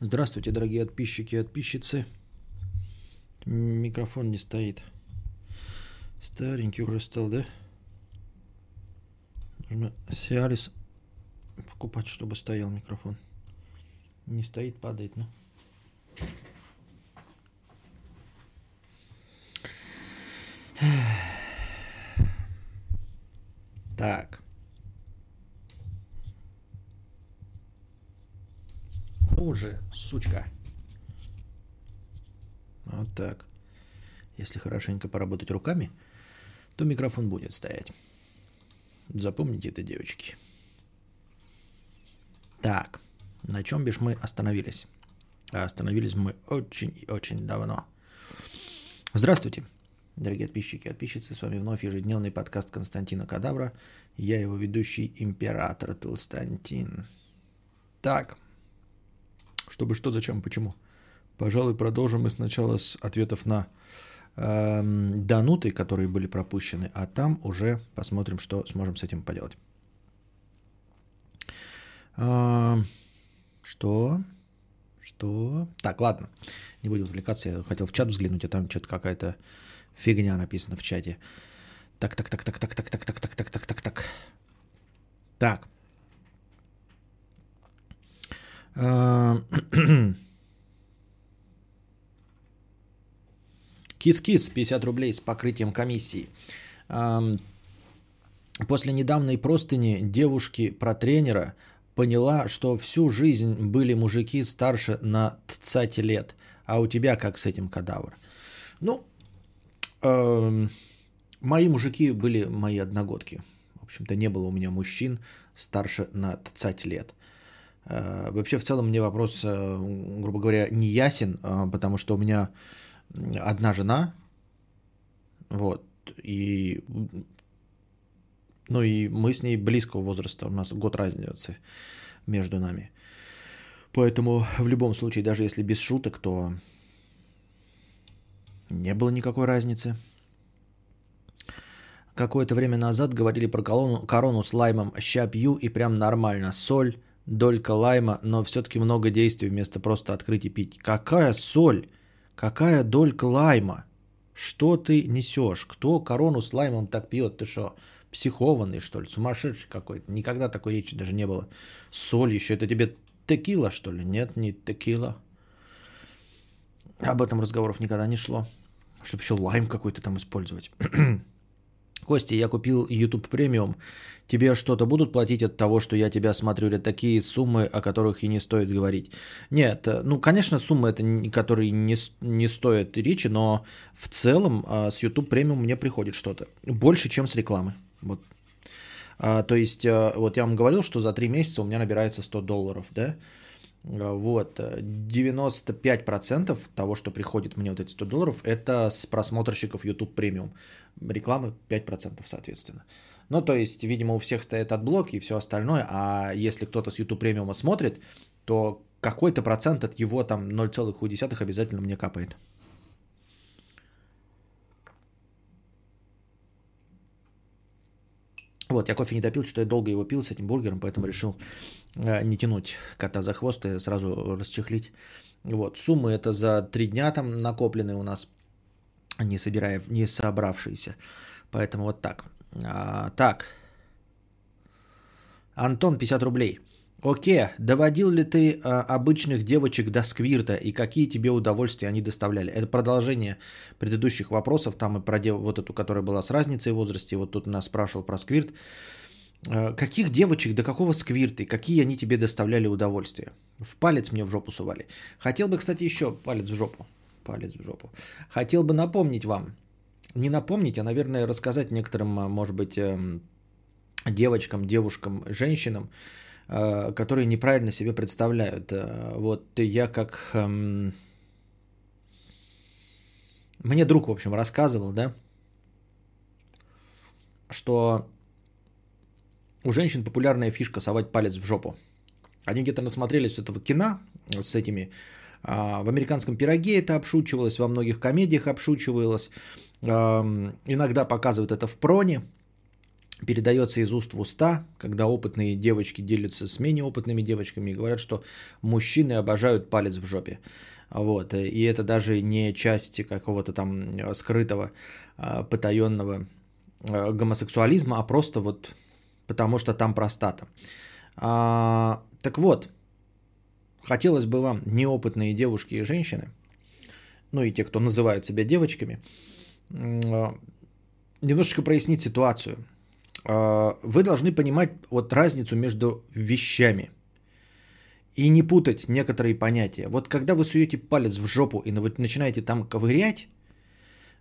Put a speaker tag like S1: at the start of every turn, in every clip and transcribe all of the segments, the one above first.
S1: Здравствуйте, дорогие подписчики и подписчицы. Микрофон не стоит. Старенький уже стал, да? Нужно Сиалис покупать, чтобы стоял микрофон. Не стоит, падает, ну. Так. Уже, сучка. Вот так. Если хорошенько поработать руками, то микрофон будет стоять. Запомните это, девочки. Так, на чем бишь мы остановились? А остановились мы очень и очень давно. Здравствуйте, дорогие подписчики и подписчицы. С вами вновь ежедневный подкаст Константина Кадавра. Я его ведущий император Толстантин. Так, чтобы что, зачем, почему? Пожалуй, продолжим мы сначала с ответов на э, дануты, которые были пропущены, а там уже посмотрим, что сможем с этим поделать. Э, что? Что? Так, ладно. Не будем отвлекаться. Я хотел в чат взглянуть, а там что-то какая-то фигня написана в чате. Так, так, так, так, так, так, так, так, так, так, так, так, так. Так. Кис-кис, 50 рублей с покрытием комиссии. После недавней простыни девушки про тренера поняла, что всю жизнь были мужики старше на 30 лет. А у тебя как с этим кадавр? Ну, э, мои мужики были мои одногодки. В общем-то, не было у меня мужчин старше на 30 лет. Э, вообще, в целом, мне вопрос, э, грубо говоря, не ясен, э, потому что у меня одна жена, вот, и, ну и мы с ней близкого возраста, у нас год разницы между нами. Поэтому в любом случае, даже если без шуток, то не было никакой разницы. Какое-то время назад говорили про корону, корону с лаймом. Ща пью и прям нормально. Соль, долька лайма, но все-таки много действий вместо просто открыть и пить. Какая соль? Какая долька лайма? Что ты несешь? Кто корону с лаймом так пьет? Ты что, психованный, что ли? Сумасшедший какой-то? Никогда такой речи даже не было. Соль еще. Это тебе текила, что ли? Нет, не текила. Об этом разговоров никогда не шло. Чтобы еще лайм какой-то там использовать. Костя, я купил YouTube премиум. Тебе что-то будут платить от того, что я тебя смотрю? Или такие суммы, о которых и не стоит говорить? Нет, э, ну, конечно, суммы, это, которые не, не стоят речи, но в целом а, с YouTube премиум мне приходит что-то. Больше, чем с рекламы. Вот. А, то есть, а, вот я вам говорил, что за 3 месяца у меня набирается 100 долларов, да? Вот, 95% того, что приходит мне вот эти 100 долларов, это с просмотрщиков YouTube Premium. Рекламы 5% соответственно. Ну, то есть, видимо, у всех стоят адблоки и все остальное, а если кто-то с YouTube премиума смотрит, то какой-то процент от его там 0,1 обязательно мне капает. Вот, я кофе не допил, что я долго его пил с этим бургером, поэтому решил э, не тянуть кота за хвост и сразу расчехлить. Вот, суммы это за три дня там накоплены у нас, не собирая, не собравшиеся. Поэтому вот так. А, так. Антон, 50 рублей. Окей, доводил ли ты а, обычных девочек до сквирта и какие тебе удовольствия они доставляли? Это продолжение предыдущих вопросов, там и про дев... вот эту, которая была с разницей в возрасте, вот тут нас спрашивал про сквирт. А, каких девочек, до какого сквирта и какие они тебе доставляли удовольствия? В палец мне в жопу сували. Хотел бы, кстати, еще палец в жопу. Палец в жопу. Хотел бы напомнить вам, не напомнить, а, наверное, рассказать некоторым, а, может быть, эм, девочкам, девушкам, женщинам, которые неправильно себе представляют. Э, вот я как... Эм, мне друг, в общем, рассказывал, да, что у женщин популярная фишка совать палец в жопу. Они где-то насмотрелись этого кино с этими. А, в американском пироге это обшучивалось, во многих комедиях обшучивалось. Иногда показывают это в проне, передается из уст в уста, когда опытные девочки делятся с менее опытными девочками и говорят, что мужчины обожают палец в жопе. Вот. И это даже не часть какого-то там скрытого, а, потаенного а, гомосексуализма, а просто вот потому что там простата. А, так вот, хотелось бы вам, неопытные девушки и женщины, ну и те, кто называют себя девочками, немножечко прояснить ситуацию. А, вы должны понимать вот разницу между вещами и не путать некоторые понятия. Вот когда вы суете палец в жопу и начинаете там ковырять,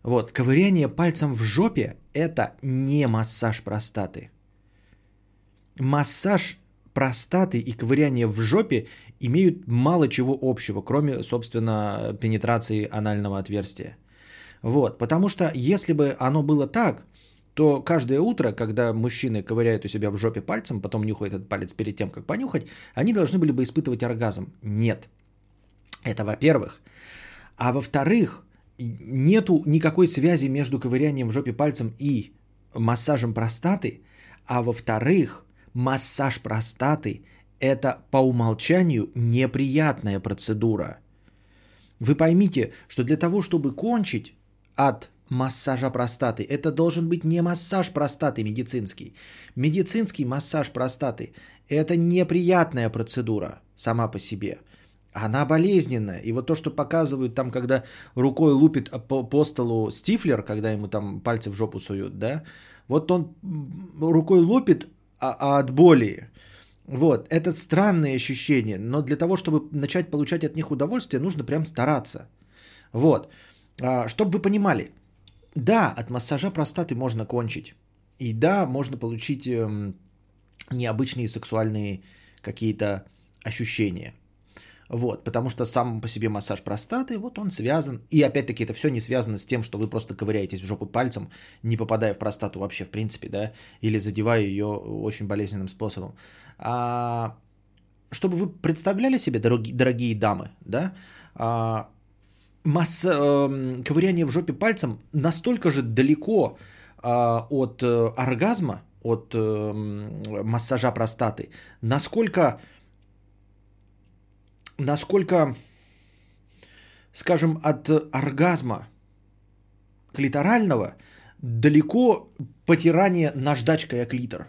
S1: вот, ковыряние пальцем в жопе – это не массаж простаты. Массаж простаты и ковыряние в жопе имеют мало чего общего, кроме, собственно, пенетрации анального отверстия. Вот, потому что если бы оно было так, то каждое утро, когда мужчины ковыряют у себя в жопе пальцем, потом нюхают этот палец перед тем, как понюхать, они должны были бы испытывать оргазм. Нет. Это во-первых. А во-вторых, нету никакой связи между ковырянием в жопе пальцем и массажем простаты. А во-вторых, массаж простаты – это по умолчанию неприятная процедура. Вы поймите, что для того, чтобы кончить от массажа простаты, это должен быть не массаж простаты медицинский. Медицинский массаж простаты – это неприятная процедура сама по себе. Она болезненная. И вот то, что показывают там, когда рукой лупит по, по столу стифлер, когда ему там пальцы в жопу суют, да, вот он рукой лупит, а, а от боли. Вот, это странные ощущения, но для того, чтобы начать получать от них удовольствие, нужно прям стараться. Вот, а, чтобы вы понимали, да, от массажа простаты можно кончить. И да, можно получить эм, необычные сексуальные какие-то ощущения. Вот, потому что сам по себе массаж простаты, вот он связан. И опять-таки это все не связано с тем, что вы просто ковыряетесь в жопу пальцем, не попадая в простату вообще в принципе, да, или задевая ее очень болезненным способом. А, чтобы вы представляли себе, дорогие, дорогие дамы, да, а, масса, э, ковыряние в жопе пальцем настолько же далеко э, от э, оргазма, от э, массажа простаты, насколько насколько, скажем, от оргазма клиторального далеко потирание наждачкой о клитор.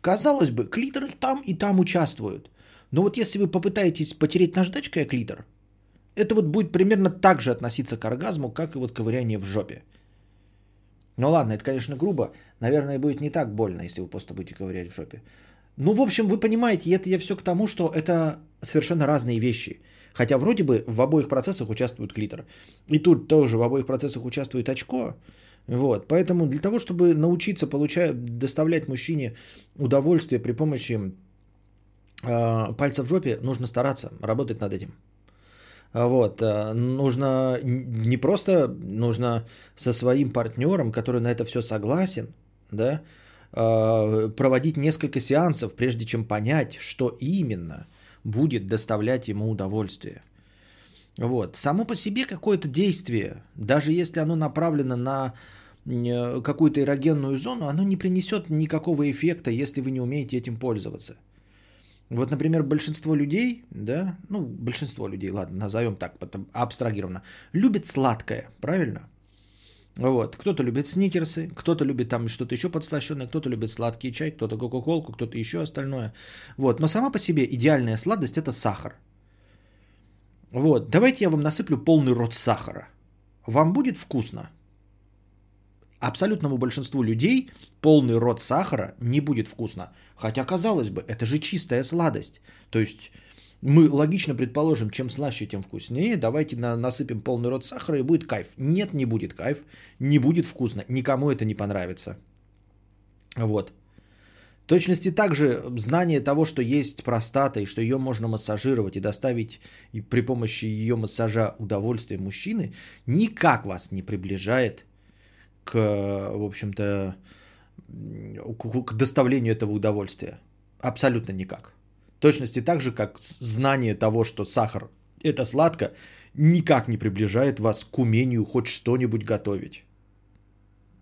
S1: Казалось бы, клитор там и там участвуют. Но вот если вы попытаетесь потереть наждачкой о клитор, это вот будет примерно так же относиться к оргазму, как и вот ковыряние в жопе. Ну ладно, это, конечно, грубо. Наверное, будет не так больно, если вы просто будете ковырять в жопе. Ну, в общем, вы понимаете, это я все к тому, что это совершенно разные вещи. Хотя вроде бы в обоих процессах участвует клитор. И тут тоже в обоих процессах участвует очко. Вот. Поэтому для того, чтобы научиться получать, доставлять мужчине удовольствие при помощи э, пальца в жопе, нужно стараться, работать над этим. Вот. Э, нужно не просто, нужно со своим партнером, который на это все согласен, да, Э, проводить несколько сеансов, прежде чем понять, что именно будет доставлять ему удовольствие. Вот. Само по себе какое-то действие, даже если оно направлено на э, какую-то эрогенную зону, оно не принесет никакого эффекта, если вы не умеете этим пользоваться. Вот, например, большинство людей, да, ну, большинство людей, ладно, назовем так, потом абстрагированно, любит сладкое, правильно? Вот. Кто-то любит сникерсы, кто-то любит там что-то еще подслащенное, кто-то любит сладкий чай, кто-то кока-колку, кто-то еще остальное. Вот. Но сама по себе идеальная сладость – это сахар. Вот. Давайте я вам насыплю полный рот сахара. Вам будет вкусно? Абсолютному большинству людей полный рот сахара не будет вкусно. Хотя, казалось бы, это же чистая сладость. То есть мы логично предположим, чем слаще, тем вкуснее. Давайте на, насыпем полный рот сахара и будет кайф. Нет, не будет кайф, не будет вкусно. Никому это не понравится. Вот. В точности также знание того, что есть простата и что ее можно массажировать и доставить при помощи ее массажа удовольствие мужчины, никак вас не приближает к, э, в общем-то, к доставлению этого удовольствия. Абсолютно никак. В точности так же, как знание того, что сахар – это сладко, никак не приближает вас к умению хоть что-нибудь готовить.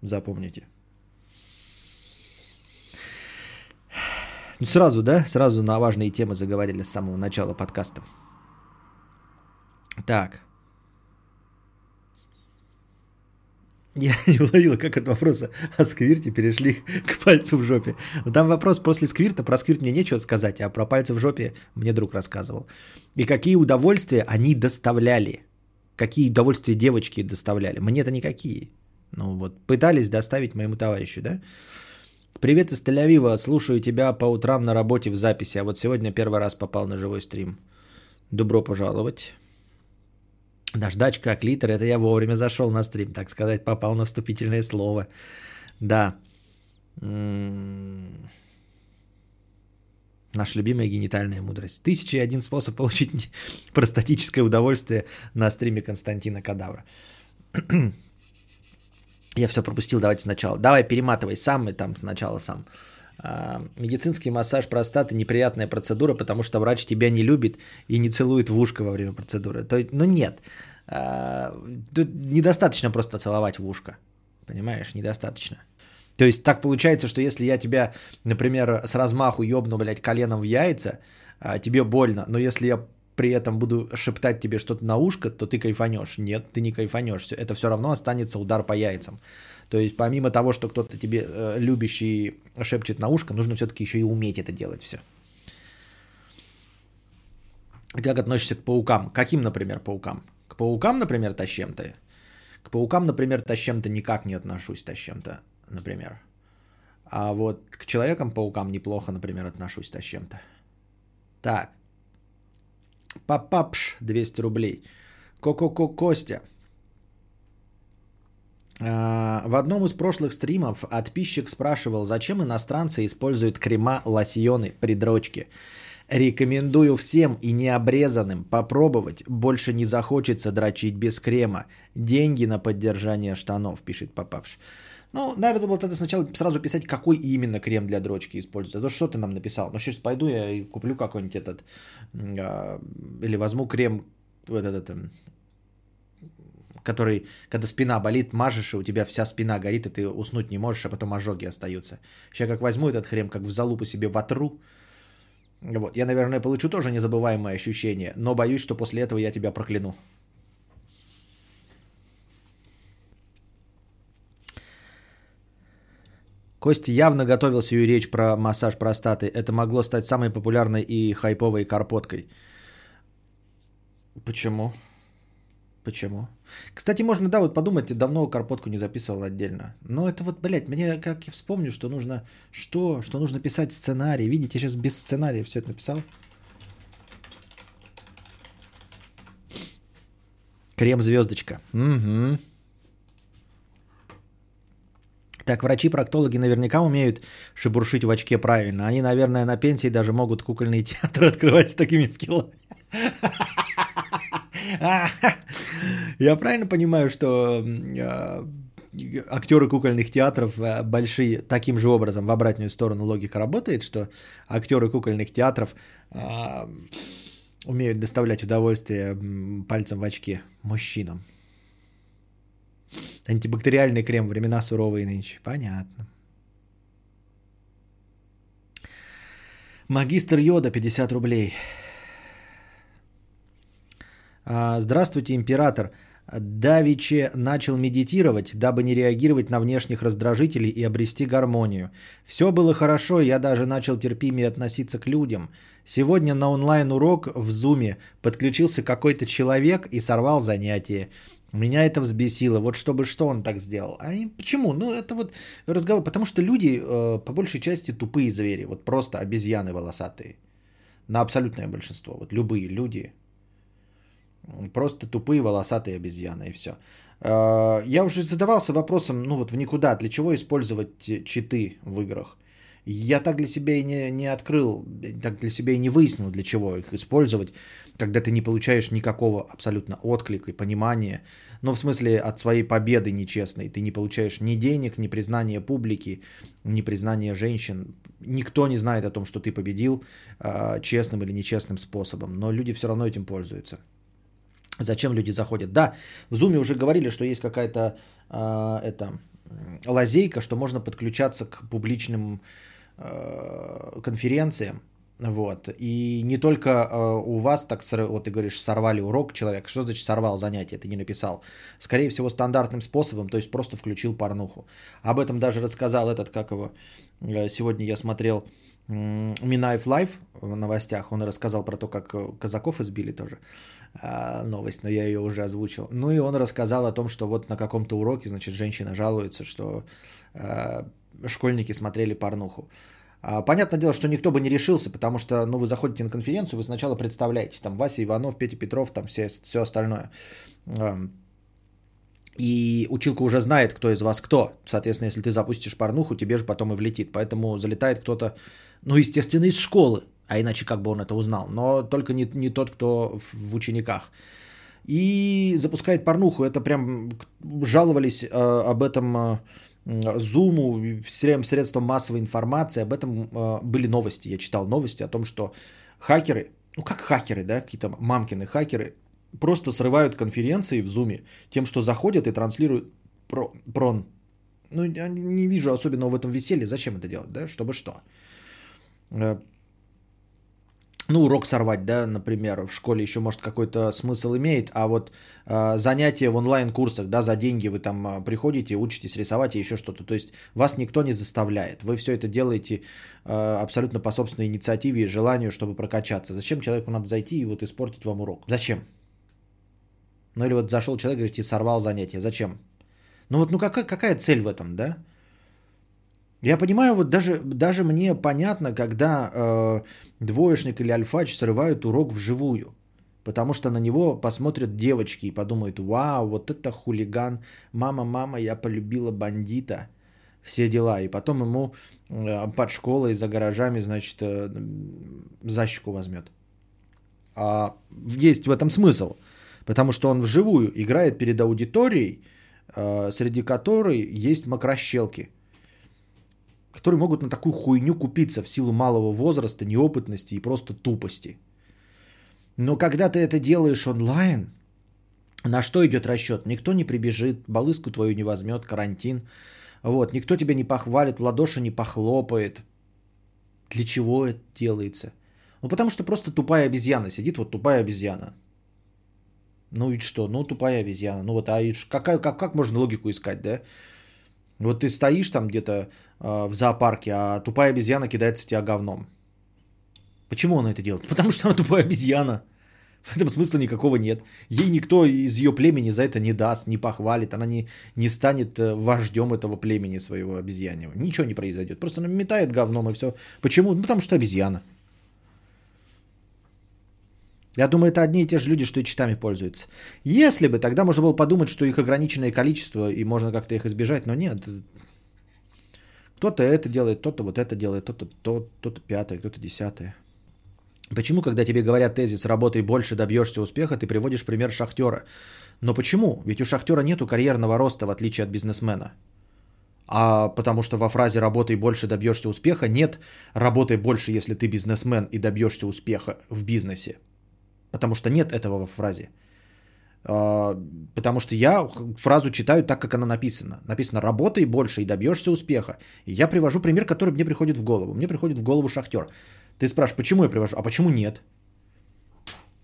S1: Запомните. Ну сразу, да? Сразу на важные темы заговорили с самого начала подкаста. Так. Я не уловила, как от вопроса о сквирте перешли к пальцу в жопе. Там вопрос после сквирта, про сквирт мне нечего сказать, а про пальцы в жопе мне друг рассказывал. И какие удовольствия они доставляли. Какие удовольствия девочки доставляли. Мне-то никакие. Ну вот, пытались доставить моему товарищу, да? Привет из Тель-Авива, слушаю тебя по утрам на работе в записи, а вот сегодня первый раз попал на живой стрим. Добро пожаловать. Наждачка, клитор, это я вовремя зашел на стрим, так сказать, попал на вступительное слово. Да. М-м-м. Наша любимая генитальная мудрость. Тысяча и один способ получить простатическое удовольствие на стриме Константина Кадавра. Я все пропустил, давайте сначала. Давай, перематывай сам и там сначала сам. А, медицинский массаж простаты неприятная процедура, потому что врач тебя не любит и не целует в ушко во время процедуры. То есть, ну нет, а, тут недостаточно просто целовать в ушко, понимаешь, недостаточно. То есть так получается, что если я тебя, например, с размаху ёбну, блядь, коленом в яйца, а, тебе больно, но если я при этом буду шептать тебе что-то на ушко, то ты кайфанешь. Нет, ты не кайфанешь. Это все равно останется удар по яйцам. То есть помимо того, что кто-то тебе э, любящий шепчет на ушко, нужно все-таки еще и уметь это делать все. Как относишься к паукам? Каким, например, паукам? К паукам, например, тащем-то? К паукам, например, тащем-то никак не отношусь тащем-то, например. А вот к человекам-паукам неплохо, например, отношусь тащем-то. Так. Папапш 200 рублей. Ко-ко-ко Костя. А, в одном из прошлых стримов подписчик спрашивал, зачем иностранцы используют крема, лосьоны при дрочке. Рекомендую всем и необрезанным попробовать. Больше не захочется дрочить без крема. Деньги на поддержание штанов, пишет Папапш. Ну, надо было тогда сначала сразу писать, какой именно крем для дрочки используют. А то что ты нам написал? Ну, сейчас пойду я и куплю какой-нибудь этот, а, или возьму крем, вот этот, который, когда спина болит, мажешь, и у тебя вся спина горит, и ты уснуть не можешь, а потом ожоги остаются. Сейчас как возьму этот хрем, как в залупу себе вотру, вот, я, наверное, получу тоже незабываемое ощущение, но боюсь, что после этого я тебя прокляну. Костя явно готовил свою речь про массаж простаты. Это могло стать самой популярной и хайповой карпоткой. Почему? Почему? Кстати, можно, да, вот подумать, давно карпотку не записывал отдельно. Но это вот, блядь, мне как я вспомню, что нужно, что, что нужно писать сценарий. Видите, я сейчас без сценария все это написал. Крем звездочка. Угу. Так, врачи-проктологи наверняка умеют шебуршить в очке правильно. Они, наверное, на пенсии даже могут кукольный театр открывать с такими скиллами. Я правильно понимаю, что а, актеры кукольных театров а, большие таким же образом в обратную сторону логика работает, что актеры кукольных театров а, умеют доставлять удовольствие пальцем в очке мужчинам. Антибактериальный крем, времена суровые нынче. Понятно. Магистр Йода, 50 рублей. А, здравствуйте, император. Давиче начал медитировать, дабы не реагировать на внешних раздражителей и обрести гармонию. Все было хорошо, я даже начал терпимее относиться к людям. Сегодня на онлайн-урок в Зуме подключился какой-то человек и сорвал занятие. Меня это взбесило. Вот чтобы что он так сделал. А почему? Ну, это вот разговор. Потому что люди э, по большей части тупые звери. Вот просто обезьяны волосатые. На абсолютное большинство. Вот любые люди Просто тупые волосатые обезьяны и все. Э, я уже задавался вопросом, ну вот в никуда, для чего использовать читы в играх? Я так для себя и не, не открыл, так для себя и не выяснил, для чего их использовать, когда ты не получаешь никакого абсолютно отклика и понимания. Ну, в смысле, от своей победы нечестной. Ты не получаешь ни денег, ни признания публики, ни признания женщин. Никто не знает о том, что ты победил э, честным или нечестным способом. Но люди все равно этим пользуются. Зачем люди заходят? Да, в Zoom уже говорили, что есть какая-то э, это, лазейка, что можно подключаться к публичным э, конференциям. Вот. И не только э, у вас так, вот ты говоришь, сорвали урок человек. Что значит сорвал занятие? Ты не написал. Скорее всего, стандартным способом, то есть просто включил порнуху. Об этом даже рассказал этот, как его, э, сегодня я смотрел Минаев Лайв в новостях. Он рассказал про то, как казаков избили тоже э, новость, но я ее уже озвучил. Ну и он рассказал о том, что вот на каком-то уроке, значит, женщина жалуется, что э, школьники смотрели порнуху. А, понятное дело, что никто бы не решился, потому что, ну, вы заходите на конференцию, вы сначала представляетесь, там, Вася Иванов, Петя Петров, там, все, все остальное. И училка уже знает, кто из вас кто. Соответственно, если ты запустишь порнуху, тебе же потом и влетит. Поэтому залетает кто-то, ну, естественно, из школы. А иначе как бы он это узнал. Но только не, не тот, кто в учениках. И запускает порнуху. Это прям жаловались э, об этом э, Зуму, всем средствам массовой информации, об этом э, были новости. Я читал новости о том, что хакеры, ну как хакеры, да, какие-то мамкины хакеры, просто срывают конференции в Зуме тем, что заходят и транслируют про, прон. Ну, я не вижу особенного в этом веселья. Зачем это делать, да? Чтобы что? Ну, урок сорвать, да, например, в школе еще, может, какой-то смысл имеет, а вот э, занятия в онлайн-курсах, да, за деньги вы там э, приходите, учитесь рисовать и еще что-то. То есть вас никто не заставляет. Вы все это делаете э, абсолютно по собственной инициативе и желанию, чтобы прокачаться. Зачем человеку надо зайти и вот испортить вам урок? Зачем? Ну или вот зашел человек, говорит, и сорвал занятие. Зачем? Ну вот, ну какая, какая цель в этом, да? Я понимаю, вот даже, даже мне понятно, когда э, двоечник или альфач срывают урок вживую. Потому что на него посмотрят девочки и подумают, вау, вот это хулиган, мама, мама, я полюбила бандита, все дела. И потом ему э, под школой за гаражами, значит, э, защику возьмет. А есть в этом смысл, потому что он вживую играет перед аудиторией, э, среди которой есть макрощелки – которые могут на такую хуйню купиться в силу малого возраста, неопытности и просто тупости. Но когда ты это делаешь онлайн, на что идет расчет? Никто не прибежит, балыску твою не возьмет, карантин. Вот, никто тебя не похвалит, в ладоши не похлопает. Для чего это делается? Ну, потому что просто тупая обезьяна сидит, вот тупая обезьяна. Ну и что? Ну, тупая обезьяна. Ну вот, а какая, как, как можно логику искать, да? Вот ты стоишь там где-то э, в зоопарке, а тупая обезьяна кидается в тебя говном. Почему она это делает? Потому что она тупая обезьяна. В этом смысла никакого нет. Ей никто из ее племени за это не даст, не похвалит. Она не, не станет э, вождем этого племени своего обезьяньего. Ничего не произойдет. Просто она метает говном и все. Почему? Ну, потому что обезьяна. Я думаю, это одни и те же люди, что и читами пользуются. Если бы, тогда можно было подумать, что их ограниченное количество, и можно как-то их избежать, но нет. Кто-то это делает, кто-то вот это делает, кто-то то, кто-то пятое, кто-то десятое. Почему, когда тебе говорят тезис «работай больше, добьешься успеха», ты приводишь пример шахтера? Но почему? Ведь у шахтера нету карьерного роста, в отличие от бизнесмена. А потому что во фразе «работай больше, добьешься успеха» нет «работай больше, если ты бизнесмен и добьешься успеха в бизнесе». Потому что нет этого во фразе. А, потому что я фразу читаю так, как она написана. Написано «работай больше и добьешься успеха». И я привожу пример, который мне приходит в голову. Мне приходит в голову шахтер. Ты спрашиваешь, почему я привожу, а почему нет?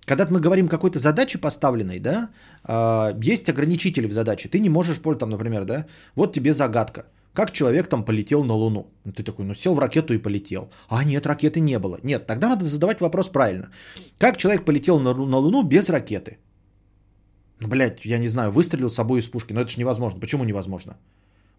S1: Когда мы говорим какой-то задаче поставленной, да, а, есть ограничители в задаче. Ты не можешь, там, например, да, вот тебе загадка. Как человек там полетел на Луну? Ты такой, ну сел в ракету и полетел. А нет, ракеты не было. Нет, тогда надо задавать вопрос правильно. Как человек полетел на, на Луну без ракеты? Ну, блядь, я не знаю, выстрелил с собой из пушки. Но это же невозможно. Почему невозможно?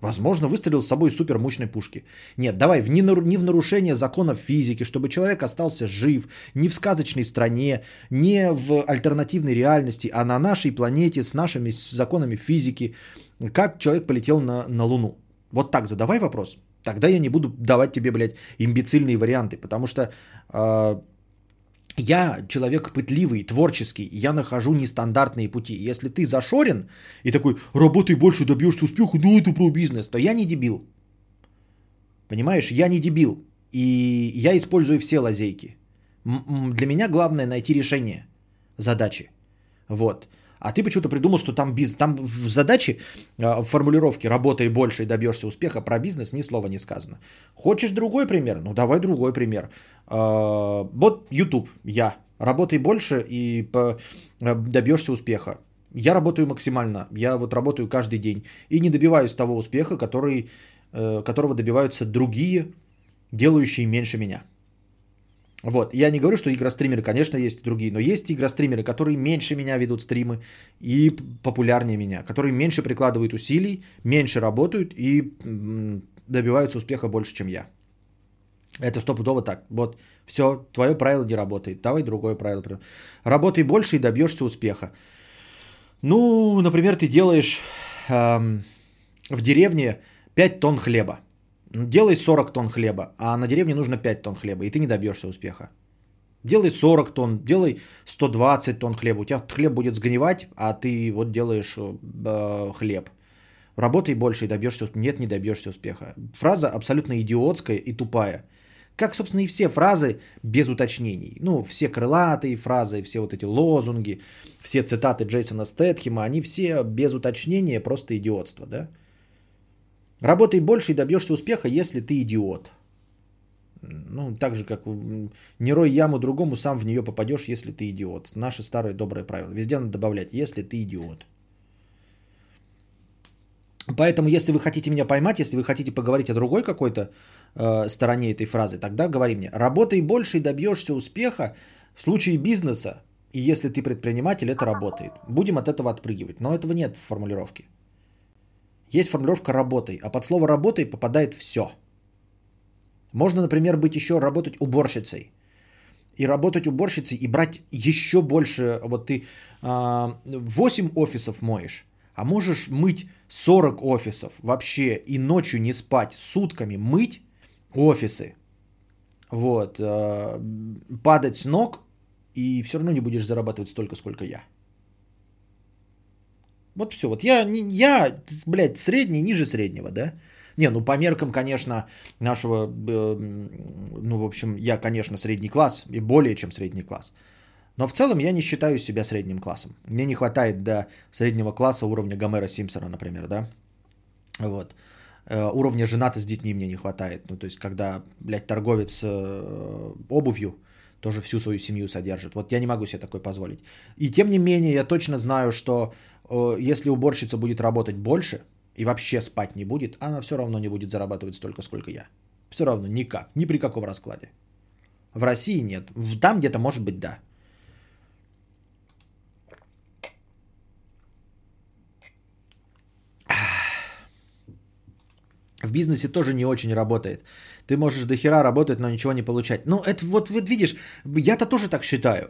S1: Возможно, выстрелил с собой из супермощной пушки. Нет, давай, в, не, не в нарушение законов физики, чтобы человек остался жив, не в сказочной стране, не в альтернативной реальности, а на нашей планете с нашими законами физики. Как человек полетел на, на Луну? Вот так задавай вопрос. Тогда я не буду давать тебе, блядь, имбецильные варианты, потому что э, я человек пытливый, творческий, я нахожу нестандартные пути. Если ты зашорен и такой, работай больше, добьешься успеха, ну это про бизнес, то я не дебил. Понимаешь, я не дебил. И я использую все лазейки. Для меня главное найти решение задачи. Вот. А ты почему-то придумал, что там, биз... там в задаче, а, в формулировке «работай больше и добьешься успеха» про бизнес ни слова не сказано. Хочешь другой пример? Ну, давай другой пример. А, вот YouTube, я. Работай больше и добьешься успеха. Я работаю максимально. Я вот работаю каждый день. И не добиваюсь того успеха, который, э, которого добиваются другие, делающие меньше меня. Вот, я не говорю, что игростримеры, конечно, есть другие, но есть игростримеры, которые меньше меня ведут стримы и популярнее меня, которые меньше прикладывают усилий, меньше работают и добиваются успеха больше, чем я. Это стопудово так. Вот, все, твое правило не работает. Давай другое правило. Работай больше и добьешься успеха. Ну, например, ты делаешь эм, в деревне 5 тонн хлеба. Делай 40 тонн хлеба, а на деревне нужно 5 тонн хлеба, и ты не добьешься успеха. Делай 40 тонн, делай 120 тонн хлеба. У тебя хлеб будет сгнивать, а ты вот делаешь э, хлеб. Работай больше и добьешься успеха. Нет, не добьешься успеха. Фраза абсолютно идиотская и тупая. Как, собственно, и все фразы без уточнений. Ну, все крылатые фразы, все вот эти лозунги, все цитаты Джейсона Стэтхема, они все без уточнения просто идиотство, да? Работай больше и добьешься успеха, если ты идиот. Ну, так же, как не рой яму другому, сам в нее попадешь, если ты идиот. Наше старое доброе правило. Везде надо добавлять, если ты идиот. Поэтому, если вы хотите меня поймать, если вы хотите поговорить о другой какой-то э, стороне этой фразы, тогда говори мне, работай больше и добьешься успеха в случае бизнеса, и если ты предприниматель, это работает. Будем от этого отпрыгивать. Но этого нет в формулировке. Есть формулировка «работай», а под слово «работай» попадает все. Можно, например, быть еще работать уборщицей. И работать уборщицей и брать еще больше. Вот ты 8 а, офисов моешь, а можешь мыть 40 офисов вообще и ночью не спать, сутками мыть офисы. Вот. А, падать с ног и все равно не будешь зарабатывать столько, сколько я. Вот все. Вот я, я, блядь, средний, ниже среднего, да? Не, ну по меркам, конечно, нашего, э, ну, в общем, я, конечно, средний класс и более чем средний класс. Но в целом я не считаю себя средним классом. Мне не хватает до среднего класса уровня Гомера Симпсона, например, да? Вот. Э, уровня женаты с детьми мне не хватает. Ну, то есть, когда, блядь, торговец э, обувью тоже всю свою семью содержит. Вот я не могу себе такое позволить. И тем не менее, я точно знаю, что если уборщица будет работать больше и вообще спать не будет, она все равно не будет зарабатывать столько, сколько я. Все равно никак, ни при каком раскладе. В России нет. Там где-то может быть да. В бизнесе тоже не очень работает. Ты можешь до хера работать, но ничего не получать. Ну, это вот, вот видишь, я-то тоже так считаю.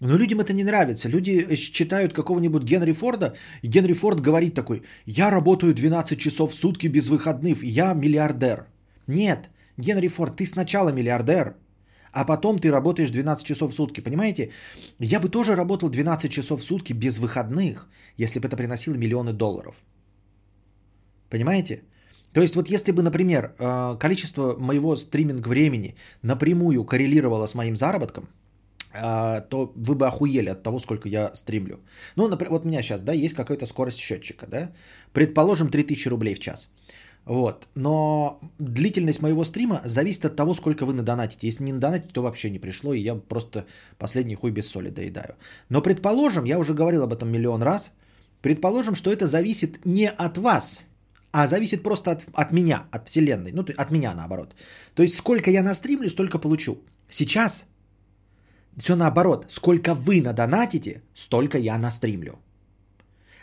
S1: Но людям это не нравится. Люди читают какого-нибудь Генри Форда, и Генри Форд говорит такой, я работаю 12 часов в сутки без выходных, я миллиардер. Нет, Генри Форд, ты сначала миллиардер, а потом ты работаешь 12 часов в сутки, понимаете? Я бы тоже работал 12 часов в сутки без выходных, если бы это приносило миллионы долларов. Понимаете? То есть вот если бы, например, э, количество моего стриминг времени напрямую коррелировало с моим заработком – то вы бы охуели от того, сколько я стримлю. Ну, например, вот у меня сейчас, да, есть какая-то скорость счетчика, да, предположим, 3000 рублей в час. Вот, но длительность моего стрима зависит от того, сколько вы надонатите. Если не надонатите, то вообще не пришло, и я просто последний хуй без соли доедаю. Но предположим, я уже говорил об этом миллион раз, предположим, что это зависит не от вас, а зависит просто от, от меня, от вселенной, ну, от меня наоборот. То есть, сколько я настримлю, столько получу. Сейчас все наоборот. Сколько вы надонатите, столько я настримлю.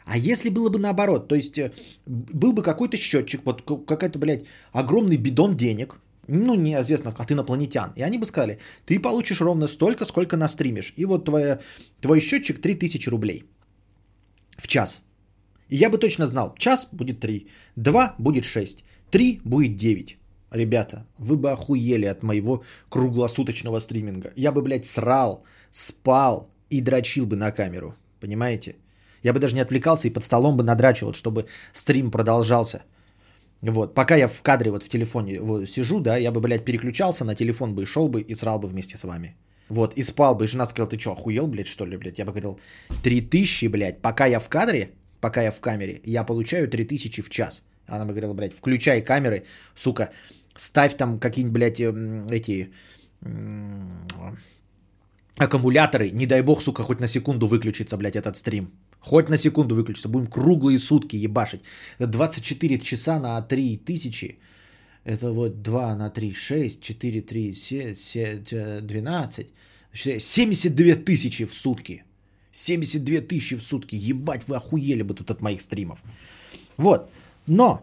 S1: А если было бы наоборот, то есть э, был бы какой-то счетчик, вот какой-то, блядь, огромный бидон денег, ну, неизвестно от инопланетян, и они бы сказали, ты получишь ровно столько, сколько настримишь. И вот твоя, твой счетчик 3000 рублей в час. И я бы точно знал, час будет 3, 2 будет 6, 3 будет 9. Ребята, вы бы охуели от моего круглосуточного стриминга. Я бы, блядь, срал, спал и дрочил бы на камеру. Понимаете? Я бы даже не отвлекался и под столом бы надрачивал, чтобы стрим продолжался. Вот, пока я в кадре вот в телефоне вот, сижу, да, я бы, блядь, переключался на телефон бы и шел бы и срал бы вместе с вами. Вот, и спал бы. И жена сказала, ты что, охуел, блядь, что ли, блядь? Я бы говорил, 3000, блядь, пока я в кадре, пока я в камере, я получаю 3000 в час. Она бы говорила, блядь, включай камеры, сука, ставь там какие-нибудь, блядь, эм, эти аккумуляторы, не дай бог, сука, хоть на секунду выключится, блядь, этот стрим. Хоть на секунду выключится, будем круглые сутки ебашить. 24 часа на 3 тысячи, это вот 2 на 3, 6, 4, 3, 7, 12, 72 тысячи в сутки. 72 тысячи в сутки. Ебать, вы охуели бы тут от моих стримов. Вот. Но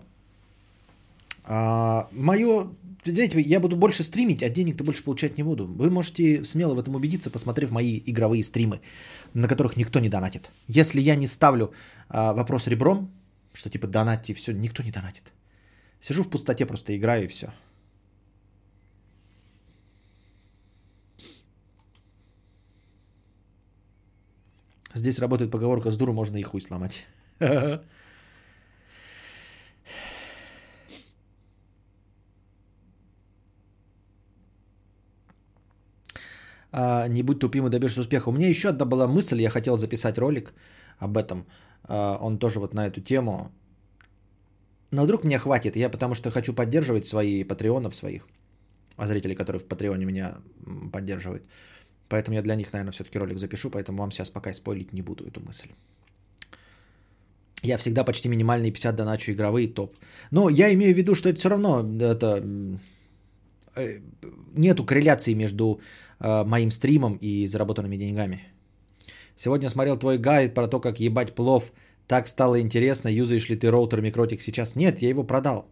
S1: а, мое, знаете, я буду больше стримить, а денег-то больше получать не буду. Вы можете смело в этом убедиться, посмотрев мои игровые стримы, на которых никто не донатит. Если я не ставлю а, вопрос ребром, что типа донатьте и все, никто не донатит. Сижу в пустоте, просто играю и все. Здесь работает поговорка с дуру можно и хуй сломать. а, не будь тупым и добьешься успеха. У меня еще одна была мысль, я хотел записать ролик об этом. А, он тоже вот на эту тему. Но вдруг мне хватит, я потому что хочу поддерживать свои патреонов своих, а зрителей, которые в патреоне меня поддерживают. Поэтому я для них, наверное, все-таки ролик запишу, поэтому вам сейчас пока спойлить не буду эту мысль. Я всегда почти минимальные 50 доначу игровые топ. Но я имею в виду, что это все равно это, э, нету корреляции между моим стримом и заработанными деньгами. Сегодня смотрел твой гайд про то, как ебать плов. Так стало интересно, юзаешь ли ты роутер Микротик сейчас? Нет, я его продал.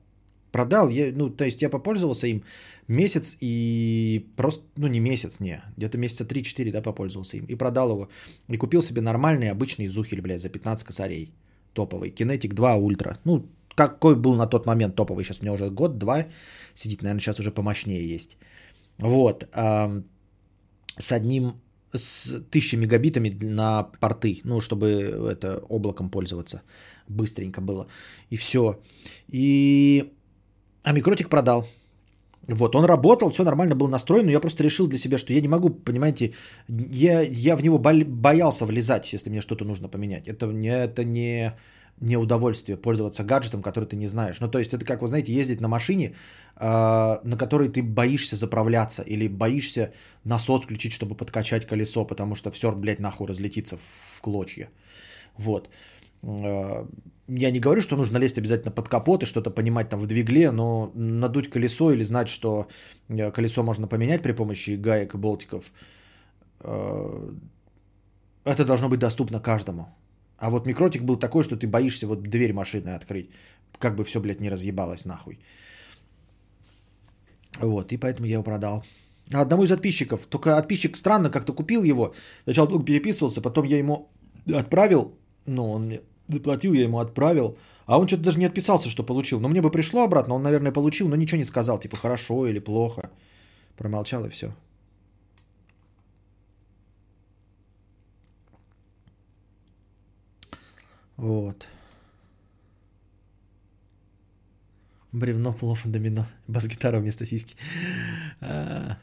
S1: Продал, я, ну, то есть я попользовался им месяц и просто, ну, не месяц, не, где-то месяца 3-4, да, попользовался им. И продал его. И купил себе нормальный, обычный зухель, блядь, за 15 косарей. Топовый. Kinetic 2 Ultra. Ну, какой был на тот момент топовый. Сейчас у меня уже год-два сидит, наверное, сейчас уже помощнее есть. Вот с одним с 1000 мегабитами на порты, ну, чтобы это облаком пользоваться быстренько было. И все. И... А микротик продал. Вот, он работал, все нормально был настроен, но я просто решил для себя, что я не могу, понимаете, я, я в него боялся влезать, если мне что-то нужно поменять. Это, это не не удовольствие пользоваться гаджетом, который ты не знаешь. Ну, то есть это как, вот знаете, ездить на машине, а, на которой ты боишься заправляться или боишься насос включить, чтобы подкачать колесо, потому что все, блядь, нахуй разлетится в клочья. Вот. А, я не говорю, что нужно лезть обязательно под капот и что-то понимать там в двигле, но надуть колесо или знать, что э, колесо можно поменять при помощи гаек и болтиков, а, это должно быть доступно каждому. А вот микротик был такой, что ты боишься вот дверь машины открыть. Как бы все, блядь, не разъебалось нахуй. Вот, и поэтому я его продал. А одному из подписчиков. Только подписчик странно как-то купил его. Сначала долго переписывался, потом я ему отправил. Ну, он мне заплатил, я ему отправил. А он что-то даже не отписался, что получил. Но мне бы пришло обратно, он, наверное, получил, но ничего не сказал. Типа, хорошо или плохо. Промолчал и все. Вот. Бревно, плов, домино. Бас-гитара вместо сиськи. А.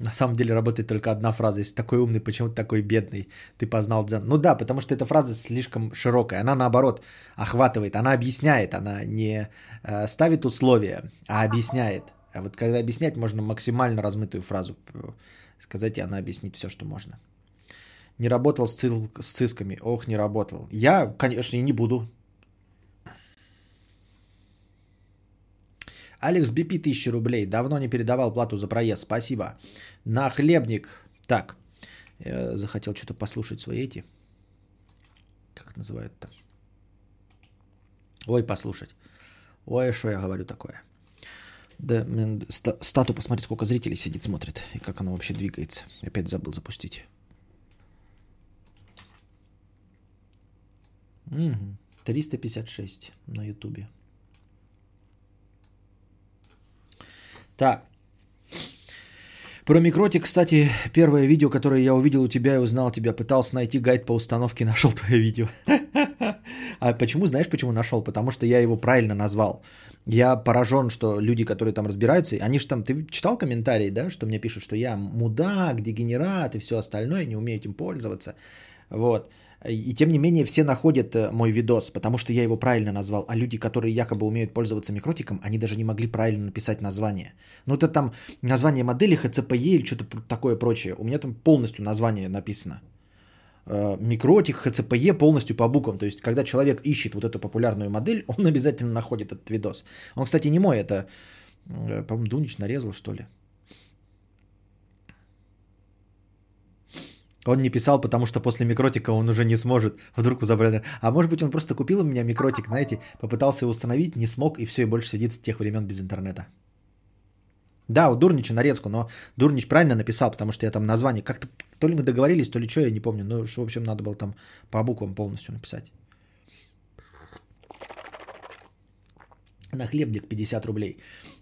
S1: На самом деле работает только одна фраза. Если такой умный, почему ты такой бедный? Ты познал дзен. Ну да, потому что эта фраза слишком широкая. Она наоборот охватывает, она объясняет. Она не э, ставит условия, а объясняет. А вот когда объяснять, можно максимально размытую фразу сказать, и она объяснит все, что можно. Не работал с, цил, с цисками. Ох, не работал. Я, конечно, и не буду. Алекс Бипи 1000 рублей. Давно не передавал плату за проезд. Спасибо. На хлебник. Так. Я захотел что-то послушать свои эти. Как называют-то? Ой, послушать. Ой, что я говорю такое. Да, стату посмотреть, сколько зрителей сидит, смотрит. И как оно вообще двигается. Опять забыл запустить. Угу. 356 на Ютубе. Так. Про микротик, кстати, первое видео, которое я увидел у тебя и узнал тебя, пытался найти гайд по установке, нашел твое видео. А почему, знаешь, почему нашел? Потому что я его правильно назвал. Я поражен, что люди, которые там разбираются, они же там, ты читал комментарии, да, что мне пишут, что я мудак, дегенерат и все остальное, не умею этим пользоваться. Вот. И тем не менее все находят э, мой видос, потому что я его правильно назвал. А люди, которые якобы умеют пользоваться микротиком, они даже не могли правильно написать название. Ну это там название модели HCPE или что-то такое прочее. У меня там полностью название написано. Э, микротик, HCPE полностью по буквам. То есть, когда человек ищет вот эту популярную модель, он обязательно находит этот видос. Он, кстати, не мой, это, э, по-моему, Дунич нарезал, что ли. Он не писал, потому что после микротика он уже не сможет вдруг забрать. А может быть, он просто купил у меня микротик, знаете, попытался его установить, не смог, и все, и больше сидит с тех времен без интернета. Да, у Дурнича нарезку, но Дурнич правильно написал, потому что я там название, как-то то ли мы договорились, то ли что, я не помню. Ну, в общем, надо было там по буквам полностью написать. На хлебник 50 рублей.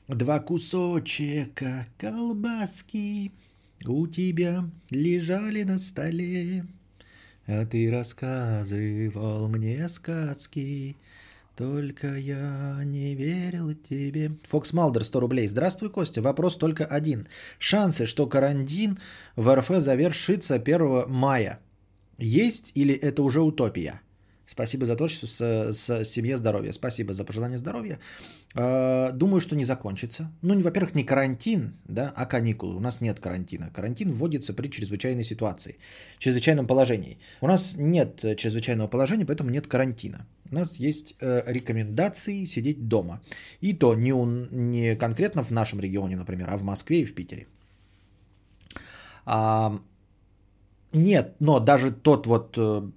S1: Два кусочка колбаски у тебя лежали на столе, а ты рассказывал мне сказки. Только я не верил тебе. Фокс Малдер 100 рублей. Здравствуй, Костя. Вопрос только один. Шансы, что карантин в РФ завершится 1 мая, есть или это уже утопия? Спасибо за творчество, с, с семье здоровья. Спасибо за пожелание здоровья. А, думаю, что не закончится. Ну, во-первых, не карантин, да, а каникулы. У нас нет карантина. Карантин вводится при чрезвычайной ситуации, чрезвычайном положении. У нас нет чрезвычайного положения, поэтому нет карантина. У нас есть э, рекомендации сидеть дома. И то не, у, не конкретно в нашем регионе, например, а в Москве и в Питере. А, нет, но даже тот вот э,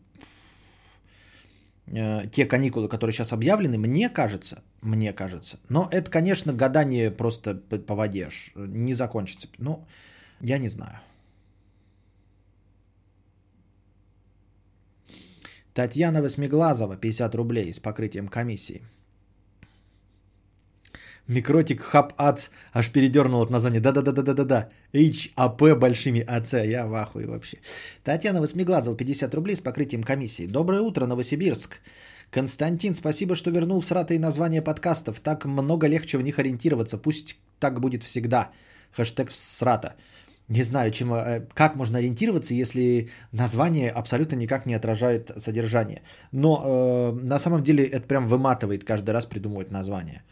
S1: те каникулы, которые сейчас объявлены, мне кажется, мне кажется, но это, конечно, гадание просто по воде не закончится. Ну, я не знаю. Татьяна Восьмиглазова, 50 рублей с покрытием комиссии. Микротик Хаб Ац аж передернул от названия. Да-да-да-да-да-да. HAP большими АЦ. Я в ахуе вообще. Татьяна Восьмиглазова, 50 рублей с покрытием комиссии. Доброе утро, Новосибирск. Константин, спасибо, что вернул сратые названия подкастов. Так много легче в них ориентироваться. Пусть так будет всегда. Хэштег срата. Не знаю, чем, э, как можно ориентироваться, если название абсолютно никак не отражает содержание. Но э, на самом деле это прям выматывает каждый раз придумывать название.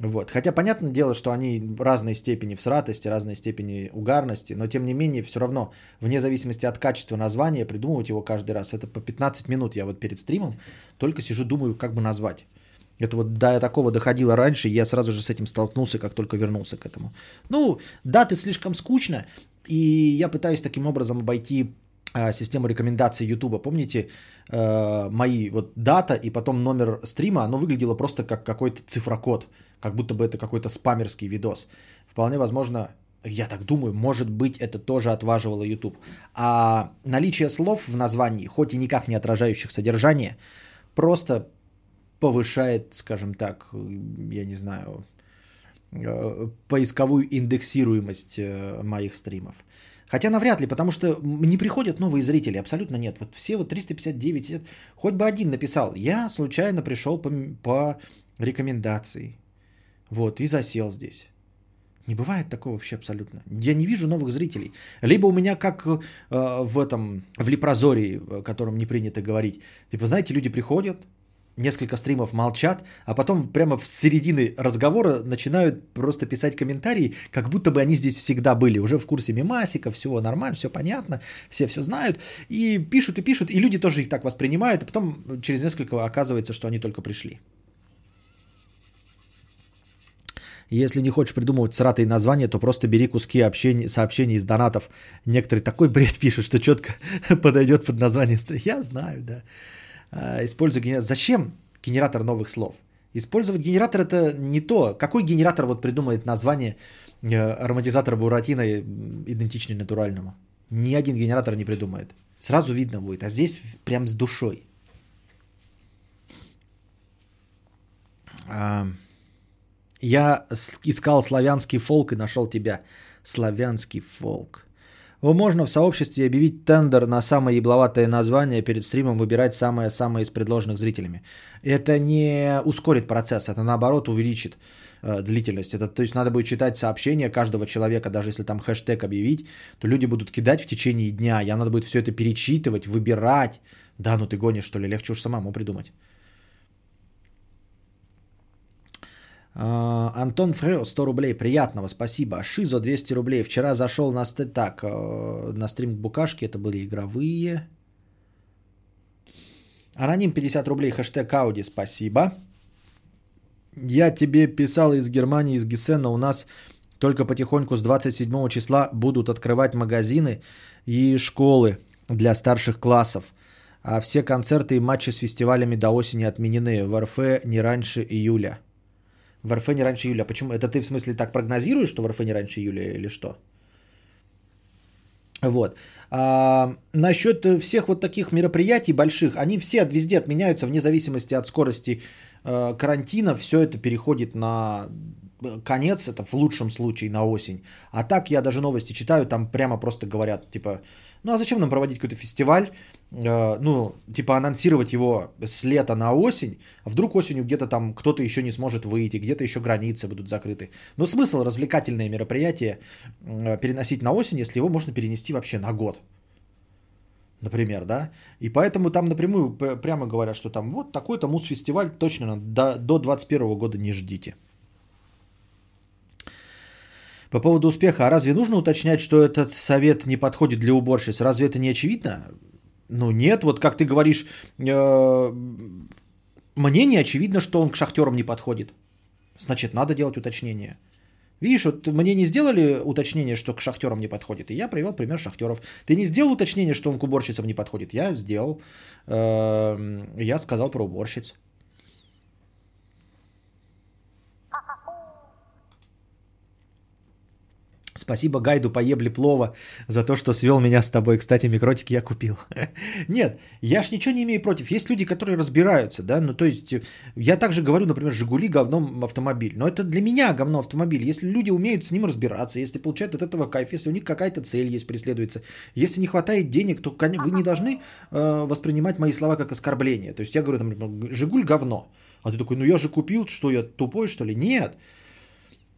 S1: Вот. Хотя понятное дело, что они разной степени всратости, разной степени угарности, но тем не менее все равно, вне зависимости от качества названия, придумывать его каждый раз. Это по 15 минут я вот перед стримом только сижу, думаю, как бы назвать. Это вот до такого доходило раньше, я сразу же с этим столкнулся, как только вернулся к этому. Ну, даты слишком скучно, и я пытаюсь таким образом обойти систему рекомендаций YouTube. Помните э, мои вот дата и потом номер стрима, оно выглядело просто как какой-то цифрокод как будто бы это какой-то спамерский видос. Вполне возможно, я так думаю, может быть, это тоже отваживало YouTube. А наличие слов в названии, хоть и никак не отражающих содержание, просто повышает, скажем так, я не знаю, э, поисковую индексируемость э, моих стримов. Хотя навряд ли, потому что не приходят новые зрители, абсолютно нет. Вот все вот 359, хоть бы один написал, я случайно пришел по, по рекомендации. Вот, и засел здесь. Не бывает такого вообще абсолютно. Я не вижу новых зрителей. Либо у меня как э, в этом, в Лепрозории, о котором не принято говорить. Типа, знаете, люди приходят, несколько стримов молчат, а потом прямо в середины разговора начинают просто писать комментарии, как будто бы они здесь всегда были, уже в курсе мемасика, все нормально, все понятно, все все знают, и пишут и пишут, и люди тоже их так воспринимают, а потом через несколько оказывается, что они только пришли. Если не хочешь придумывать сратые названия, то просто бери куски общений, сообщений из донатов. Некоторые такой бред пишут, что четко подойдет под название. Я знаю, да. А, используй генератор. Зачем генератор новых слов? Использовать генератор это не то. Какой генератор вот придумает название э, ароматизатора буратино идентичный натуральному? Ни один генератор не придумает. Сразу видно будет. А здесь прям с душой. Я искал славянский фолк и нашел тебя. Славянский фолк. Можно в сообществе объявить тендер на самое ебловатое название, перед стримом выбирать самое-самое из предложенных зрителями. Это не ускорит процесс, это наоборот увеличит э, длительность. Это, то есть надо будет читать сообщения каждого человека, даже если там хэштег объявить, то люди будут кидать в течение дня. Я надо будет все это перечитывать, выбирать. Да, ну ты гонишь, что ли, легче уж самому придумать. Антон Фрео, 100 рублей, приятного, спасибо. Шизо, 200 рублей. Вчера зашел на, ст... так, э, на стрим Букашки, это были игровые. Аноним 50 рублей, хэштег Ауди, спасибо. Я тебе писал из Германии, из Гессена, у нас только потихоньку с 27 числа будут открывать магазины и школы для старших классов. А все концерты и матчи с фестивалями до осени отменены. В РФ не раньше июля. В РФ не раньше июля. Почему? Это ты в смысле так прогнозируешь, что в РФ не раньше июля или что? Вот. А, насчет всех вот таких мероприятий больших, они все везде отменяются вне зависимости от скорости э, карантина. Все это переходит на конец, это в лучшем случае на осень. А так я даже новости читаю, там прямо просто говорят, типа, ну а зачем нам проводить какой-то фестиваль, э, ну, типа анонсировать его с лета на осень, а вдруг осенью где-то там кто-то еще не сможет выйти, где-то еще границы будут закрыты. Но смысл развлекательное мероприятие э, переносить на осень, если его можно перенести вообще на год. Например, да? И поэтому там напрямую прямо говорят, что там вот такой-то мус-фестиваль точно до, до 21 года не ждите. По поводу успеха, а разве нужно уточнять, что этот совет не подходит для уборщиц? Разве это не очевидно? Ну нет, вот как ты говоришь, э, мне не очевидно, что он к шахтерам не подходит. Значит, надо делать уточнение. Видишь, вот мне не сделали уточнение, что к шахтерам не подходит. И я привел пример шахтеров. Ты не сделал уточнение, что он к уборщицам не подходит. Я сделал. Э, я сказал про уборщиц. Спасибо гайду поебли плова за то, что свел меня с тобой. Кстати, микротик я купил. Нет, я ж ничего не имею против. Есть люди, которые разбираются, да, ну то есть я также говорю, например, Жигули говном автомобиль. Но это для меня говно автомобиль. Если люди умеют с ним разбираться, если получают от этого кайф, если у них какая-то цель есть, преследуется, если не хватает денег, то вы не должны э, воспринимать мои слова как оскорбление. То есть я говорю, например, Жигуль говно. А ты такой, ну я же купил, что я тупой, что ли? Нет.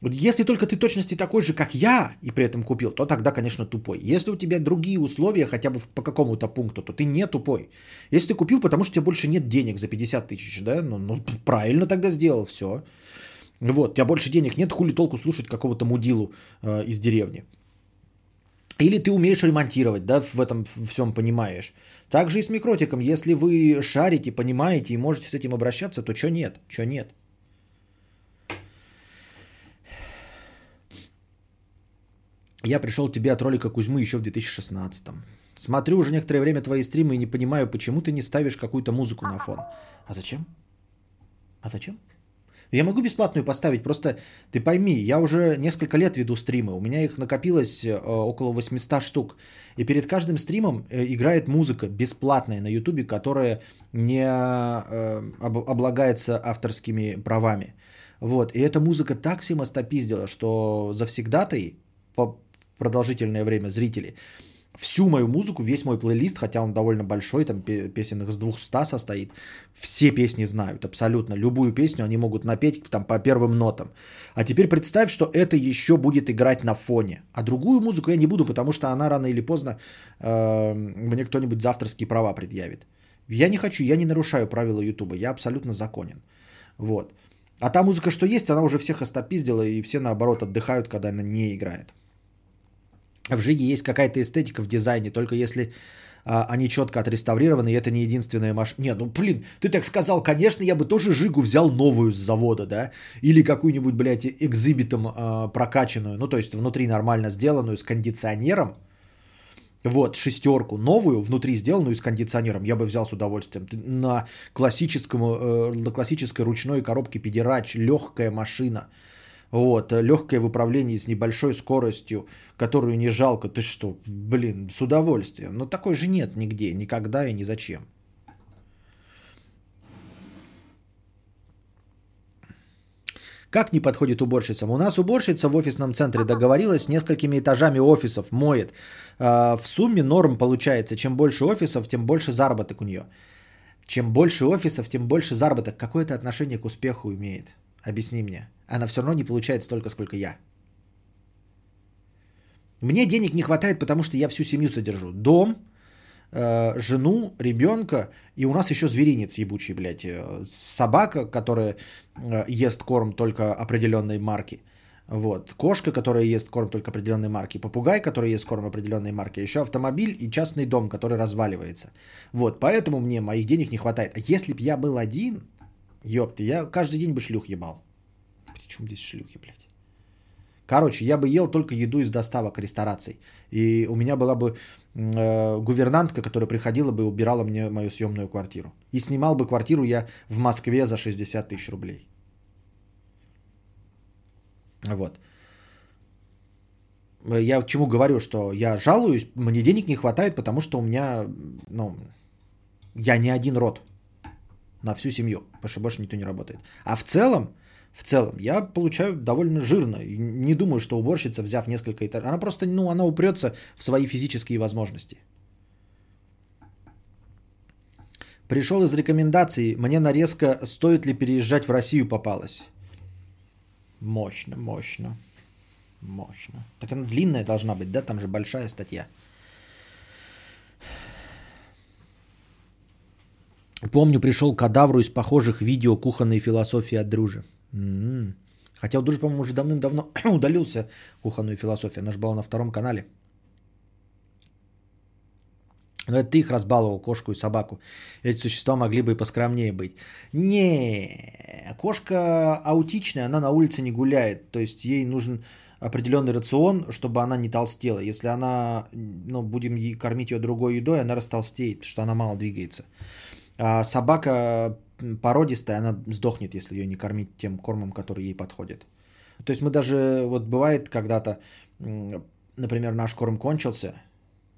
S1: Вот если только ты точности такой же, как я, и при этом купил, то тогда, конечно, тупой. Если у тебя другие условия, хотя бы по какому-то пункту, то ты не тупой. Если ты купил, потому что у тебя больше нет денег за 50 тысяч, да, ну, ну правильно тогда сделал, все. Вот, у тебя больше денег нет, хули толку слушать какого-то мудилу э, из деревни. Или ты умеешь ремонтировать, да, в этом всем понимаешь. Также и с микротиком, если вы шарите, понимаете и можете с этим обращаться, то что нет, что нет. Я пришел к тебе от ролика Кузьмы еще в 2016. Смотрю уже некоторое время твои стримы и не понимаю, почему ты не ставишь какую-то музыку на фон. А зачем? А зачем? Я могу бесплатную поставить, просто ты пойми, я уже несколько лет веду стримы, у меня их накопилось э, около 800 штук. И перед каждым стримом э, играет музыка бесплатная на ютубе, которая не э, облагается авторскими правами. Вот, и эта музыка так всем остопиздила, что завсегдатай по продолжительное время зрители, всю мою музыку, весь мой плейлист, хотя он довольно большой, там песен из 200 состоит, все песни знают, абсолютно. Любую песню они могут напеть там по первым нотам. А теперь представь, что это еще будет играть на фоне. А другую музыку я не буду, потому что она рано или поздно э, мне кто-нибудь за авторские права предъявит. Я не хочу, я не нарушаю правила Ютуба, я абсолютно законен. Вот. А та музыка, что есть, она уже всех остопиздила, и все наоборот отдыхают, когда она не играет в Жиге есть какая-то эстетика в дизайне, только если а, они четко отреставрированы, и это не единственная машина. Не, ну блин, ты так сказал, конечно, я бы тоже Жигу взял новую с завода, да, или какую-нибудь, блядь, экзибитом а, прокачанную, ну то есть внутри нормально сделанную с кондиционером, вот, шестерку новую, внутри сделанную с кондиционером, я бы взял с удовольствием. На, классическом, э, на классической ручной коробке Педерач, легкая машина – вот, легкое в управлении с небольшой скоростью, которую не жалко. Ты что, блин, с удовольствием. Но такой же нет нигде, никогда и ни зачем. Как не подходит уборщицам? У нас уборщица в офисном центре договорилась с несколькими этажами офисов, моет. А, в сумме норм получается. Чем больше офисов, тем больше заработок у нее. Чем больше офисов, тем больше заработок. Какое это отношение к успеху имеет? Объясни мне. Она все равно не получает столько, сколько я. Мне денег не хватает, потому что я всю семью содержу. Дом, э, жену, ребенка, и у нас еще зверинец ебучий, блядь. Э, собака, которая э, ест корм только определенной марки. Вот. Кошка, которая ест корм только определенной марки. Попугай, который ест корм определенной марки. Еще автомобиль и частный дом, который разваливается. Вот. Поэтому мне моих денег не хватает. А если бы я был один, ёпты, я каждый день бы шлюх ебал. Причем здесь шлюхи, блядь? Короче, я бы ел только еду из доставок рестораций. И у меня была бы э, гувернантка, которая приходила бы и убирала мне мою съемную квартиру. И снимал бы квартиру я в Москве за 60 тысяч рублей. Вот. Я к чему говорю, что я жалуюсь, мне денег не хватает, потому что у меня, ну, я не один род на всю семью, потому что больше никто не работает. А в целом, в целом, я получаю довольно жирно. Не думаю, что уборщица, взяв несколько этажей, она просто, ну, она упрется в свои физические возможности. Пришел из рекомендаций, мне нарезка, стоит ли переезжать в Россию попалась. Мощно, мощно, мощно. Так она длинная должна быть, да? Там же большая статья. Помню, пришел кадавру из похожих видео кухонной философии от дружи. М-м. Хотя у дружи, по-моему, уже давным-давно удалился кухонную философию. Она же была на втором канале. Но это ты их разбаловал, кошку и собаку. Эти существа могли бы и поскромнее быть. Не, кошка аутичная, она на улице не гуляет. То есть ей нужен определенный рацион, чтобы она не толстела. Если она, ну, будем кормить ее другой едой, она растолстеет, что она мало двигается. А собака породистая, она сдохнет, если ее не кормить тем кормом, который ей подходит. То есть мы даже, вот бывает когда-то, например, наш корм кончился,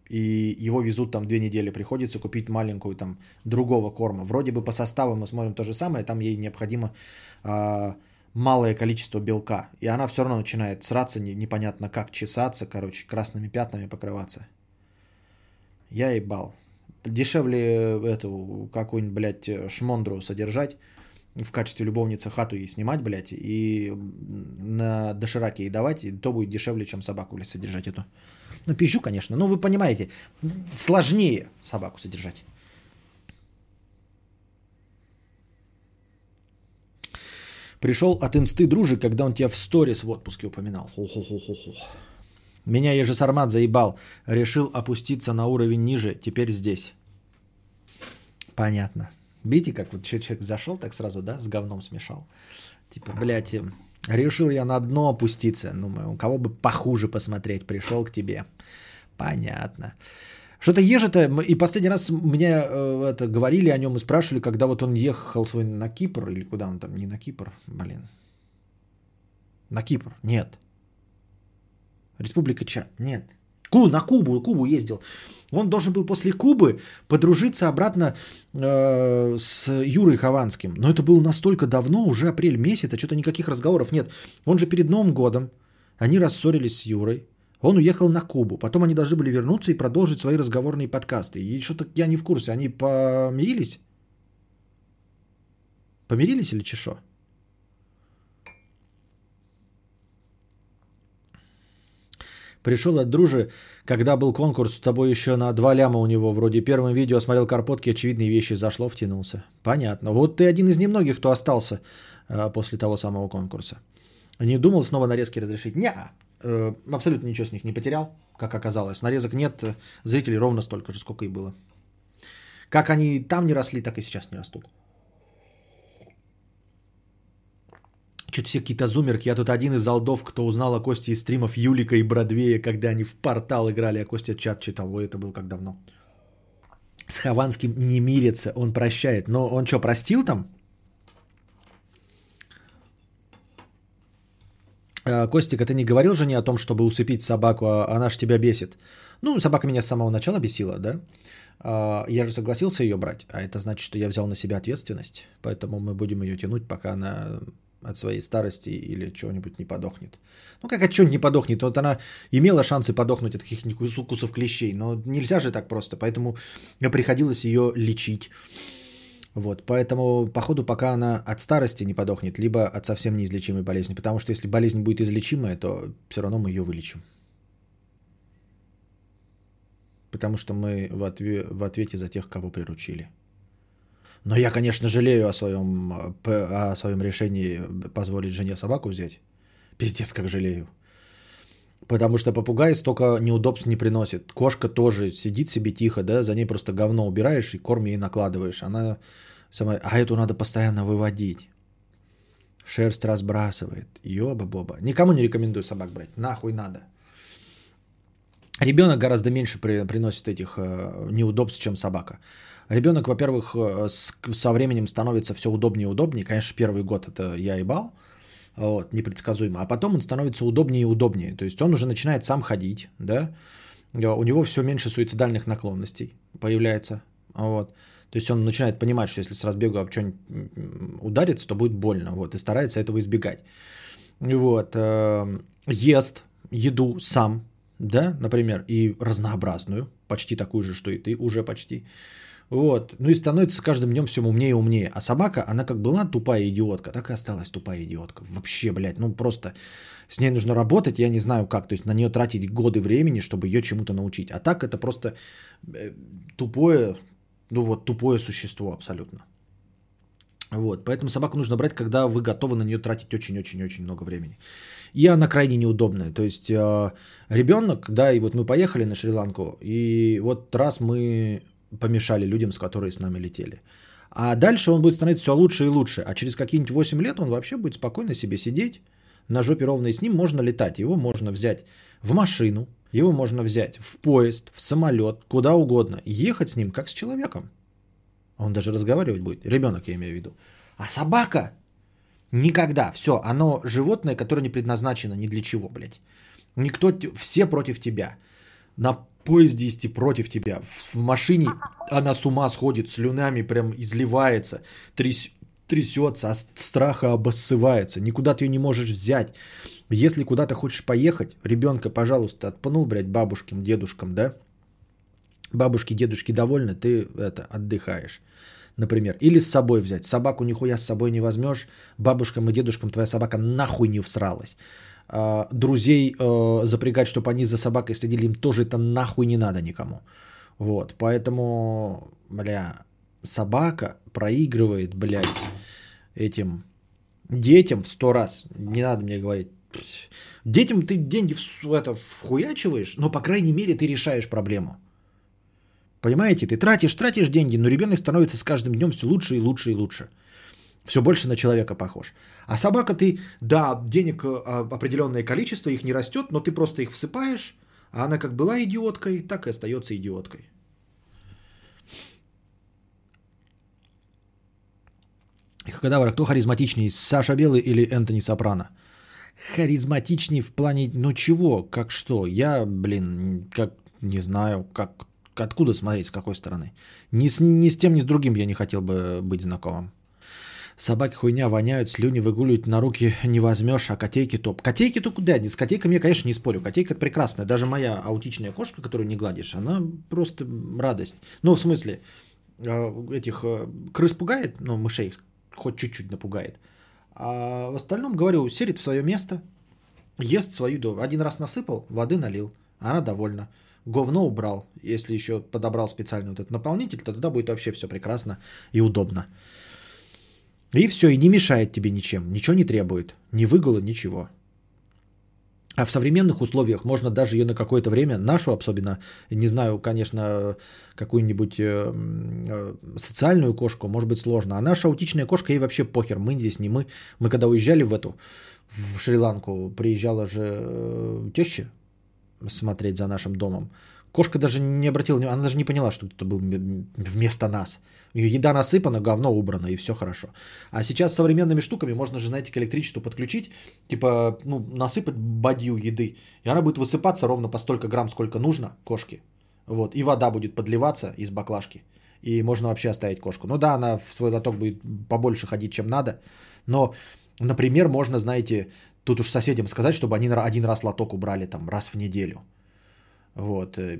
S1: и его везут там две недели, приходится купить маленькую там другого корма. Вроде бы по составу мы смотрим то же самое, там ей необходимо э, малое количество белка, и она все равно начинает сраться не, непонятно как, чесаться, короче, красными пятнами покрываться. Я ебал. Дешевле эту какую-нибудь, блядь, шмондру содержать, в качестве любовницы хату ей снимать, блядь, и на дошираке ей давать, и то будет дешевле, чем собаку, блядь, содержать эту. Ну, пищу, конечно, но вы понимаете, сложнее собаку содержать. Пришел от инсты дружи, когда он тебя в сторис в отпуске упоминал. Хо-хо-хо-хо-хо. Меня Ежесармат заебал. Решил опуститься на уровень ниже. Теперь здесь. Понятно. Видите, как вот человек зашел так сразу, да, с говном смешал. Типа, блядь, э, решил я на дно опуститься. Ну, у кого бы похуже посмотреть, пришел к тебе. Понятно. Что-то ежи-то, и последний раз мне э, это, говорили о нем и спрашивали, когда вот он ехал свой на Кипр, или куда он там, не на Кипр, блин. На Кипр, нет. Республика Чад, нет. Ку, на Кубу, Кубу ездил. Он должен был после Кубы подружиться обратно э, с Юрой Хованским. Но это было настолько давно, уже апрель месяц, а что-то никаких разговоров нет. Он же перед Новым годом, они рассорились с Юрой. Он уехал на Кубу. Потом они должны были вернуться и продолжить свои разговорные подкасты. И что-то я не в курсе. Они помирились? Помирились или чешо? Пришел от дружи, когда был конкурс с тобой еще на два ляма у него. Вроде первым видео смотрел карпотки, очевидные вещи зашло, втянулся. Понятно. Вот ты один из немногих, кто остался э, после того самого конкурса. Не думал снова нарезки разрешить? Не, э, абсолютно ничего с них не потерял, как оказалось. Нарезок нет, зрителей ровно столько же, сколько и было. Как они там не росли, так и сейчас не растут. Что-то все какие-то зумерки. Я тут один из алдов, кто узнал о Косте из стримов Юлика и Бродвея, когда они в портал играли, а Костя чат читал. Ой, это был как давно. С Хованским не мирится, он прощает. Но он что, простил там? А, Костик, а ты не говорил жене о том, чтобы усыпить собаку, а она ж тебя бесит? Ну, собака меня с самого начала бесила, да? А, я же согласился ее брать, а это значит, что я взял на себя ответственность, поэтому мы будем ее тянуть, пока она от своей старости или чего-нибудь не подохнет. Ну, как от чего не подохнет? Вот она имела шансы подохнуть от каких-нибудь укусов клещей, но нельзя же так просто, поэтому приходилось ее лечить. Вот, поэтому, походу, пока она от старости не подохнет, либо от совсем неизлечимой болезни. Потому что если болезнь будет излечимая, то все равно мы ее вылечим. Потому что мы в, отве- в ответе за тех, кого приручили. Но я, конечно, жалею о своем, о своем решении позволить жене собаку взять. Пиздец, как жалею. Потому что попугай столько неудобств не приносит. Кошка тоже сидит себе тихо, да, за ней просто говно убираешь и корм ей накладываешь. Она сама... А эту надо постоянно выводить. Шерсть разбрасывает. Ёба-боба. Никому не рекомендую собак брать. Нахуй надо. Ребенок гораздо меньше при, приносит этих э, неудобств, чем собака. Ребенок, во-первых, э, с, со временем становится все удобнее и удобнее. Конечно, первый год это я ебал, вот, непредсказуемо. А потом он становится удобнее и удобнее. То есть он уже начинает сам ходить, да. У него все меньше суицидальных наклонностей появляется. Вот. То есть он начинает понимать, что если с разбегу об что-нибудь ударится, то будет больно. Вот, и старается этого избегать. Вот. Эм, ест еду сам, да, например, и разнообразную, почти такую же, что и ты, уже почти. Вот. Ну и становится с каждым днем все умнее и умнее. А собака, она как была тупая идиотка, так и осталась тупая идиотка. Вообще, блядь, ну просто с ней нужно работать, я не знаю как. То есть на нее тратить годы времени, чтобы ее чему-то научить. А так это просто э, тупое, ну вот тупое существо абсолютно. Вот, поэтому собаку нужно брать, когда вы готовы на нее тратить очень-очень-очень много времени. И она крайне неудобная. То есть э, ребенок, да, и вот мы поехали на Шри-Ланку, и вот раз мы помешали людям, с которыми с нами летели. А дальше он будет становиться все лучше и лучше. А через какие-нибудь 8 лет он вообще будет спокойно себе сидеть на жопе ровно. И с ним можно летать. Его можно взять в машину, его можно взять в поезд, в самолет, куда угодно. Ехать с ним как с человеком. Он даже разговаривать будет. Ребенок, я имею в виду. А собака никогда. Все, оно животное, которое не предназначено ни для чего, блядь. Никто, все против тебя. На поезде есть против тебя. В машине она с ума сходит, слюнами прям изливается, тряс, трясется, от страха обоссывается. Никуда ты ее не можешь взять. Если куда-то хочешь поехать, ребенка, пожалуйста, отпнул, блядь, бабушкам, дедушкам, да? Бабушки, дедушки довольны, ты это, отдыхаешь. Например, или с собой взять. Собаку нихуя с собой не возьмешь. Бабушкам и дедушкам твоя собака нахуй не всралась. А, друзей э, запрягать, чтобы они за собакой следили, им тоже это нахуй не надо никому. Вот, поэтому, бля, собака проигрывает, блядь, этим детям в сто раз. Не надо мне говорить. Детям ты деньги в, это вхуячиваешь, но, по крайней мере, ты решаешь проблему. Понимаете, ты тратишь, тратишь деньги, но ребенок становится с каждым днем все лучше и лучше и лучше. Все больше на человека похож. А собака ты, да, денег э, определенное количество, их не растет, но ты просто их всыпаешь, а она как была идиоткой, так и остается идиоткой. Кадавр, кто харизматичнее, Саша Белый или Энтони Сопрано? Харизматичнее в плане, ну чего, как что? Я, блин, как, не знаю, как, откуда смотреть, с какой стороны. Ни с, ни с тем, ни с другим я не хотел бы быть знакомым. Собаки хуйня воняют, слюни выгуливать на руки не возьмешь, а котейки топ. Котейки-то куда? С котейками я, конечно, не спорю. Котейка прекрасная. Даже моя аутичная кошка, которую не гладишь, она просто радость. Ну, в смысле, э, этих э, крыс пугает, ну, мышей хоть чуть-чуть напугает. А в остальном, говорю, серит в свое место, ест свою еду. Один раз насыпал, воды налил, она довольна. Говно убрал, если еще подобрал специально вот этот наполнитель, то тогда будет вообще все прекрасно и удобно. И все, и не мешает тебе ничем, ничего не требует, ни выгула, ничего. А в современных условиях можно даже ее на какое-то время, нашу особенно, не знаю, конечно, какую-нибудь э, э, социальную кошку, может быть сложно. А наша аутичная кошка, ей вообще похер, мы здесь не мы. Мы когда уезжали в эту, в Шри-Ланку, приезжала же э, теща смотреть за нашим домом. Кошка даже не обратила внимания, она даже не поняла, что это был вместо нас. Ее еда насыпана, говно убрано, и все хорошо. А сейчас современными штуками можно же, знаете, к электричеству подключить, типа, ну, насыпать бадью еды, и она будет высыпаться ровно по столько грамм, сколько нужно кошке. Вот, и вода будет подливаться из баклажки, и можно вообще оставить кошку. Ну да, она в свой лоток будет побольше ходить, чем надо, но Например, можно, знаете, тут уж соседям сказать, чтобы они один раз лоток убрали там раз в неделю. Вот. Э,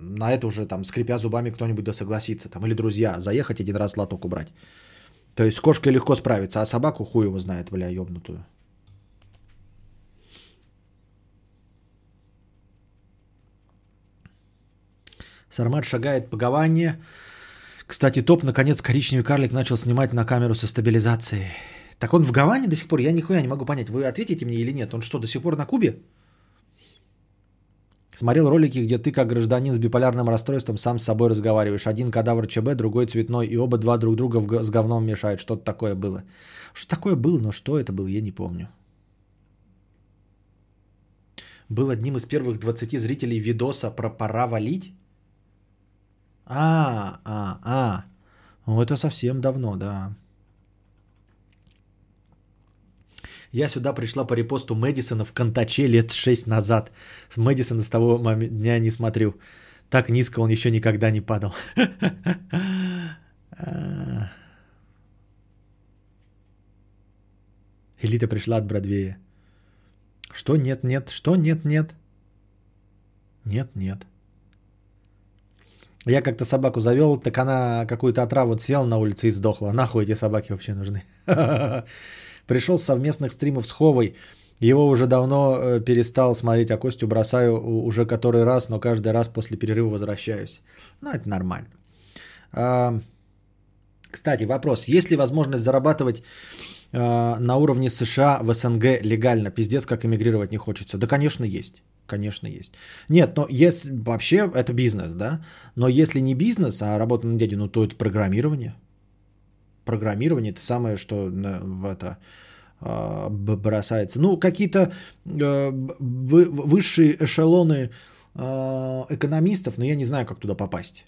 S1: на это уже там, скрипя зубами, кто-нибудь да согласится. Там, или друзья, заехать один раз лоток убрать. То есть с кошкой легко справиться, а собаку хуй его знает, бля, ёбнутую. Сармат шагает по Гаване. Кстати, топ, наконец, коричневый карлик начал снимать на камеру со стабилизацией. Так он в Гаване до сих пор? Я нихуя не могу понять. Вы ответите мне или нет? Он что, до сих пор на Кубе? Смотрел ролики, где ты как гражданин с биполярным расстройством сам с собой разговариваешь. Один кадавр ЧБ, другой цветной, и оба два друг друга с говном мешают. Что-то такое было. Что такое было, но что это было, я не помню. Был одним из первых 20 зрителей видоса про «Пора валить». А, а, а. Ну, это совсем давно, да. Я сюда пришла по репосту Мэдисона в Контаче лет 6 назад. Мэдисона с того дня не смотрю. Так низко он еще никогда не падал. Элита пришла от Бродвея. Что нет, нет, что нет, нет. Нет, нет. Я как-то собаку завел, так она какую-то отраву съела на улице и сдохла. Нахуй эти собаки вообще нужны? Пришел с совместных стримов с Ховой. Его уже давно э, перестал смотреть, а Костю бросаю уже который раз, но каждый раз после перерыва возвращаюсь. Ну, это нормально. А, кстати, вопрос. Есть ли возможность зарабатывать а, на уровне США в СНГ легально? Пиздец, как эмигрировать не хочется. Да, конечно, есть. Конечно, есть. Нет, но если вообще это бизнес, да? Но если не бизнес, а работа на дяде, ну то это программирование. Программирование это самое, что в это а, бросается. Ну, какие-то э, высшие эшелоны а, экономистов, но я не знаю, как туда попасть.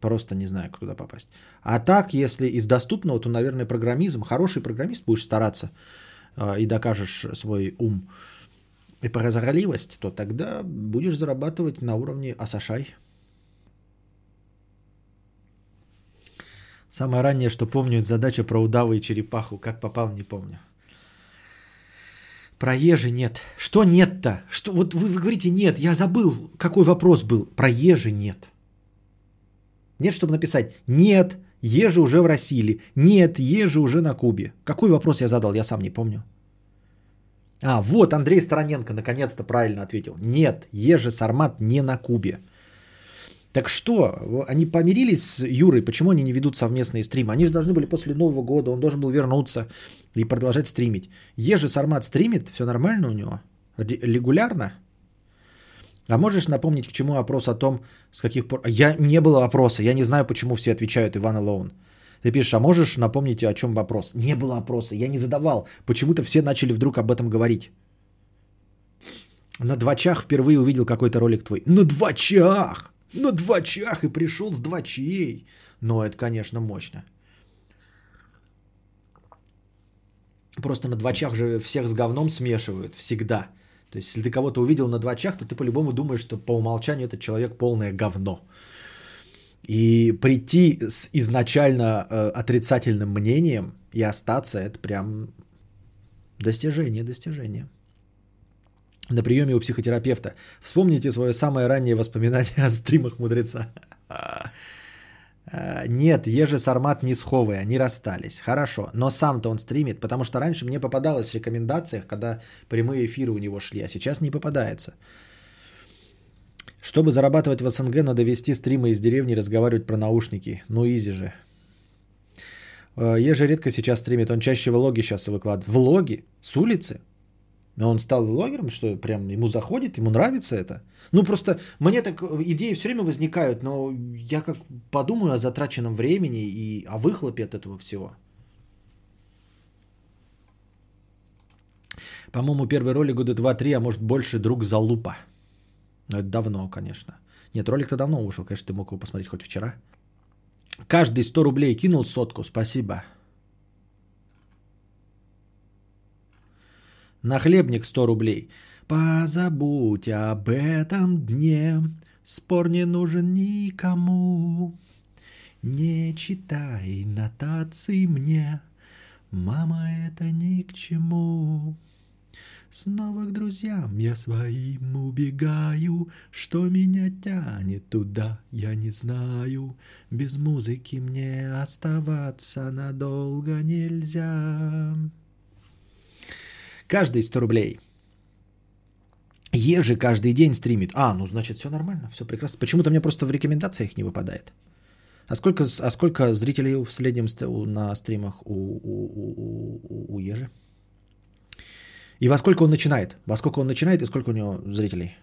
S1: Просто не знаю, как туда попасть. А так, если из доступного, то, наверное, программизм. Хороший программист будешь стараться а, и докажешь свой ум и прозорливость, то тогда будешь зарабатывать на уровне Асашай. Самое раннее, что помню, это задача про удава и черепаху. Как попал, не помню. Про ежи нет. Что нет-то? Что, вот вы, вы говорите нет, я забыл, какой вопрос был. Про ежи нет. Нет, чтобы написать нет, ежи уже в России. Нет, ежи уже на Кубе. Какой вопрос я задал, я сам не помню. А, вот Андрей Стороненко наконец-то правильно ответил. Нет, Ежи Сармат не на Кубе. Так что, они помирились с Юрой, почему они не ведут совместные стримы? Они же должны были после Нового года, он должен был вернуться и продолжать стримить. Ежи Сармат стримит, все нормально у него? Регулярно? А можешь напомнить, к чему вопрос о том, с каких пор... Я не было вопроса, я не знаю, почему все отвечают Иван Алоун. Ты пишешь, а можешь напомнить, о чем вопрос? Не было вопроса, я не задавал. Почему-то все начали вдруг об этом говорить. На двачах впервые увидел какой-то ролик твой. На двачах! На двачах и пришел с двачей. Но это, конечно, мощно. Просто на двачах же всех с говном смешивают всегда. То есть, если ты кого-то увидел на двачах, то ты по-любому думаешь, что по умолчанию этот человек полное говно. И прийти с изначально э, отрицательным мнением и остаться, это прям достижение, достижение. На приеме у психотерапевта. Вспомните свое самое раннее воспоминание о стримах мудреца. А, нет, Ежи Сармат не сховые, они расстались. Хорошо, но сам-то он стримит, потому что раньше мне попадалось в рекомендациях, когда прямые эфиры у него шли, а сейчас не попадается. Чтобы зарабатывать в СНГ, надо вести стримы из деревни и разговаривать про наушники. Ну, изи же. Э, Ежи редко сейчас стримит, он чаще влоги сейчас выкладывает. Влоги? С улицы? Но он стал влогером, что прям ему заходит, ему нравится это. Ну просто мне так идеи все время возникают, но я как подумаю о затраченном времени и о выхлопе от этого всего. По-моему, первый ролик года 2-3, а может больше друг Залупа. Но это давно, конечно. Нет, ролик-то давно вышел, конечно, ты мог его посмотреть хоть вчера. Каждый 100 рублей кинул сотку, спасибо. Нахлебник 100 рублей. Позабудь об этом дне, спор не нужен никому. Не читай нотации мне, Мама, это ни к чему. Снова к друзьям я своим убегаю, Что меня тянет туда, я не знаю. Без музыки мне оставаться надолго нельзя. Каждый 100 рублей. Ежи каждый день стримит. А, ну значит все нормально, все прекрасно. Почему-то мне просто в рекомендациях не выпадает. А сколько, а сколько зрителей в среднем на стримах у, у, у, у, у Ежи? И во сколько он начинает? Во сколько он начинает и сколько у него зрителей?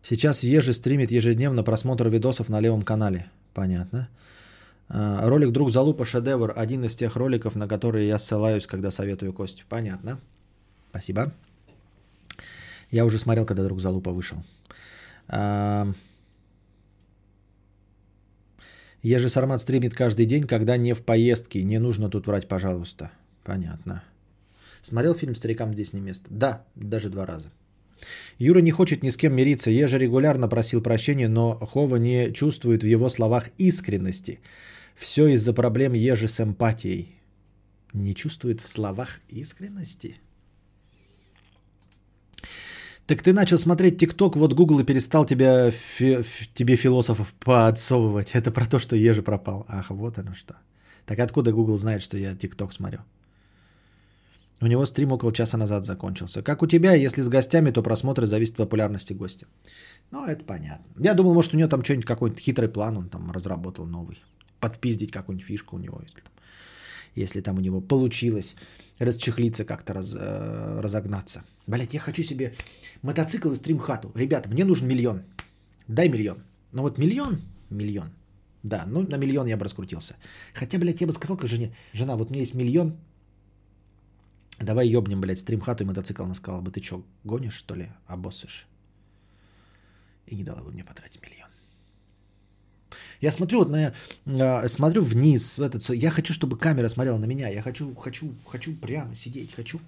S1: Сейчас Ежи стримит ежедневно просмотр видосов на левом канале. Понятно. А, ролик «Друг Залупа» шедевр. Один из тех роликов, на которые я ссылаюсь, когда советую Костю. Понятно. Спасибо. Я уже смотрел, когда «Друг Залупа» вышел. А... Ежи Сармат стримит каждый день, когда не в поездке. Не нужно тут врать, пожалуйста. Понятно. Смотрел фильм «Старикам здесь не место»? Да, даже два раза. Юра не хочет ни с кем мириться. Ежа регулярно просил прощения, но Хова не чувствует в его словах искренности. Все из-за проблем Ежи с эмпатией. Не чувствует в словах искренности? Так ты начал смотреть ТикТок, вот Google и перестал тебя, фи, тебе философов подсовывать. Это про то, что Ежи пропал. Ах, вот оно что. Так откуда Google знает, что я ТикТок смотрю? У него стрим около часа назад закончился. Как у тебя, если с гостями, то просмотры зависят от популярности гостя. Ну, это понятно. Я думал, может, у него там что-нибудь, какой-нибудь хитрый план он там разработал новый. Подпиздить какую-нибудь фишку у него, если там, если там у него получилось расчехлиться как-то, раз, э, разогнаться. Блять, я хочу себе мотоцикл и стрим-хату. Ребята, мне нужен миллион. Дай миллион. Ну вот миллион, миллион. Да, ну на миллион я бы раскрутился. Хотя, блядь, я бы сказал как жене, жена, вот меня есть миллион, Давай ёбнем, блядь, стрим-хату и мотоцикл на скалу. Бы ты чё, гонишь, что ли? Обоссышь? И не дала бы мне потратить миллион. Я смотрю вот на, э, смотрю вниз, в этот, я хочу, чтобы камера смотрела на меня, я хочу, хочу, хочу прямо сидеть, хочу.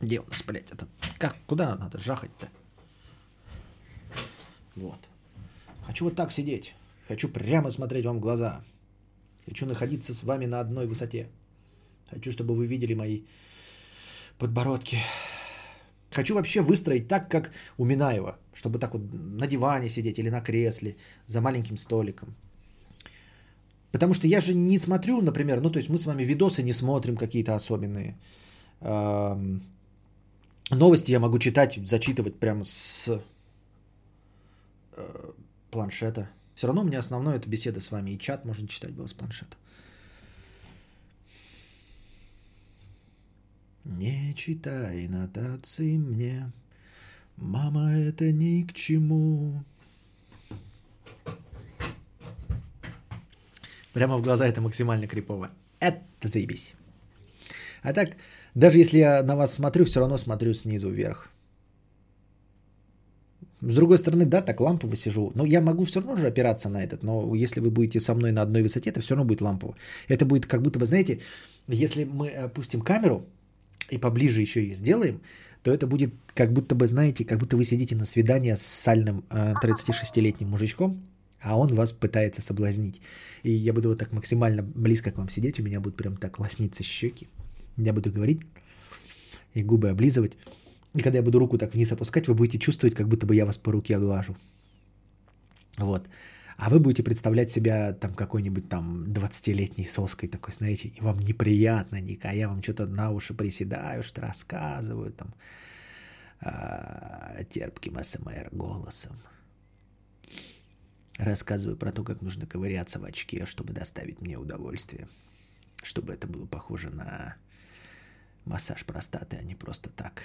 S1: Где у нас, блядь, это, как, куда надо жахать-то? Вот. Хочу вот так сидеть, хочу прямо смотреть вам в глаза, хочу находиться с вами на одной высоте, хочу, чтобы вы видели мои подбородки. Хочу вообще выстроить так, как у Минаева, чтобы так вот на диване сидеть или на кресле за маленьким столиком. Потому что я же не смотрю, например, ну то есть мы с вами видосы не смотрим какие-то особенные. Новости я могу читать, зачитывать прямо с э, планшета. Все равно у меня основное это беседа с вами, и чат можно читать было с планшета. Не читай нотации мне, мама, это ни к чему. Прямо в глаза это максимально крипово. Это заебись. А так, даже если я на вас смотрю, все равно смотрю снизу вверх. С другой стороны, да, так лампово сижу. Но я могу все равно же опираться на этот. Но если вы будете со мной на одной высоте, это все равно будет лампово. Это будет как будто бы, знаете, если мы опустим камеру, и поближе еще ее сделаем, то это будет как будто бы, знаете, как будто вы сидите на свидание с сальным 36-летним э, мужичком, а он вас пытается соблазнить. И я буду вот так максимально близко к вам сидеть, у меня будут прям так лосниться щеки. Я буду говорить и губы облизывать. И когда я буду руку так вниз опускать, вы будете чувствовать, как будто бы я вас по руке оглажу. Вот. А вы будете представлять себя там какой-нибудь там 20-летней соской такой, знаете, и вам неприятно, Ника, я вам что-то на уши приседаю, что рассказываю там а, терпким СМР голосом. Рассказываю про то, как нужно ковыряться в очке, чтобы доставить мне удовольствие. Чтобы это было похоже на массаж простаты, а не просто так.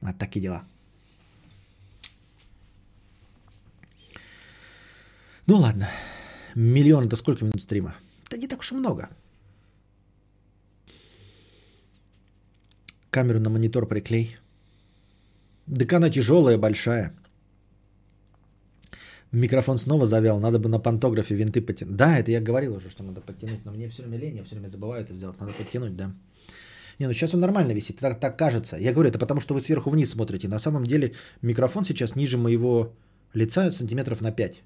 S1: Вот такие дела. Ну ладно. Миллион это сколько минут стрима? Да не так уж и много. Камеру на монитор приклей. Так она тяжелая, большая. Микрофон снова завял. Надо бы на пантографе винты потянуть. Да, это я говорил уже, что надо подтянуть. Но мне все время лень, я все время забываю это сделать. Надо подтянуть, да. Не, ну сейчас он нормально висит. Так, так кажется. Я говорю, это потому, что вы сверху вниз смотрите. На самом деле микрофон сейчас ниже моего лица сантиметров на 5.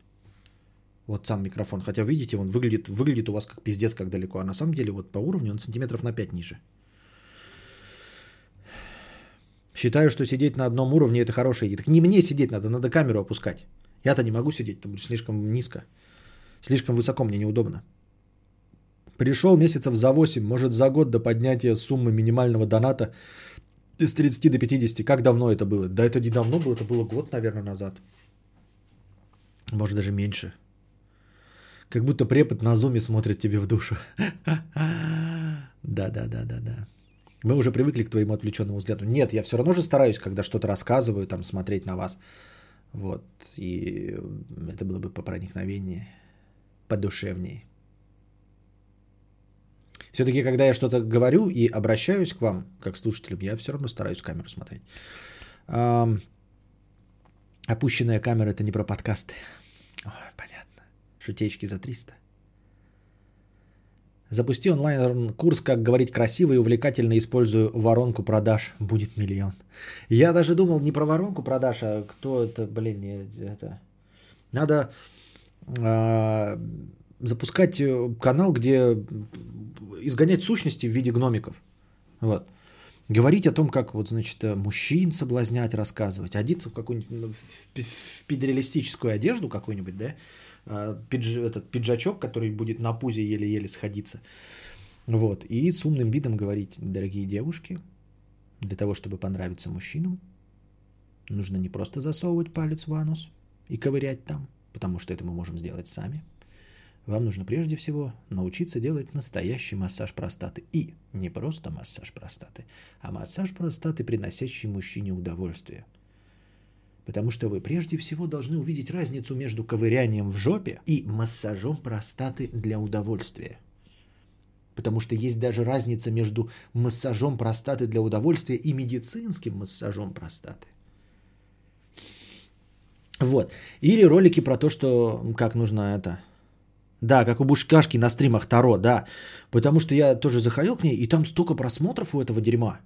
S1: Вот сам микрофон. Хотя, видите, он выглядит, выглядит у вас как пиздец, как далеко. А на самом деле вот по уровню он сантиметров на 5 ниже. Считаю, что сидеть на одном уровне это хорошая идея. Так не мне сидеть надо, надо камеру опускать. Я-то не могу сидеть, это будет слишком низко. Слишком высоко, мне неудобно. Пришел месяцев за 8, может за год до поднятия суммы минимального доната с 30 до 50. Как давно это было? Да это не давно было, это было год, наверное, назад. Может даже меньше. Как будто препод на зуме смотрит тебе в душу. Да, да, да, да, да. Мы уже привыкли к твоему отвлеченному взгляду. Нет, я все равно же стараюсь, когда что-то рассказываю, там смотреть на вас. Вот. И это было бы по проникновению, подушевнее. Все-таки, когда я что-то говорю и обращаюсь к вам, как слушателям, я все равно стараюсь камеру смотреть. Опущенная камера это не про подкасты. Ой, понятно. Шутечки за 300. Запусти онлайн-курс «Как говорить красиво и увлекательно, используя воронку продаж». Будет миллион. Я даже думал не про воронку продаж, а кто это, блин, это... Надо э, запускать канал, где изгонять сущности в виде гномиков. Вот. Говорить о том, как вот, значит, мужчин соблазнять, рассказывать, одеться в какую-нибудь ну, в педреалистическую одежду какую-нибудь, да, а, пидж, этот пиджачок, который будет на пузе еле-еле сходиться. Вот. И с умным видом говорить, дорогие девушки, для того, чтобы понравиться мужчинам, нужно не просто засовывать палец в анус и ковырять там, потому что это мы можем сделать сами. Вам нужно прежде всего научиться делать настоящий массаж простаты. И не просто массаж простаты, а массаж простаты, приносящий мужчине удовольствие – Потому что вы прежде всего должны увидеть разницу между ковырянием в жопе и массажом простаты для удовольствия. Потому что есть даже разница между массажом простаты для удовольствия и медицинским массажом простаты. Вот. Или ролики про то, что как нужно это... Да, как у Бушкашки на стримах Таро, да. Потому что я тоже заходил к ней, и там столько просмотров у этого дерьма.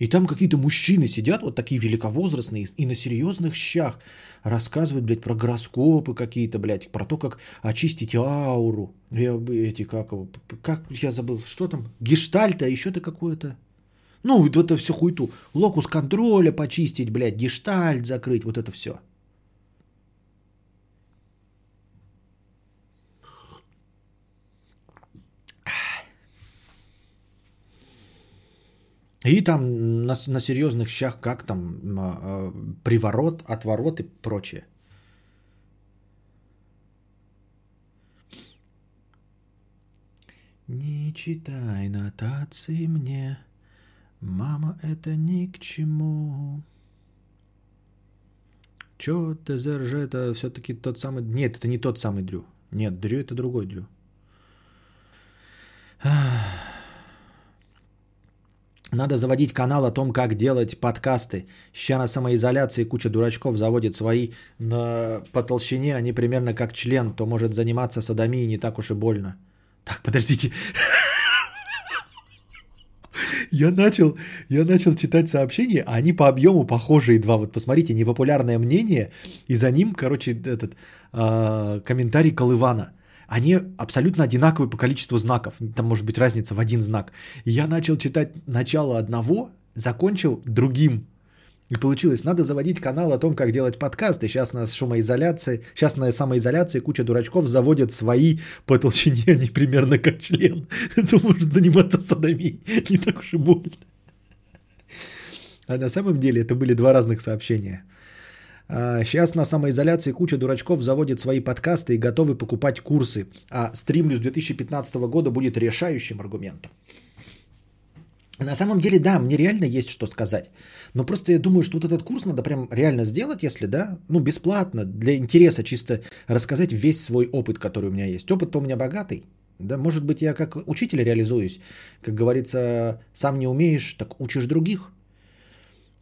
S1: И там какие-то мужчины сидят, вот такие великовозрастные, и на серьезных щах рассказывают, блядь, про гороскопы какие-то, блядь, про то, как очистить ауру. Я, эти, как как, я забыл, что там, гештальта, еще-то какое-то. Ну, вот это все хуйту. Локус контроля почистить, блядь, гештальт закрыть, вот это все. И там на, на серьезных щах, как там э, приворот, отворот и прочее. Не читай нотации мне, мама, это ни к чему. Чё ТЗРЖ это все-таки тот самый... Нет, это не тот самый Дрю. Нет, Дрю это другой Дрю. Ах. Надо заводить канал о том, как делать подкасты. Ща на самоизоляции куча дурачков заводит свои на, по толщине, они примерно как член, то может заниматься садомией не так уж и больно. Так, подождите. Я начал, я начал читать сообщения, а они по объему похожие два. Вот посмотрите, непопулярное мнение, и за ним, короче, этот э, комментарий Колывана – они абсолютно одинаковые по количеству знаков. Там может быть разница в один знак. Я начал читать начало одного, закончил другим. И получилось, надо заводить канал о том, как делать подкасты. Сейчас на шумоизоляции, сейчас на самоизоляции куча дурачков заводят свои по толщине, они примерно как член. Это может заниматься садомией. Не так уж и больно. А на самом деле это были два разных сообщения. Сейчас а, на самоизоляции куча дурачков заводит свои подкасты и готовы покупать курсы. А стримлюс 2015 года будет решающим аргументом. На самом деле, да, мне реально есть что сказать. Но просто я думаю, что вот этот курс надо прям реально сделать, если, да, ну, бесплатно, для интереса чисто рассказать весь свой опыт, который у меня есть. Опыт-то у меня богатый. Да, может быть, я как учитель реализуюсь. Как говорится, сам не умеешь, так учишь других.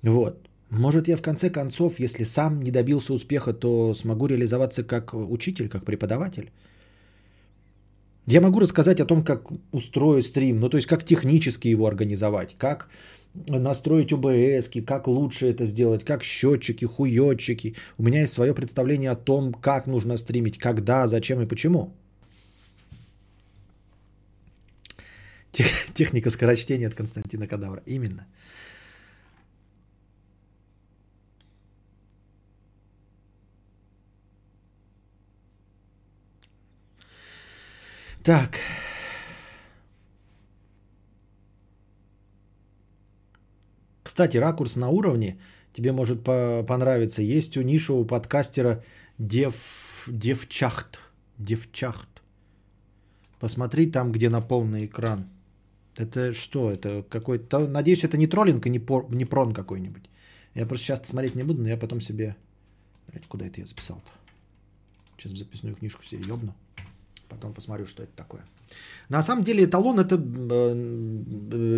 S1: Вот. Может, я в конце концов, если сам не добился успеха, то смогу реализоваться как учитель, как преподаватель. Я могу рассказать о том, как устроить стрим, ну то есть как технически его организовать, как настроить ОБС, как лучше это сделать, как счетчики, хуетчики. У меня есть свое представление о том, как нужно стримить, когда, зачем и почему. Тех, техника скорочтения от Константина Кадавра. Именно. Так. Кстати, ракурс на уровне тебе может по- понравиться. Есть у нишевого подкастера Дев... Девчахт. Девчахт. Посмотри там, где на полный экран. Это что? Это какой-то... Надеюсь, это не троллинг и не, пор... не прон какой-нибудь. Я просто часто смотреть не буду, но я потом себе... Блять, куда это я записал-то? Сейчас в записную книжку себе ёбну. Потом посмотрю, что это такое. На самом деле эталон это э,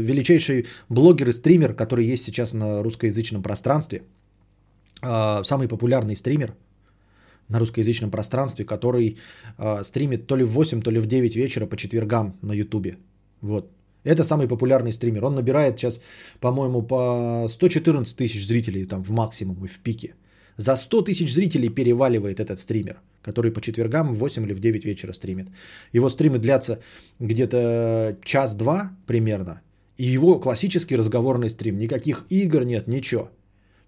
S1: величайший блогер и стример, который есть сейчас на русскоязычном пространстве. Э, самый популярный стример на русскоязычном пространстве, который э, стримит то ли в 8, то ли в 9 вечера по четвергам на ютубе. Вот. Это самый популярный стример. Он набирает сейчас, по-моему, по 114 тысяч зрителей там в максимум и в пике. За 100 тысяч зрителей переваливает этот стример, который по четвергам в 8 или в 9 вечера стримит. Его стримы длятся где-то час-два примерно. И его классический разговорный стрим. Никаких игр нет, ничего.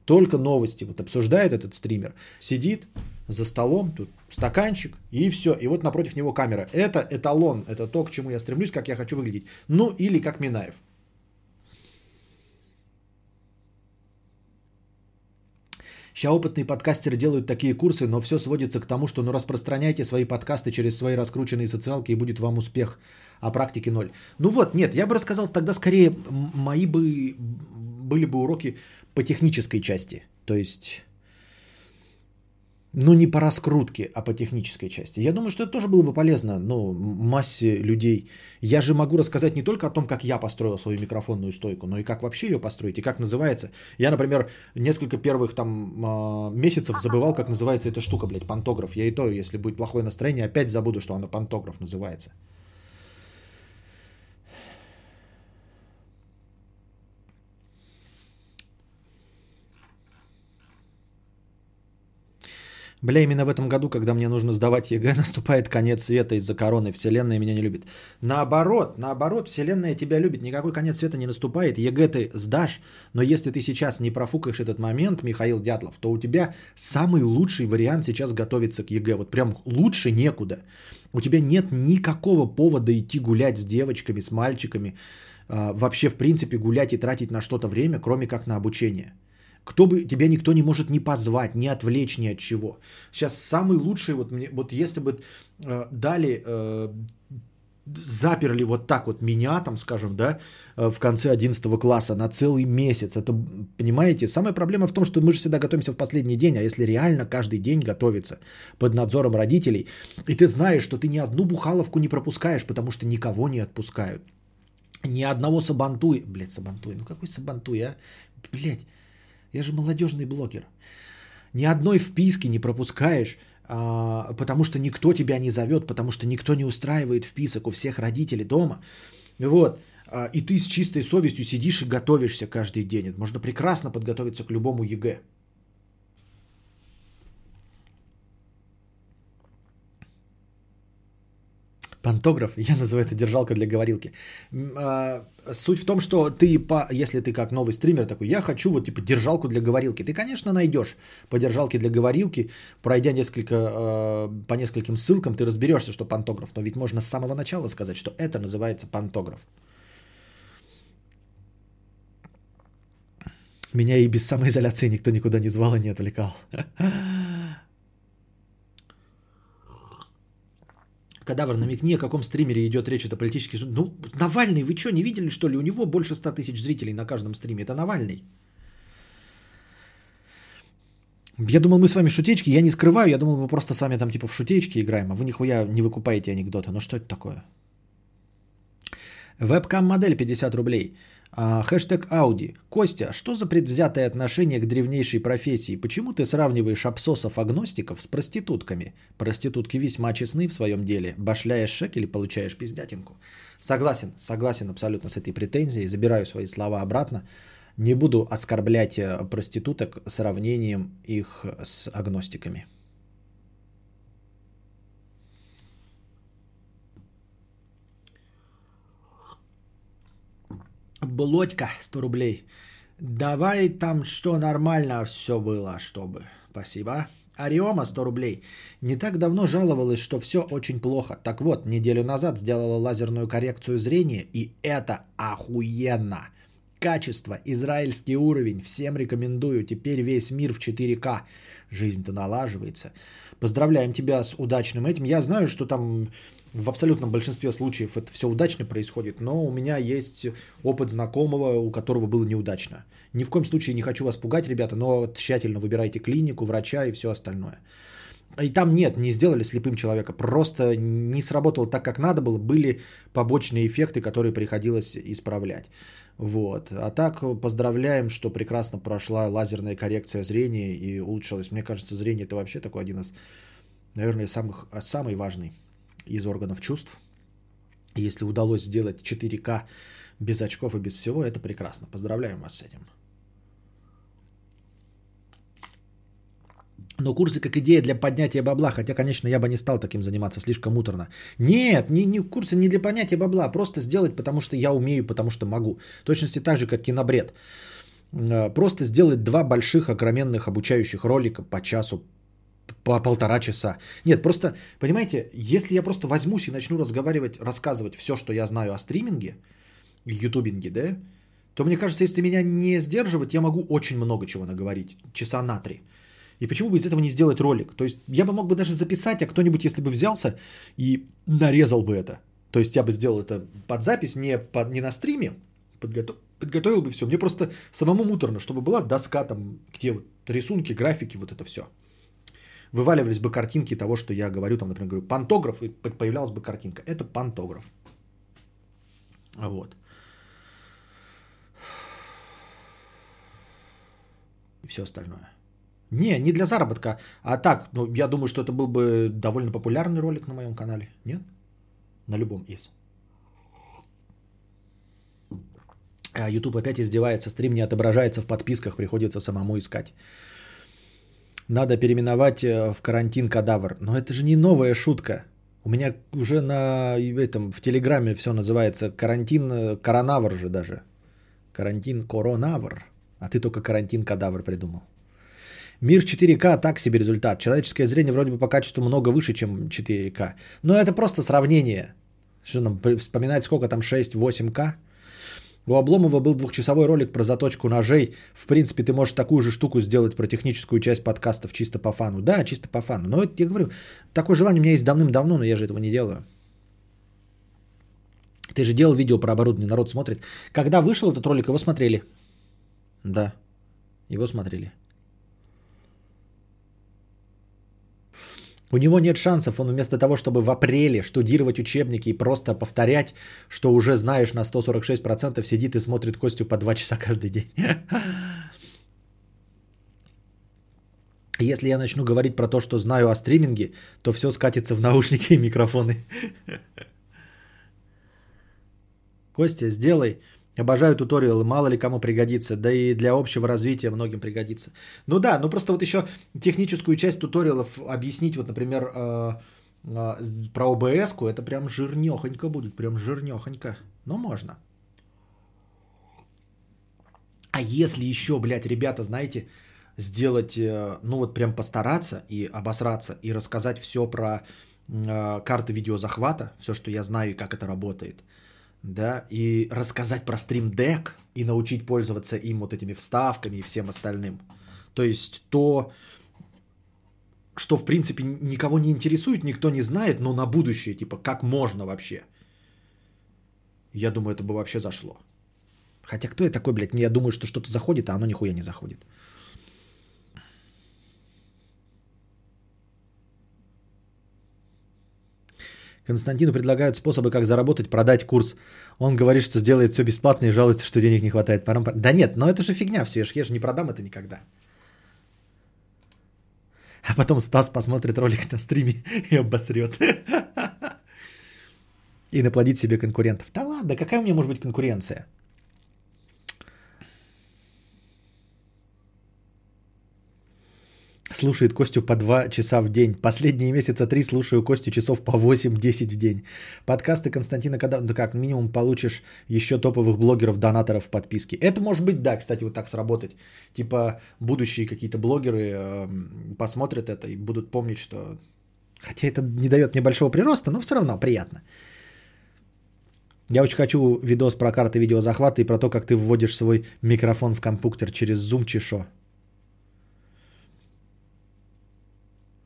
S1: Только новости. Вот обсуждает этот стример. Сидит за столом, тут стаканчик и все. И вот напротив него камера. Это эталон, это то, к чему я стремлюсь, как я хочу выглядеть. Ну или как Минаев. Сейчас опытные подкастеры делают такие курсы, но все сводится к тому, что ну распространяйте свои подкасты через свои раскрученные социалки и будет вам успех, а практики ноль. Ну вот, нет, я бы рассказал тогда скорее мои бы были бы уроки по технической части. То есть ну, не по раскрутке, а по технической части. Я думаю, что это тоже было бы полезно ну, массе людей. Я же могу рассказать не только о том, как я построил свою микрофонную стойку, но и как вообще ее построить, и как называется. Я, например, несколько первых там а, месяцев забывал, как называется эта штука, блядь, пантограф. Я и то, если будет плохое настроение, опять забуду, что она пантограф называется. Бля, именно в этом году, когда мне нужно сдавать ЕГЭ, наступает конец света из-за короны. Вселенная меня не любит. Наоборот, наоборот, Вселенная тебя любит. Никакой конец света не наступает. ЕГЭ ты сдашь, но если ты сейчас не профукаешь этот момент, Михаил Дятлов, то у тебя самый лучший вариант сейчас готовиться к ЕГЭ. Вот прям лучше некуда. У тебя нет никакого повода идти гулять с девочками, с мальчиками. А, вообще, в принципе, гулять и тратить на что-то время, кроме как на обучение. Кто бы, тебя никто не может ни позвать, ни отвлечь ни от чего. Сейчас самый лучший, вот, мне, вот если бы э, дали, э, заперли вот так вот меня, там, скажем, да, э, в конце 11 класса на целый месяц, это, понимаете, самая проблема в том, что мы же всегда готовимся в последний день, а если реально каждый день готовиться под надзором родителей, и ты знаешь, что ты ни одну бухаловку не пропускаешь, потому что никого не отпускают, ни одного сабантуя, блядь, сабантуя, ну какой сабантуй, а, блядь, я же молодежный блогер. Ни одной вписки не пропускаешь, а, потому что никто тебя не зовет, потому что никто не устраивает вписок у всех родителей дома. Вот. А, и ты с чистой совестью сидишь и готовишься каждый день. Можно прекрасно подготовиться к любому ЕГЭ. Пантограф, я называю это держалка для говорилки. А, суть в том, что ты, если ты как новый стример такой, я хочу вот типа держалку для говорилки, ты, конечно, найдешь по держалке для говорилки, пройдя несколько, а, по нескольким ссылкам, ты разберешься, что пантограф. Но ведь можно с самого начала сказать, что это называется пантограф. Меня и без самоизоляции никто никуда не звал и не отвлекал. Кадавр, намекни, о каком стримере идет речь, это политический... Ну, Навальный, вы что, не видели, что ли? У него больше 100 тысяч зрителей на каждом стриме. Это Навальный. Я думал, мы с вами шутечки, я не скрываю, я думал, мы просто с вами там типа в шутечки играем, а вы нихуя не выкупаете анекдоты. Ну что это такое? Вебкам-модель 50 рублей. А, хэштег Ауди. Костя, что за предвзятое отношение к древнейшей профессии? Почему ты сравниваешь абсосов-агностиков с проститутками? Проститутки весьма честны в своем деле. Башляешь шекель и получаешь пиздятинку. Согласен, согласен абсолютно с этой претензией. Забираю свои слова обратно. Не буду оскорблять э, проституток сравнением их с агностиками. Блодька 100 рублей. Давай там что нормально все было, чтобы. Спасибо. Ариома 100 рублей. Не так давно жаловалась, что все очень плохо. Так вот, неделю назад сделала лазерную коррекцию зрения, и это охуенно. Качество, израильский уровень, всем рекомендую. Теперь весь мир в 4К. Жизнь-то налаживается. Поздравляем тебя с удачным этим. Я знаю, что там в абсолютном большинстве случаев это все удачно происходит, но у меня есть опыт знакомого, у которого было неудачно. Ни в коем случае не хочу вас пугать, ребята, но тщательно выбирайте клинику, врача и все остальное. И там нет, не сделали слепым человека, просто не сработало так, как надо было, были побочные эффекты, которые приходилось исправлять. Вот. А так поздравляем, что прекрасно прошла лазерная коррекция зрения и улучшилось. Мне кажется, зрение это вообще такой один из, наверное, самых, самый важный из органов чувств. Если удалось сделать 4К без очков и без всего, это прекрасно. Поздравляем вас с этим. Но курсы как идея для поднятия бабла, хотя, конечно, я бы не стал таким заниматься, слишком муторно. Нет, не, не курсы не для поднятия бабла, просто сделать, потому что я умею, потому что могу. В точности так же, как кинобред. Э, просто сделать два больших огроменных обучающих ролика по часу, по полтора часа. Нет, просто, понимаете, если я просто возьмусь и начну разговаривать, рассказывать все, что я знаю о стриминге, ютубинге, да, то мне кажется, если меня не сдерживать, я могу очень много чего наговорить, часа на три. И почему бы из этого не сделать ролик? То есть я бы мог бы даже записать, а кто-нибудь, если бы взялся и нарезал бы это. То есть я бы сделал это под запись, не, под, не на стриме, подготов, подготовил бы все. Мне просто самому муторно, чтобы была доска там, где вот рисунки, графики, вот это все. Вываливались бы картинки того, что я говорю, там, например, говорю, пантограф, и появлялась бы картинка. Это пантограф. Вот. И все остальное. Не, не для заработка, а так, ну, я думаю, что это был бы довольно популярный ролик на моем канале. Нет? На любом из. А YouTube опять издевается, стрим не отображается в подписках, приходится самому искать. Надо переименовать э, в карантин кадавр. Но это же не новая шутка. У меня уже на этом в Телеграме все называется карантин э, коронавр же даже. Карантин коронавр. А ты только карантин кадавр придумал. Мир 4К так себе результат. Человеческое зрение вроде бы по качеству много выше, чем 4К. Но это просто сравнение. Что нам вспоминать, сколько там 6-8К? У Обломова был двухчасовой ролик про заточку ножей. В принципе, ты можешь такую же штуку сделать про техническую часть подкастов чисто по фану. Да, чисто по фану. Но это, я говорю, такое желание у меня есть давным-давно, но я же этого не делаю. Ты же делал видео про оборудование, народ смотрит. Когда вышел этот ролик, его смотрели. Да, его смотрели. У него нет шансов, он вместо того, чтобы в апреле штудировать учебники и просто повторять, что уже знаешь на 146%, сидит и смотрит Костю по 2 часа каждый день. Если я начну говорить про то, что знаю о стриминге, то все скатится в наушники и микрофоны. Костя, сделай Обожаю туториалы, мало ли кому пригодится, да и для общего развития многим пригодится. Ну да, ну просто вот еще техническую часть туториалов объяснить, вот, например, э, э, про обс это прям жирнехонько будет, прям жирнехонько, но можно. А если еще, блядь, ребята, знаете, сделать, э, ну вот прям постараться и обосраться, и рассказать все про карты видеозахвата, все, что я знаю и как это работает – да, и рассказать про Stream Deck и научить пользоваться им вот этими вставками и всем остальным. То есть то, что в принципе никого не интересует, никто не знает, но на будущее, типа, как можно вообще. Я думаю, это бы вообще зашло. Хотя кто я такой, блядь, я думаю, что что-то заходит, а оно нихуя не заходит. Константину предлагают способы, как заработать, продать курс. Он говорит, что сделает все бесплатно и жалуется, что денег не хватает. Да нет, но это же фигня все, я же не продам это никогда. А потом Стас посмотрит ролик на стриме и обосрет. И наплодит себе конкурентов. Да ладно, какая у меня может быть конкуренция? Слушает Костю по 2 часа в день. Последние месяца 3 слушаю Костю часов по 8-10 в день. Подкасты Константина когда... Да как, минимум получишь еще топовых блогеров, донаторов в подписке. Это может быть, да, кстати, вот так сработать. Типа будущие какие-то блогеры э, посмотрят это и будут помнить, что... Хотя это не дает мне большого прироста, но все равно приятно. Я очень хочу видос про карты видеозахвата и про то, как ты вводишь свой микрофон в компьютер через Zoom чешо.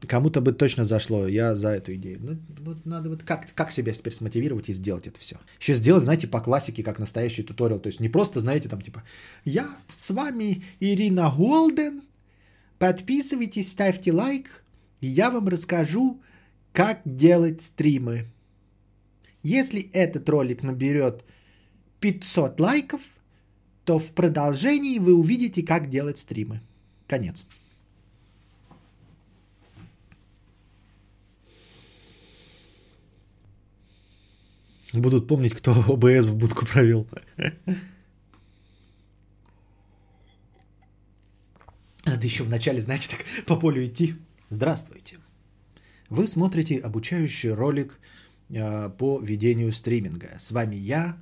S1: Кому-то бы точно зашло, я за эту идею. Ну, ну надо вот как, как себя теперь смотивировать и сделать это все. Еще сделать, знаете, по классике, как настоящий туториал. То есть не просто, знаете, там типа, я с вами Ирина Голден, подписывайтесь, ставьте лайк, и я вам расскажу, как делать стримы. Если этот ролик наберет 500 лайков, то в продолжении вы увидите, как делать стримы. Конец. Будут помнить, кто ОБС в будку провел. Надо еще вначале, знаете, так по полю идти. Здравствуйте. Вы смотрите обучающий ролик э, по ведению стриминга. С вами я,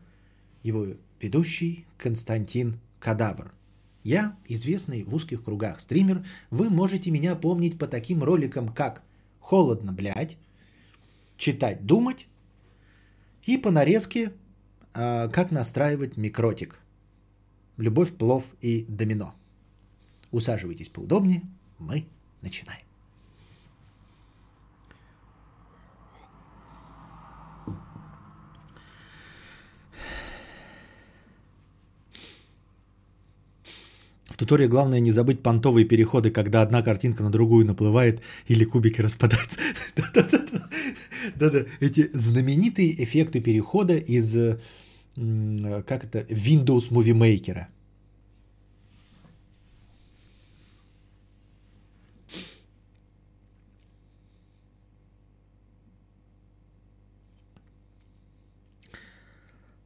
S1: его ведущий Константин Кадавр. Я известный в узких кругах стример. Вы можете меня помнить по таким роликам, как «Холодно, блядь», «Читать, думать», и по нарезке а, как настраивать микротик. Любовь, плов и домино. Усаживайтесь поудобнее, мы начинаем. В туторе главное не забыть понтовые переходы, когда одна картинка на другую наплывает или кубики распадаются. Да-да, эти знаменитые эффекты перехода из, как это, Windows Movie Maker.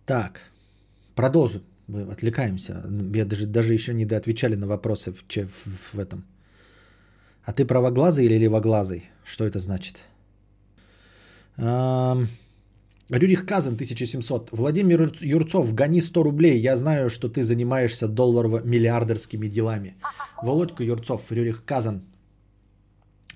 S1: Так, продолжим. Мы отвлекаемся. Я даже, даже еще не отвечали на вопросы в, в, в этом. А ты правоглазый или левоглазый? Что это значит? Рюрих Казан, 1700. Владимир Юрцов, гони 100 рублей. Я знаю, что ты занимаешься долларово-миллиардерскими делами. Володька Юрцов, Рюрих Казан.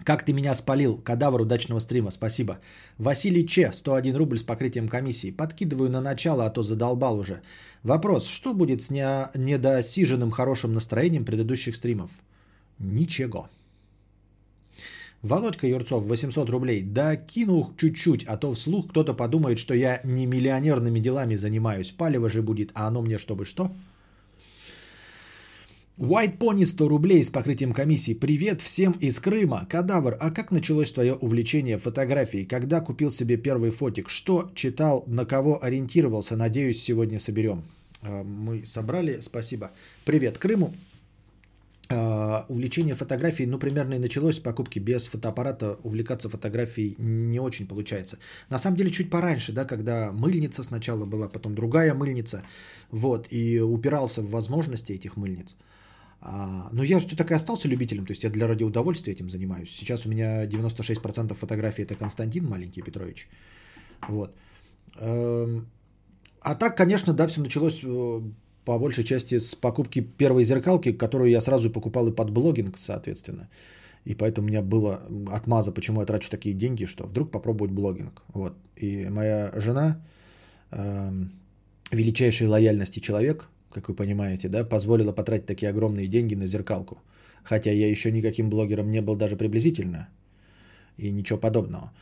S1: Как ты меня спалил? Кадавр удачного стрима, спасибо. Василий Че, 101 рубль с покрытием комиссии. Подкидываю на начало, а то задолбал уже. Вопрос, что будет с не... недосиженным хорошим настроением предыдущих стримов? Ничего. Володька Юрцов, 800 рублей. Да кину чуть-чуть, а то вслух кто-то подумает, что я не миллионерными делами занимаюсь. Палево же будет, а оно мне чтобы что? White Pony 100 рублей с покрытием комиссии. Привет всем из Крыма. Кадавр, а как началось твое увлечение фотографией? Когда купил себе первый фотик? Что читал? На кого ориентировался? Надеюсь, сегодня соберем. А, мы собрали, спасибо. Привет Крыму. А, увлечение фотографией, ну, примерно и началось с покупки без фотоаппарата. Увлекаться фотографией не очень получается. На самом деле, чуть пораньше, да, когда мыльница сначала была, потом другая мыльница, вот, и упирался в возможности этих мыльниц. А, но я все так и остался любителем, то есть я для ради удовольствия этим занимаюсь. Сейчас у меня 96% фотографий это Константин Маленький Петрович. Вот. Эм, а так, конечно, да, все началось э, по большей части с покупки первой зеркалки, которую я сразу покупал и под блогинг, соответственно. И поэтому у меня было отмаза, почему я трачу такие деньги, что вдруг попробовать блогинг. Вот. И моя жена, э, величайшей лояльности человек, как вы понимаете, да, позволила потратить такие огромные деньги на зеркалку. Хотя я еще никаким блогером не был даже приблизительно. И ничего подобного.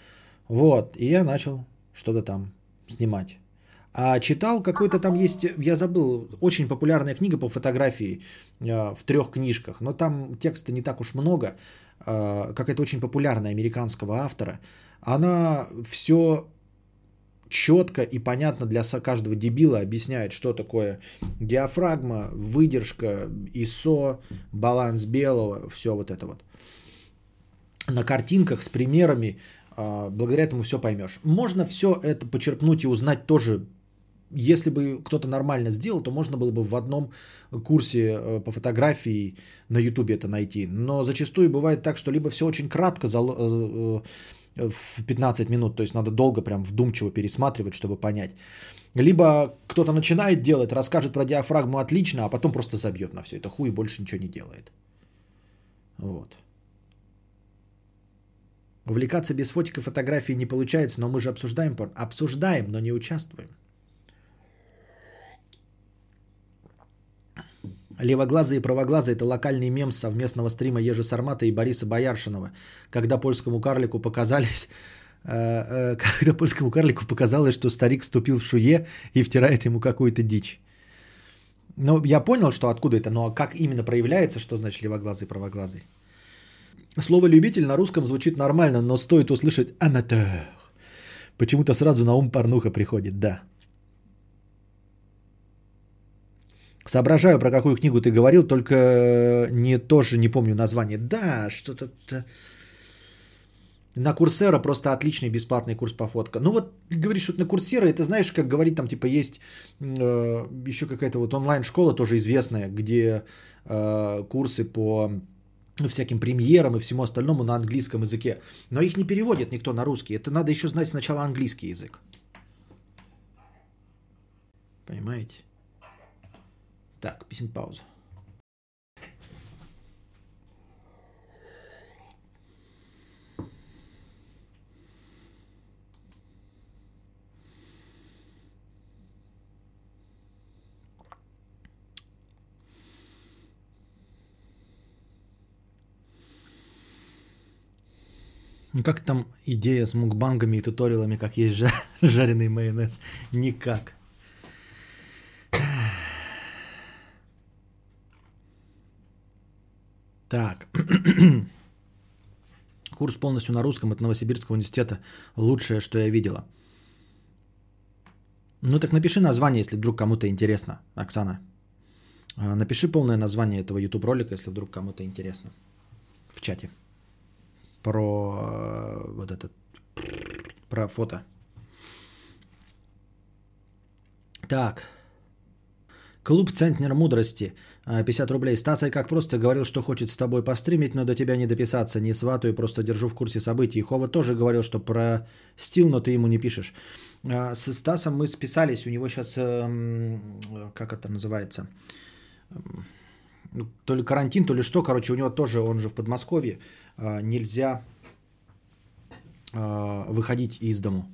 S1: Вот, и я начал что-то там снимать. А читал какой-то там есть, я забыл, очень популярная книга по фотографии э, в трех книжках, но там текста не так уж много, э, какая-то очень популярная американского автора. Она все четко и понятно для каждого дебила объясняет, что такое диафрагма, выдержка, ISO, баланс белого, все вот это вот. На картинках с примерами, а, благодаря этому все поймешь. Можно все это почерпнуть и узнать тоже если бы кто-то нормально сделал, то можно было бы в одном курсе э, по фотографии на YouTube это найти. Но зачастую бывает так, что либо все очень кратко э, э, в 15 минут, то есть надо долго прям вдумчиво пересматривать, чтобы понять. Либо кто-то начинает делать, расскажет про диафрагму отлично, а потом просто забьет на все это хуй и больше ничего не делает. Вот. Увлекаться без фотика фотографии не получается, но мы же обсуждаем. Обсуждаем, но не участвуем. Левоглазые и правоглазые – это локальный мем совместного стрима Ежи Сармата и Бориса Бояршинова, когда польскому карлику показались, э, э, когда польскому карлику показалось, что старик вступил в шуе и втирает ему какую-то дичь. Ну, я понял, что откуда это, но как именно проявляется, что значит левоглазый и правоглазый? Слово «любитель» на русском звучит нормально, но стоит услышать «аматeur». Почему-то сразу на ум порнуха приходит, да. Соображаю, про какую книгу ты говорил, только не тоже не помню название. Да, что-то... На Курсера просто отличный бесплатный курс по фотке. Ну вот говоришь, что на Курсера, это знаешь, как говорить, там типа есть э, еще какая-то вот онлайн-школа тоже известная, где э, курсы по всяким премьерам и всему остальному на английском языке. Но их не переводит никто на русский. Это надо еще знать сначала английский язык. Понимаете? Так, писем пауза. Ну как там идея с мукбангами и туториалами, как есть жареный майонез? Никак. Так. Курс полностью на русском от Новосибирского университета. Лучшее, что я видела. Ну так напиши название, если вдруг кому-то интересно, Оксана. А, напиши полное название этого YouTube ролика, если вдруг кому-то интересно. В чате. Про э, вот этот, про фото. Так. Клуб Центнер мудрости. 50 рублей. Стас, как просто говорил, что хочет с тобой постримить, но до тебя не дописаться. Не сватаю, просто держу в курсе событий. Хова тоже говорил, что про стил, но ты ему не пишешь. А, с Стасом мы списались. У него сейчас, эм, как это называется, эм, ну, то ли карантин, то ли что. Короче, у него тоже, он же в Подмосковье. А, нельзя а, выходить из дому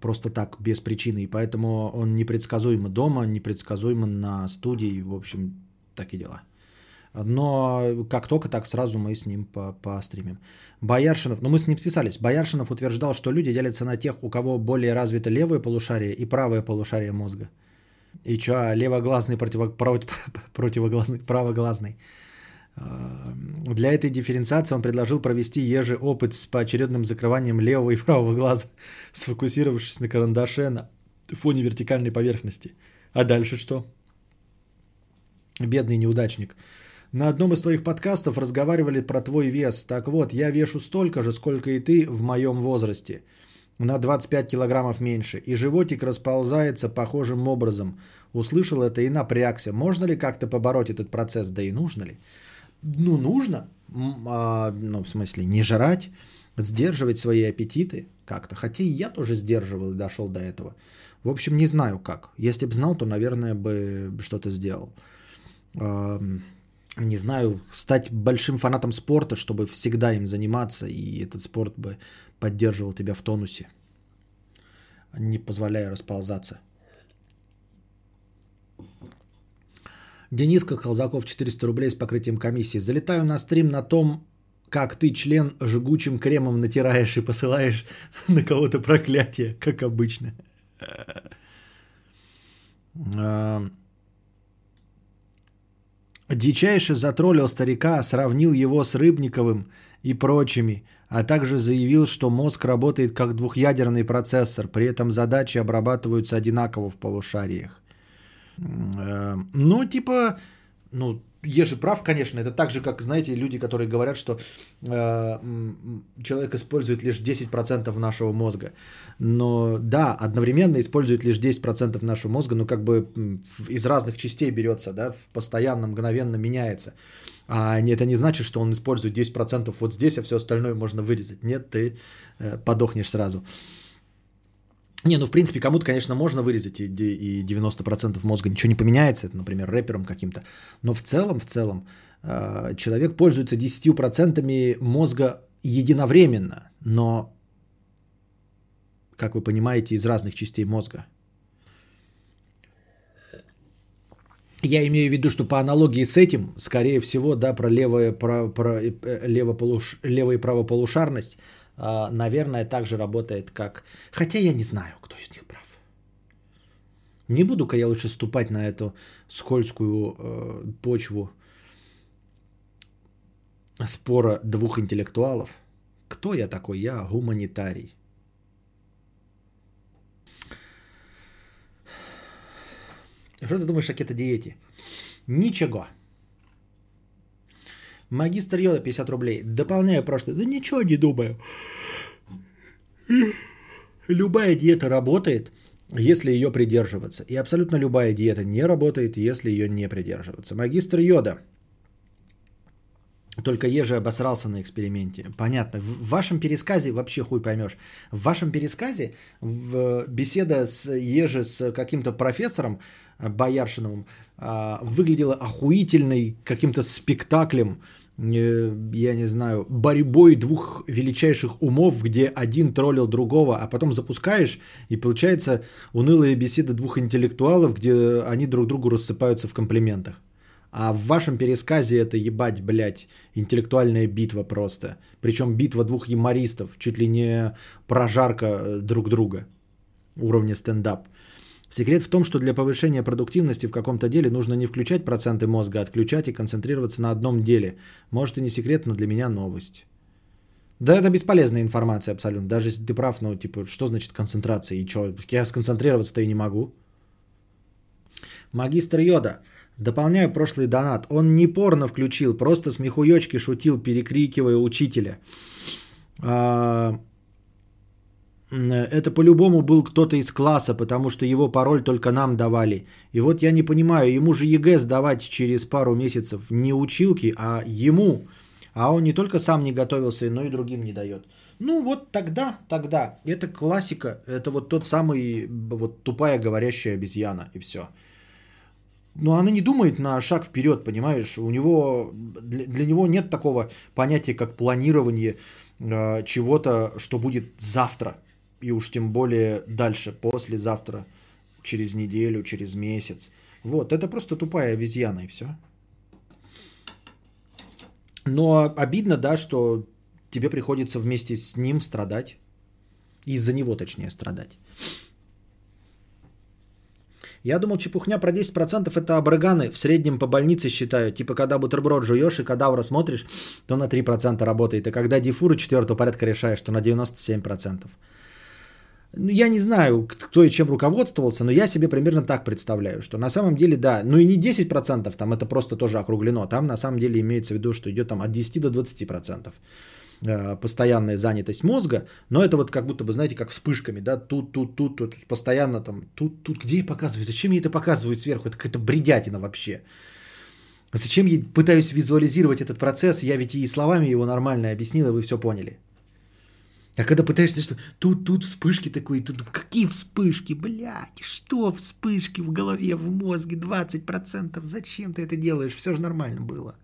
S1: просто так, без причины. И поэтому он непредсказуемо дома, непредсказуемо на студии, в общем, так и дела. Но как только так, сразу мы с ним по постримим. Бояршинов, ну мы с ним списались. Бояршинов утверждал, что люди делятся на тех, у кого более развито левое полушарие и правое полушарие мозга. И что, а левоглазный против, противоглазный, правоглазный. Эм, для этой дифференциации он предложил провести еже опыт с поочередным закрыванием левого и правого глаза, сфокусировавшись на карандаше на фоне вертикальной поверхности. А дальше что? Бедный неудачник. На одном из твоих подкастов разговаривали про твой вес. Так вот, я вешу столько же, сколько и ты в моем возрасте. На 25 килограммов меньше. И животик расползается похожим образом. Услышал это и напрягся. Можно ли как-то побороть этот процесс? Да и нужно ли? Ну, нужно, а, ну, в смысле, не жрать, сдерживать свои аппетиты как-то. Хотя и я тоже сдерживал и дошел до этого. В общем, не знаю как. Если бы знал, то, наверное, бы что-то сделал. Не знаю, стать большим фанатом спорта, чтобы всегда им заниматься, и этот спорт бы поддерживал тебя в тонусе, не позволяя расползаться. Дениска Халзаков 400 рублей с покрытием комиссии. Залетаю на стрим на том, как ты член жгучим кремом натираешь и посылаешь на кого-то проклятие, как обычно. Дичайше затроллил старика, сравнил его с Рыбниковым и прочими, а также заявил, что мозг работает как двухъядерный процессор, при этом задачи обрабатываются одинаково в полушариях. Э, ну, типа, ну, Ежи прав, конечно. Это так же, как, знаете, люди, которые говорят, что э, человек использует лишь 10% нашего мозга. Но да, одновременно использует лишь 10% нашего мозга, но как бы из разных частей берется, да, постоянно, мгновенно меняется. А это не значит, что он использует 10% вот здесь, а все остальное можно вырезать. Нет, ты э, подохнешь сразу. Не, ну в принципе кому-то, конечно, можно вырезать и 90% мозга ничего не поменяется, это, например, рэпером каким-то. Но в целом, в целом, э, человек пользуется 10% мозга единовременно, но, как вы понимаете, из разных частей мозга. Я имею в виду, что по аналогии с этим, скорее всего, да, про левое, про, про, э, лево полуш, лево и правополушарность – наверное, также работает как... Хотя я не знаю, кто из них прав. Не буду-ка я лучше ступать на эту скользкую э, почву спора двух интеллектуалов. Кто я такой? Я гуманитарий. Что ты думаешь о кето-диете? Ничего. Магистр Йода 50 рублей. Дополняю прошлое. Да ничего не думаю. Любая диета работает, если ее придерживаться. И абсолютно любая диета не работает, если ее не придерживаться. Магистр Йода. Только Ежи обосрался на эксперименте. Понятно. В вашем пересказе вообще хуй поймешь. В вашем пересказе в беседа с Ежи с каким-то профессором Бояршиновым а, выглядела охуительной каким-то спектаклем я не знаю, борьбой двух величайших умов, где один троллил другого, а потом запускаешь, и получается унылая беседа двух интеллектуалов, где они друг другу рассыпаются в комплиментах. А в вашем пересказе это ебать, блядь, интеллектуальная битва просто. Причем битва двух юмористов, чуть ли не прожарка э, друг друга. Уровня стендап. Секрет в том, что для повышения продуктивности в каком-то деле нужно не включать проценты мозга, а отключать и концентрироваться на одном деле. Может и не секрет, но для меня новость. Да, это бесполезная информация абсолютно. Даже если ты прав, ну, типа, что значит концентрация? И что, я сконцентрироваться-то и не могу. Магистр Йода. Дополняю прошлый донат. Он не порно включил, просто смехуёчки шутил, перекрикивая учителя. А, это по-любому был кто-то из класса, потому что его пароль только нам давали. И вот я не понимаю, ему же ЕГЭ сдавать через пару месяцев не училки, а ему. А он не только сам не готовился, но и другим не дает. Ну вот тогда, тогда. Это классика. Это вот тот самый вот тупая говорящая обезьяна и все. Но она не думает на шаг вперед, понимаешь? У него для, для него нет такого понятия, как планирование э, чего-то, что будет завтра и уж тем более дальше, послезавтра, через неделю, через месяц. Вот, это просто тупая обезьяна и все. Но обидно, да, что тебе приходится вместе с ним страдать. Из-за него, точнее, страдать. Я думал, чепухня про 10% это абраганы в среднем по больнице считают. Типа, когда бутерброд жуешь и кадавра смотришь, то на 3% работает. И когда дифуры четвертого порядка решаешь, то на 97%. Ну, я не знаю, кто и чем руководствовался, но я себе примерно так представляю, что на самом деле, да, ну и не 10%, там это просто тоже округлено, там на самом деле имеется в виду, что идет там от 10 до 20% э, постоянная занятость мозга, но это вот как будто бы, знаете, как вспышками, да, тут, тут, тут, тут, постоянно там, тут, тут, где я показываю, зачем мне это показывают сверху, это какая-то бредятина вообще. Зачем я пытаюсь визуализировать этот процесс, я ведь и словами его нормально объяснил, и вы все поняли. А когда пытаешься, что тут, тут вспышки такой, тут какие вспышки, блядь, что вспышки в голове, в мозге, 20%, зачем ты это делаешь, все же нормально было.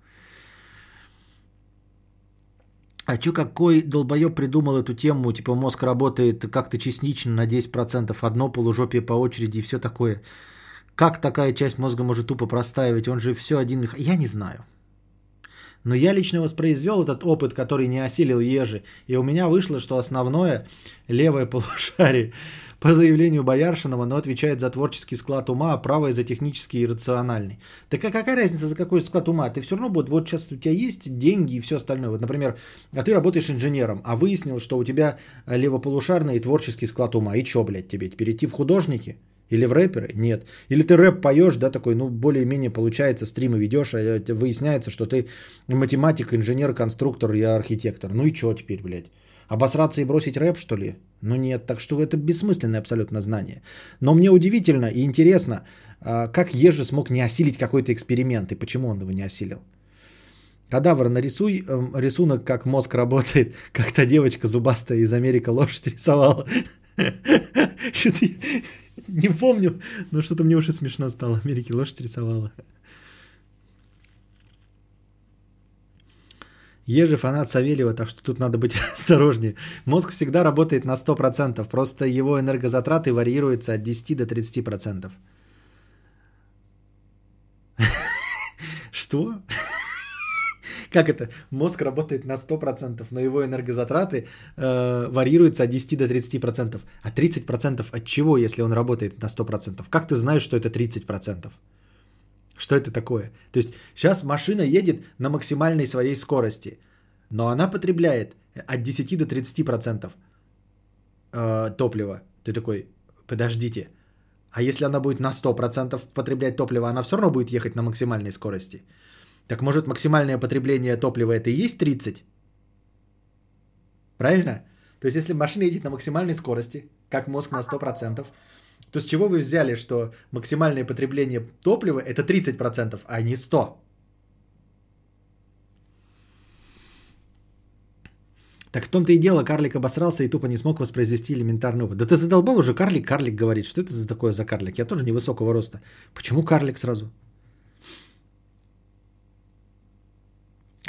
S1: А чё какой долбоеб придумал эту тему, типа мозг работает как-то частично на 10%, одно полужопие по очереди и все такое. Как такая часть мозга может тупо простаивать, он же все один... Я не знаю. Но я лично воспроизвел этот опыт, который не осилил ежи. И у меня вышло, что основное левое полушарие по заявлению Бояршинова, оно отвечает за творческий склад ума, а правое за технический и рациональный. Так а какая разница, за какой склад ума? Ты все равно будет, вот сейчас у тебя есть деньги и все остальное. Вот, например, а ты работаешь инженером, а выяснил, что у тебя левополушарный и творческий склад ума. И что, блядь, тебе теперь идти в художники? Или в рэперы? Нет. Или ты рэп поешь, да, такой, ну, более-менее получается, стримы ведешь, а выясняется, что ты математик, инженер, конструктор и архитектор. Ну и что теперь, блядь? Обосраться и бросить рэп, что ли? Ну нет, так что это бессмысленное абсолютно знание. Но мне удивительно и интересно, а, как Ежи смог не осилить какой-то эксперимент и почему он его не осилил. Кадавр, нарисуй э, рисунок, как мозг работает. Как-то девочка зубастая из Америки лошадь рисовала. Что-то не помню, но что-то мне уже смешно стало. Америки лошадь рисовала. Еже фанат Савельева, так что тут надо быть осторожнее. Мозг всегда работает на 100%, просто его энергозатраты варьируются от 10 до 30%. Что? Как это? Мозг работает на 100%, но его энергозатраты э, варьируются от 10 до 30%. А 30% от чего, если он работает на 100%? Как ты знаешь, что это 30%? Что это такое? То есть сейчас машина едет на максимальной своей скорости, но она потребляет от 10 до 30% э, топлива. Ты такой, подождите, а если она будет на 100% потреблять топливо, она все равно будет ехать на максимальной скорости? Так может максимальное потребление топлива это и есть 30? Правильно? То есть если машина едет на максимальной скорости, как мозг на 100%, то с чего вы взяли, что максимальное потребление топлива это 30%, а не 100%? Так в том-то и дело, карлик обосрался и тупо не смог воспроизвести элементарный опыт. Да ты задолбал уже карлик, карлик говорит. Что это за такое за карлик? Я тоже невысокого роста. Почему карлик сразу?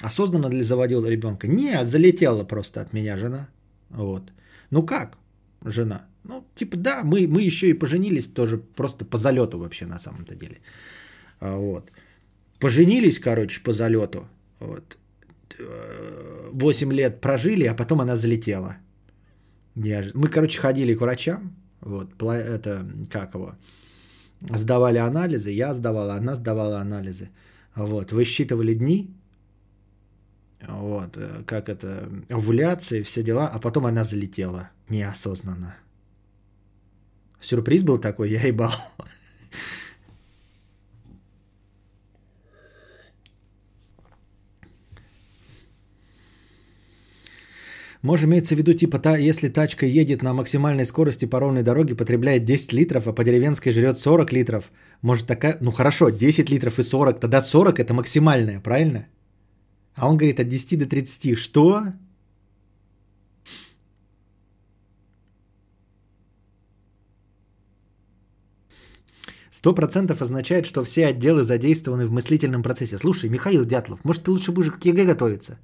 S1: Осознанно ли заводил ребенка? Нет, залетела просто от меня жена. Вот. Ну как, жена? Ну, типа, да, мы, мы еще и поженились тоже просто по залету вообще на самом-то деле. А, вот. Поженились, короче, по залету. Вот. 8 лет прожили, а потом она залетела. Мы, короче, ходили к врачам. Вот, это, как его, сдавали анализы, я сдавала, она сдавала анализы. Вот, высчитывали дни, вот, э, как это, овуляция, все дела, а потом она залетела неосознанно. Сюрприз был такой, я ебал. Может, имеется в виду, типа, та, если тачка едет на максимальной скорости по ровной дороге, потребляет 10 литров, а по деревенской жрет 40 литров. Может, такая... Ну, хорошо, 10 литров и 40. Тогда 40 это максимальное, правильно? А он говорит от 10 до 30. Что? Сто процентов означает, что все отделы задействованы в мыслительном процессе. Слушай, Михаил Дятлов, может ты лучше будешь к ЕГЭ готовиться?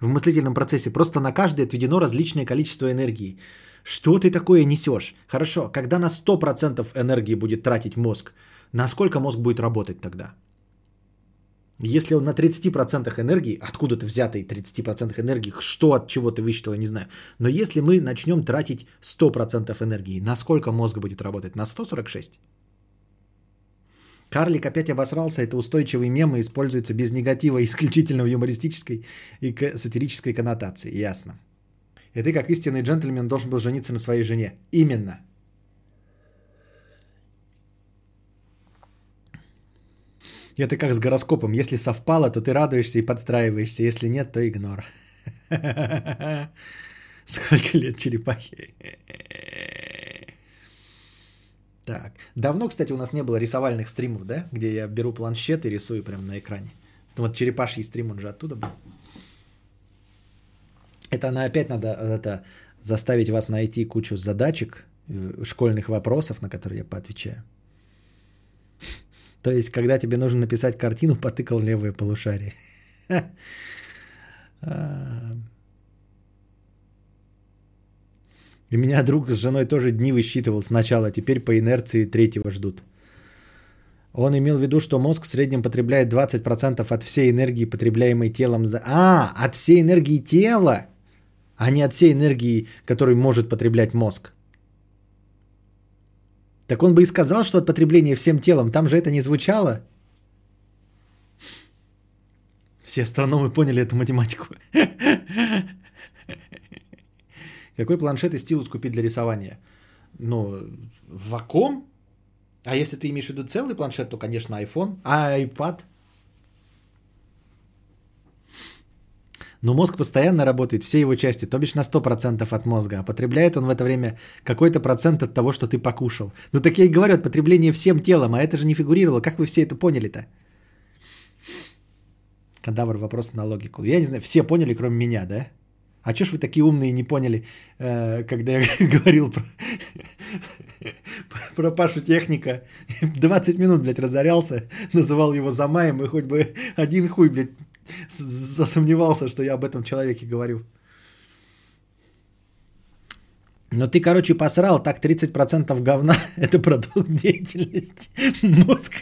S1: В мыслительном процессе просто на каждый отведено различное количество энергии. Что ты такое несешь? Хорошо, когда на 100% энергии будет тратить мозг, насколько мозг будет работать тогда? Если он на 30% энергии, откуда-то взятой 30% энергии, что от чего ты высчитал, я не знаю. Но если мы начнем тратить 100% энергии, насколько мозг будет работать? На 146? Карлик опять обосрался, это устойчивый мем и используется без негатива, исключительно в юмористической и сатирической коннотации. Ясно. И ты, как истинный джентльмен, должен был жениться на своей жене. Именно. Это как с гороскопом. Если совпало, то ты радуешься и подстраиваешься. Если нет, то игнор. Сколько лет черепахи? Так. Давно, кстати, у нас не было рисовальных стримов, да? Где я беру планшет и рисую прямо на экране. Вот черепаший стрим, он же оттуда был. Это на опять надо это, заставить вас найти кучу задачек, э, школьных вопросов, на которые я поотвечаю. То есть, когда тебе нужно написать картину, потыкал левое полушарие. А. И меня друг с женой тоже дни высчитывал сначала, теперь по инерции третьего ждут. Он имел в виду, что мозг в среднем потребляет 20% от всей энергии, потребляемой телом за... А, от всей энергии тела, а не от всей энергии, которую может потреблять мозг. Так он бы и сказал, что от потребления всем телом. Там же это не звучало. Все астрономы поняли эту математику. Какой планшет и стилус купить для рисования? Ну, вакуум? А если ты имеешь в виду целый планшет, то, конечно, iPhone. А iPad? Но мозг постоянно работает, все его части, то бишь на 100% от мозга, а потребляет он в это время какой-то процент от того, что ты покушал. Ну так я и говорю, от потребления всем телом, а это же не фигурировало. Как вы все это поняли-то? Кадавр, вопрос на логику. Я не знаю, все поняли, кроме меня, да? А чё ж вы такие умные не поняли, э, когда я говорил про, про Пашу Техника? 20 минут, блядь, разорялся, называл его Замаем, и хоть бы один хуй, блядь, засомневался, что я об этом человеке говорю. Но ты, короче, посрал, так 30% говна – это продукт деятельности. Мозг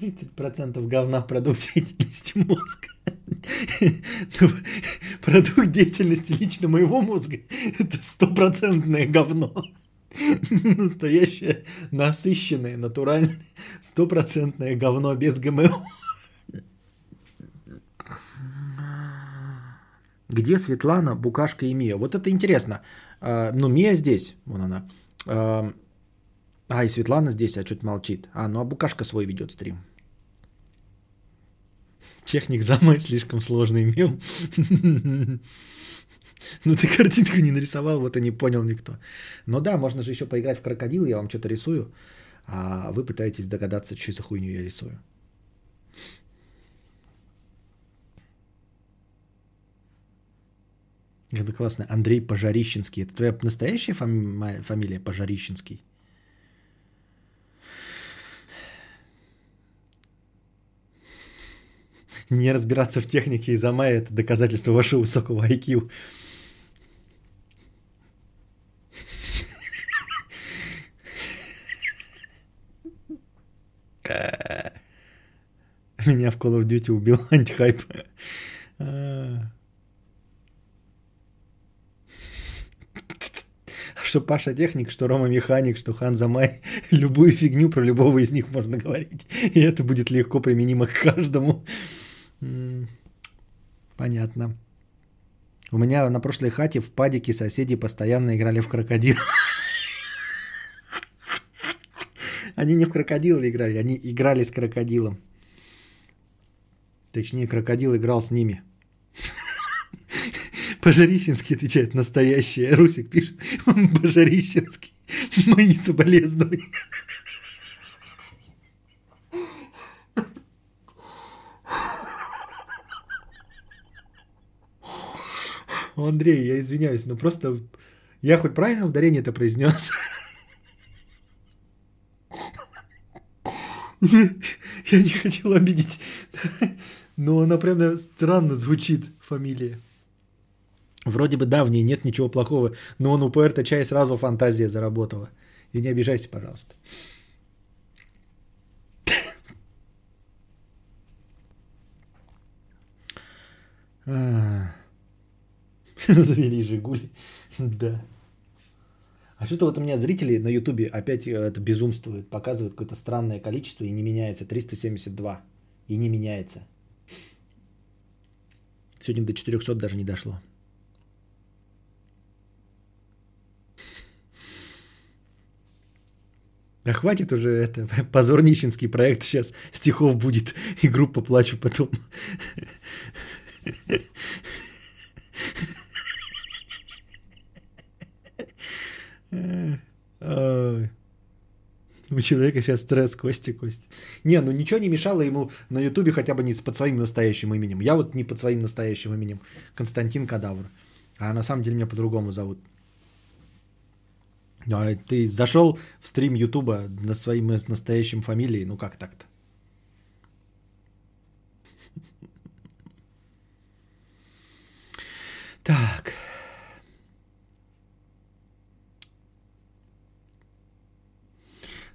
S1: 30% говна в продукт деятельности мозга. Ну, продукт деятельности лично моего мозга – это стопроцентное говно. Настоящее, насыщенное, натуральное, стопроцентное говно без ГМО. Где Светлана, Букашка и Мия? Вот это интересно. А, ну, Мия здесь, вон она. А, и Светлана здесь, а что-то молчит. А, ну а Букашка свой ведет стрим. Техник замой слишком сложный мем. Ну ты картинку не нарисовал, вот и не понял никто. Но да, можно же еще поиграть в крокодил, я вам что-то рисую, а вы пытаетесь догадаться, что за хуйню я рисую. Это классно. Андрей Пожарищенский. Это твоя настоящая фами- фамилия Пожарищенский? Не разбираться в технике из Амая – это доказательство вашего высокого IQ. Меня в Call of Duty убил антихайп. А. Что Паша техник, что Рома механик, что Хан Замай. Любую фигню про любого из них можно говорить. И это будет легко применимо к каждому. Понятно. У меня на прошлой хате в падике соседи постоянно играли в крокодил. Они не в крокодила играли, они играли с крокодилом. Точнее, крокодил играл с ними. Пожарищенский отвечает настоящий. Русик пишет. Пожарищенский. Мои соболезнования. Андрей, я извиняюсь, но просто я хоть правильно ударение это произнес? Я не хотел обидеть. Но она прям странно звучит, фамилия. Вроде бы да, в ней нет ничего плохого, но он у Пуэрто Чай сразу фантазия заработала. И не обижайся, пожалуйста. Завели Жигули. Да. А что-то вот у меня зрители на Ютубе опять э, это безумствуют, показывают какое-то странное количество и не меняется. 372. И не меняется. Сегодня до 400 даже не дошло. А хватит уже это, позорнищенский проект сейчас стихов будет, и группа плачу потом. У человека сейчас стресс, кости, кости. Не, ну ничего не мешало ему на Ютубе хотя бы не под своим настоящим именем. Я вот не под своим настоящим именем. Константин Кадавр. А на самом деле меня по-другому зовут. А ты зашел в стрим Ютуба на своим настоящим фамилией, ну как так-то? Так.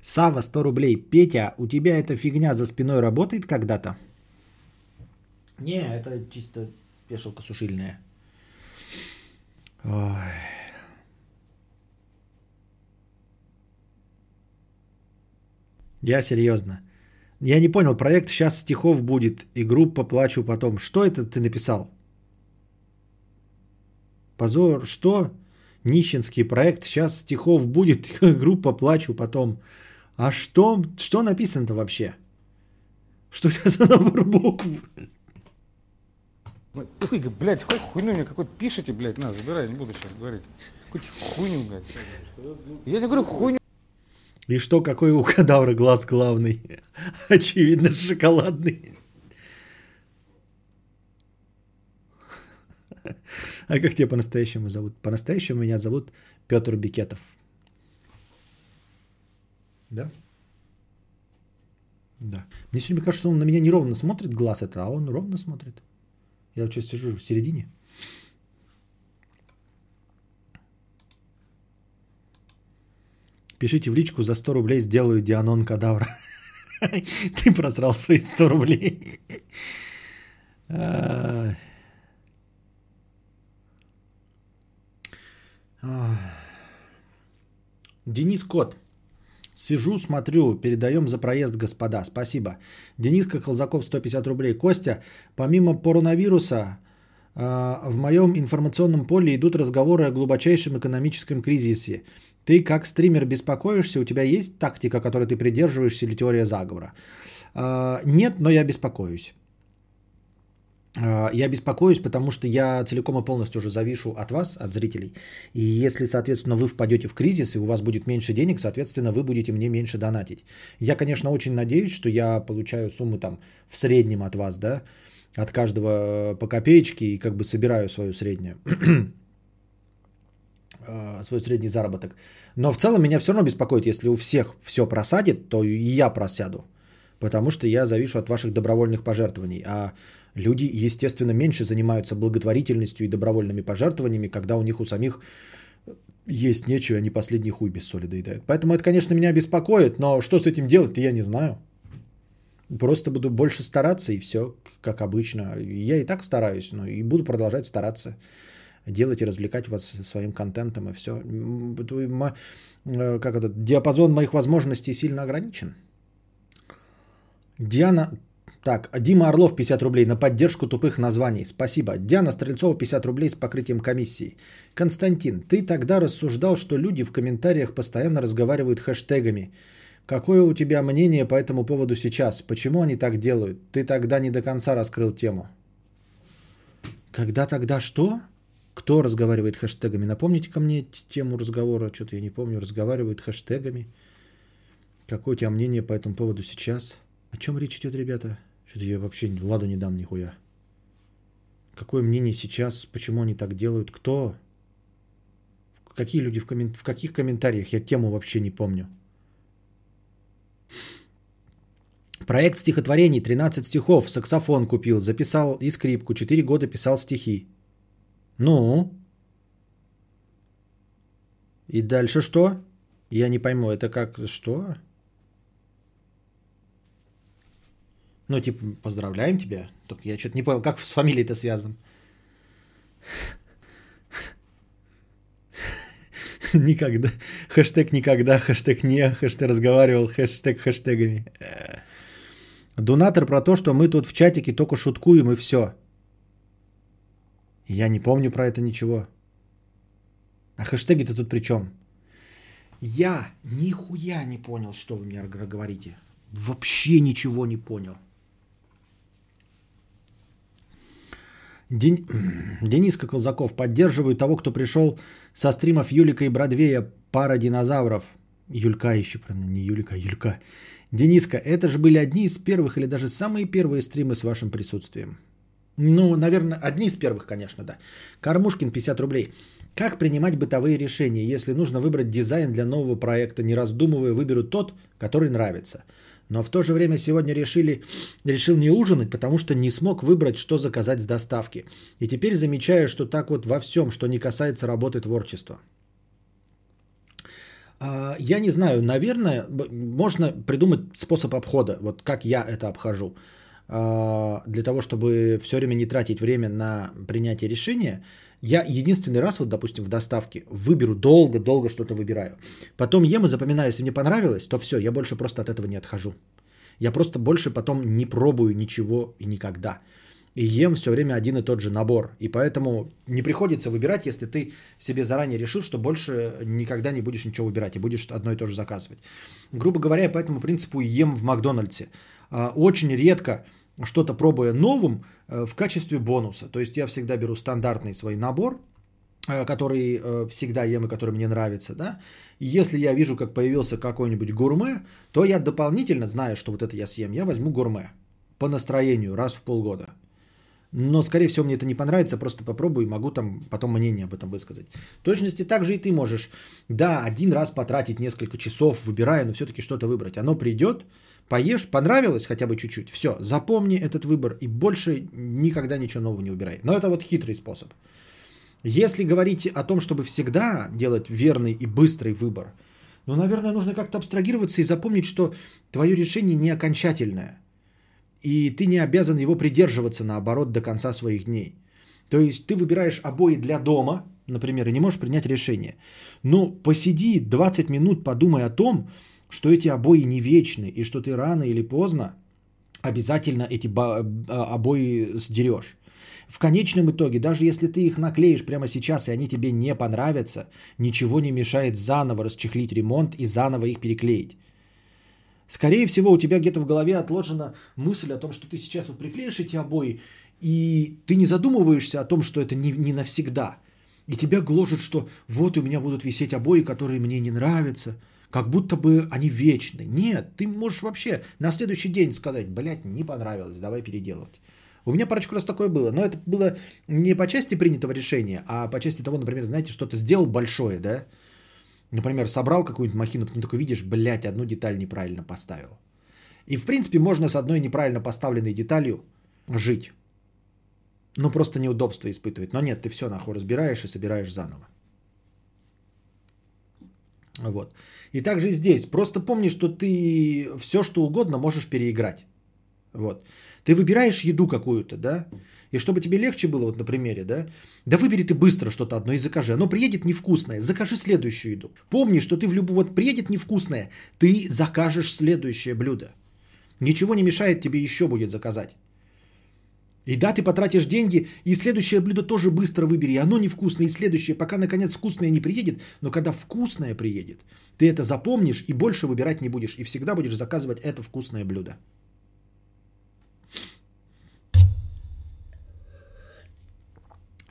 S1: Сава 100 рублей. Петя, у тебя эта фигня за спиной работает когда-то? Не, это чисто вешалка сушильная. Ой. Я серьезно. Я не понял, проект «Сейчас стихов будет» и группа «Плачу потом». Что это ты написал? Позор, что? Нищенский проект «Сейчас стихов будет» группа «Плачу потом». А что, что написано-то вообще? Что это за набор букв?
S2: Ой, блядь, хоть хуйню мне какой-то пишите, блядь, на, забирай, не буду сейчас говорить. Какую-то хуйню, блядь. Я не говорю хуйню.
S1: И что, какой у кадавра глаз главный? Очевидно, шоколадный. А как тебя по-настоящему зовут? По-настоящему меня зовут Петр Бикетов. Да? Да. Мне сегодня кажется, что он на меня неровно смотрит глаз это, а он ровно смотрит. Я вот сейчас сижу в середине. Пишите в личку за 100 рублей сделаю Дианон Кадавра. Ты просрал свои 100 рублей. Денис Кот. Сижу, смотрю, передаем за проезд, господа. Спасибо. Дениска Колзаков, 150 рублей. Костя, помимо коронавируса, а, в моем информационном поле идут разговоры о глубочайшем экономическом кризисе. Ты как стример беспокоишься? У тебя есть тактика, которой ты придерживаешься или теория заговора? А, нет, но я беспокоюсь. А, я беспокоюсь, потому что я целиком и полностью уже завишу от вас, от зрителей. И если, соответственно, вы впадете в кризис, и у вас будет меньше денег, соответственно, вы будете мне меньше донатить. Я, конечно, очень надеюсь, что я получаю сумму там в среднем от вас, да, от каждого по копеечке, и как бы собираю свою среднюю, а, свой средний заработок. Но в целом меня все равно беспокоит, если у всех все просадит, то и я просяду. Потому что я завишу от ваших добровольных пожертвований. А Люди, естественно, меньше занимаются благотворительностью и добровольными пожертвованиями, когда у них у самих есть нечего, они последний хуй без соли доедают. Поэтому это, конечно, меня беспокоит, но что с этим делать, я не знаю. Просто буду больше стараться и все, как обычно. Я и так стараюсь, но и буду продолжать стараться делать и развлекать вас своим контентом и все. Э, как этот диапазон моих возможностей сильно ограничен. Диана так, Дима Орлов 50 рублей на поддержку тупых названий. Спасибо. Диана Стрельцова 50 рублей с покрытием комиссии. Константин, ты тогда рассуждал, что люди в комментариях постоянно разговаривают хэштегами. Какое у тебя мнение по этому поводу сейчас? Почему они так делают? Ты тогда не до конца раскрыл тему. Когда тогда что? Кто разговаривает хэштегами? Напомните ко мне тему разговора. Что-то я не помню. Разговаривают хэштегами. Какое у тебя мнение по этому поводу сейчас? О чем речь идет, ребята? Что-то я вообще ладу не дам нихуя. Какое мнение сейчас? Почему они так делают? Кто? Какие люди в, коммен... в каких комментариях? Я тему вообще не помню. Проект стихотворений, 13 стихов, саксофон купил, записал и скрипку, 4 года писал стихи. Ну? И дальше что? Я не пойму, это как, что? Ну, типа, поздравляем тебя. Только я что-то не понял, как с фамилией-то связан. Никогда. Хэштег никогда, хэштег не, хэштег разговаривал, хэштег хэштегами. Донатор про то, что мы тут в чатике только шуткуем и все. Я не помню про это ничего. А хэштеги-то тут при чем? Я нихуя не понял, что вы мне говорите. Вообще ничего не понял. Ден... Дениска Колзаков. Поддерживаю того, кто пришел со стримов Юлика и Бродвея. Пара динозавров. Юлька еще, правильно, не Юлика, а Юлька. Дениска, это же были одни из первых или даже самые первые стримы с вашим присутствием. Ну, наверное, одни из первых, конечно, да. Кормушкин, 50 рублей. Как принимать бытовые решения, если нужно выбрать дизайн для нового проекта, не раздумывая, выберу тот, который нравится – но в то же время сегодня решили, решил не ужинать, потому что не смог выбрать, что заказать с доставки. И теперь замечаю, что так вот во всем, что не касается работы творчества. А, я не знаю, наверное, можно придумать способ обхода, вот как я это обхожу. А, для того, чтобы все время не тратить время на принятие решения, я единственный раз, вот, допустим, в доставке выберу долго-долго что-то выбираю. Потом ем и запоминаю, если мне понравилось, то все, я больше просто от этого не отхожу. Я просто больше потом не пробую ничего и никогда. И ем все время один и тот же набор. И поэтому не приходится выбирать, если ты себе заранее решил, что больше никогда не будешь ничего выбирать и будешь одно и то же заказывать. Грубо говоря, я по этому принципу ем в Макдональдсе. А, очень редко что-то пробуя новым э, в качестве бонуса. То есть я всегда беру стандартный свой набор, э, который э, всегда ем и который мне нравится, да, и если я вижу, как появился какой-нибудь гурме, то я дополнительно, зная, что вот это я съем, я возьму гурме по настроению раз в полгода. Но, скорее всего, мне это не понравится, просто попробую и могу там потом мнение об этом высказать. В точности так же и ты можешь, да, один раз потратить несколько часов, выбирая, но все-таки что-то выбрать. Оно придет, поешь, понравилось хотя бы чуть-чуть, все, запомни этот выбор и больше никогда ничего нового не выбирай. Но это вот хитрый способ. Если говорить о том, чтобы всегда делать верный и быстрый выбор, ну, наверное, нужно как-то абстрагироваться и запомнить, что твое решение не окончательное. И ты не обязан его придерживаться, наоборот, до конца своих дней. То есть ты выбираешь обои для дома, например, и не можешь принять решение. Но посиди 20 минут, подумай о том, что эти обои не вечны, и что ты рано или поздно обязательно эти а, обои сдерешь. В конечном итоге, даже если ты их наклеишь прямо сейчас, и они тебе не понравятся, ничего не мешает заново расчехлить ремонт и заново их переклеить. Скорее всего, у тебя где-то в голове отложена мысль о том, что ты сейчас вот приклеишь эти обои, и ты не задумываешься о том, что это не, не навсегда. И тебя гложет, что вот у меня будут висеть обои, которые мне не нравятся, как будто бы они вечны. Нет, ты можешь вообще на следующий день сказать, блядь, не понравилось, давай переделывать. У меня парочку раз такое было, но это было не по части принятого решения, а по части того, например, знаете, что-то сделал большое, да, Например, собрал какую-нибудь махину, потом такой видишь, блядь, одну деталь неправильно поставил. И в принципе можно с одной неправильно поставленной деталью жить. Ну просто неудобство испытывать. Но нет, ты все нахуй разбираешь и собираешь заново. Вот. И также здесь. Просто помни, что ты все, что угодно можешь переиграть. Вот. Ты выбираешь еду какую-то, да? И чтобы тебе легче было, вот на примере, да, да выбери ты быстро что-то одно и закажи. Оно приедет невкусное, закажи следующую еду. Помни, что ты в любую, вот приедет невкусное, ты закажешь следующее блюдо. Ничего не мешает тебе еще будет заказать. И да, ты потратишь деньги, и следующее блюдо тоже быстро выбери. Оно невкусное, и следующее, пока наконец вкусное не приедет. Но когда вкусное приедет, ты это запомнишь и больше выбирать не будешь. И всегда будешь заказывать это вкусное блюдо.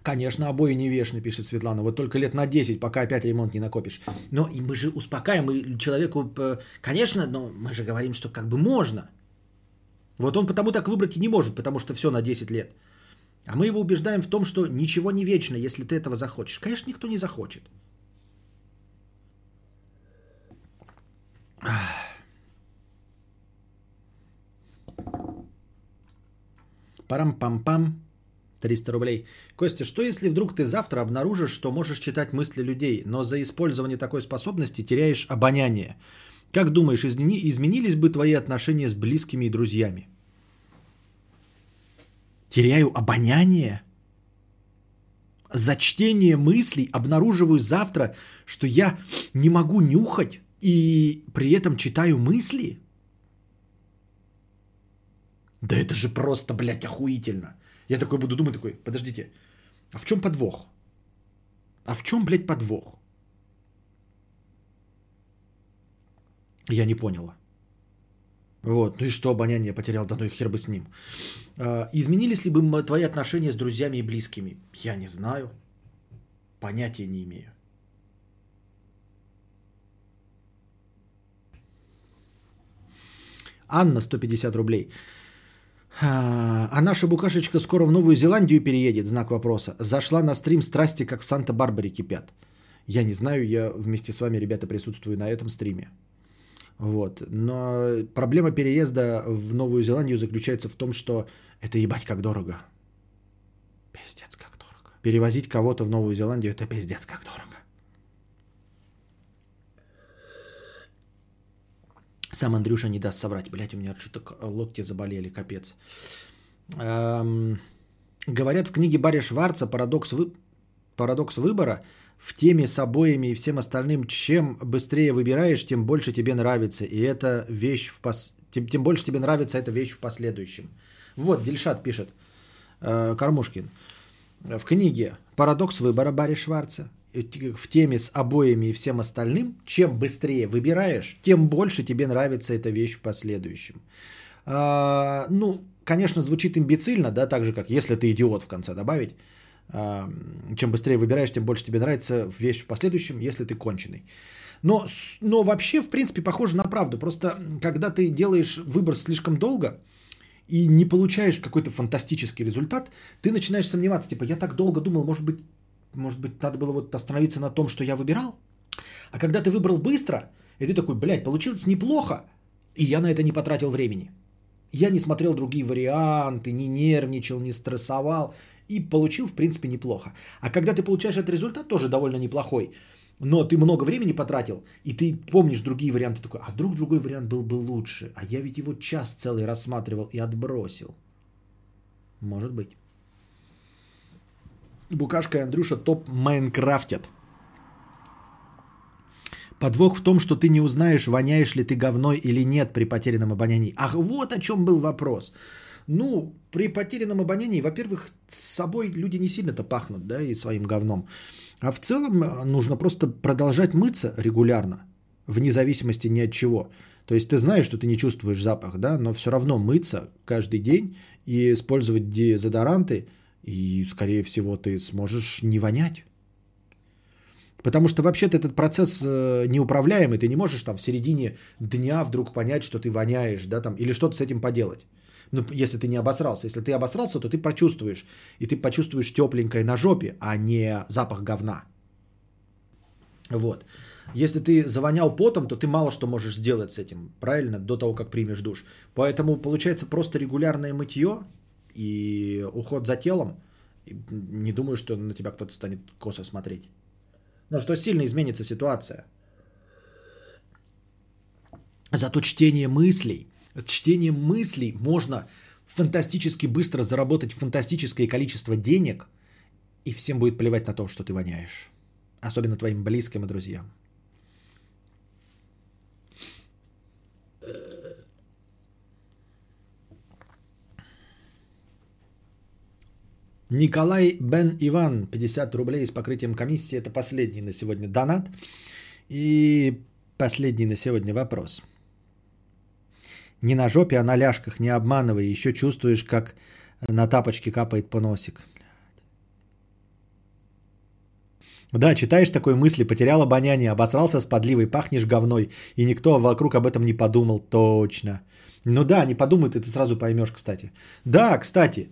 S1: Конечно, обои не вешны, пишет Светлана. Вот только лет на 10, пока опять ремонт не накопишь. Но и мы же успокаиваем мы человеку, конечно, но мы же говорим, что как бы можно. Вот он потому так выбрать и не может, потому что все на 10 лет. А мы его убеждаем в том, что ничего не вечно, если ты этого захочешь. Конечно, никто не захочет. Парам-пам-пам. 300 рублей. Костя, что если вдруг ты завтра обнаружишь, что можешь читать мысли людей, но за использование такой способности теряешь обоняние? Как думаешь, измени, изменились бы твои отношения с близкими и друзьями? Теряю обоняние? За чтение мыслей обнаруживаю завтра, что я не могу нюхать и при этом читаю мысли? Да это же просто, блядь, охуительно. Я такой буду думать, такой, подождите, а в чем подвох? А в чем, блядь, подвох? Я не поняла. Вот, ну и что обоняние потерял, да ну и хер бы с ним. А, изменились ли бы твои отношения с друзьями и близкими? Я не знаю. Понятия не имею. Анна, 150 рублей. А, а наша букашечка скоро в Новую Зеландию переедет, знак вопроса. Зашла на стрим страсти, как в Санта-Барбаре кипят. Я не знаю, я вместе с вами, ребята, присутствую на этом стриме. Вот. Но проблема переезда в Новую Зеландию заключается в том, что это ебать как дорого. Пиздец как дорого. Перевозить кого-то в Новую Зеландию это пиздец как дорого. Сам Андрюша не даст соврать. Блять, у меня что-то локти заболели, капец. Эм, говорят в книге Барри Шварца «Парадокс, вы... «Парадокс выбора» в теме с обоями и всем остальным, чем быстрее выбираешь, тем больше тебе нравится. И это вещь в пос... тем, тем больше тебе нравится эта вещь в последующем. Вот, Дельшат пишет, э, Кормушкин. В книге «Парадокс выбора» Барри Шварца в теме с обоями и всем остальным, чем быстрее выбираешь, тем больше тебе нравится эта вещь в последующем. А, ну, конечно, звучит имбецильно, да, так же, как если ты идиот в конце добавить. Чем быстрее выбираешь, тем больше тебе нравится вещь в последующем, если ты конченый. Но, но вообще, в принципе, похоже на правду. Просто когда ты делаешь выбор слишком долго и не получаешь какой-то фантастический результат, ты начинаешь сомневаться. Типа, я так долго думал, может быть, может быть, надо было вот остановиться на том, что я выбирал. А когда ты выбрал быстро, и ты такой, блядь, получилось неплохо, и я на это не потратил времени. Я не смотрел другие варианты, не нервничал, не стрессовал и получил, в принципе, неплохо. А когда ты получаешь этот результат, тоже довольно неплохой, но ты много времени потратил, и ты помнишь другие варианты, такой, а вдруг другой вариант был бы лучше, а я ведь его час целый рассматривал и отбросил. Может быть. Букашка и Андрюша топ Майнкрафтят. Подвох в том, что ты не узнаешь, воняешь ли ты говной или нет при потерянном обонянии. Ах, вот о чем был вопрос. Ну, при потерянном обонянии, во-первых, с собой люди не сильно-то пахнут, да, и своим говном. А в целом э, нужно просто продолжать мыться регулярно, вне зависимости ни от чего. То есть ты знаешь, что ты не чувствуешь запах, да, но все равно мыться каждый день и использовать дезодоранты, и, скорее всего, ты сможешь не вонять. Потому что вообще-то этот процесс э, неуправляемый, ты не можешь там в середине дня вдруг понять, что ты воняешь, да, там, или что-то с этим поделать. Ну, если ты не обосрался. Если ты обосрался, то ты почувствуешь. И ты почувствуешь тепленькое на жопе, а не запах говна. Вот. Если ты завонял потом, то ты мало что можешь сделать с этим, правильно, до того, как примешь душ. Поэтому получается просто регулярное мытье и уход за телом. Не думаю, что на тебя кто-то станет косо смотреть. Но что сильно изменится ситуация. Зато чтение мыслей, чтением мыслей можно фантастически быстро заработать фантастическое количество денег, и всем будет плевать на то, что ты воняешь. Особенно твоим близким и друзьям. Николай Бен Иван, 50 рублей с покрытием комиссии. Это последний на сегодня донат. И последний на сегодня вопрос. Не на жопе, а на ляжках, не обманывай. Еще чувствуешь, как на тапочке капает по носик. Да, читаешь такой мысли, потерял обоняние, обосрался с подливой, пахнешь говной, и никто вокруг об этом не подумал, точно. Ну да, не подумает, и ты сразу поймешь, кстати. Да, кстати,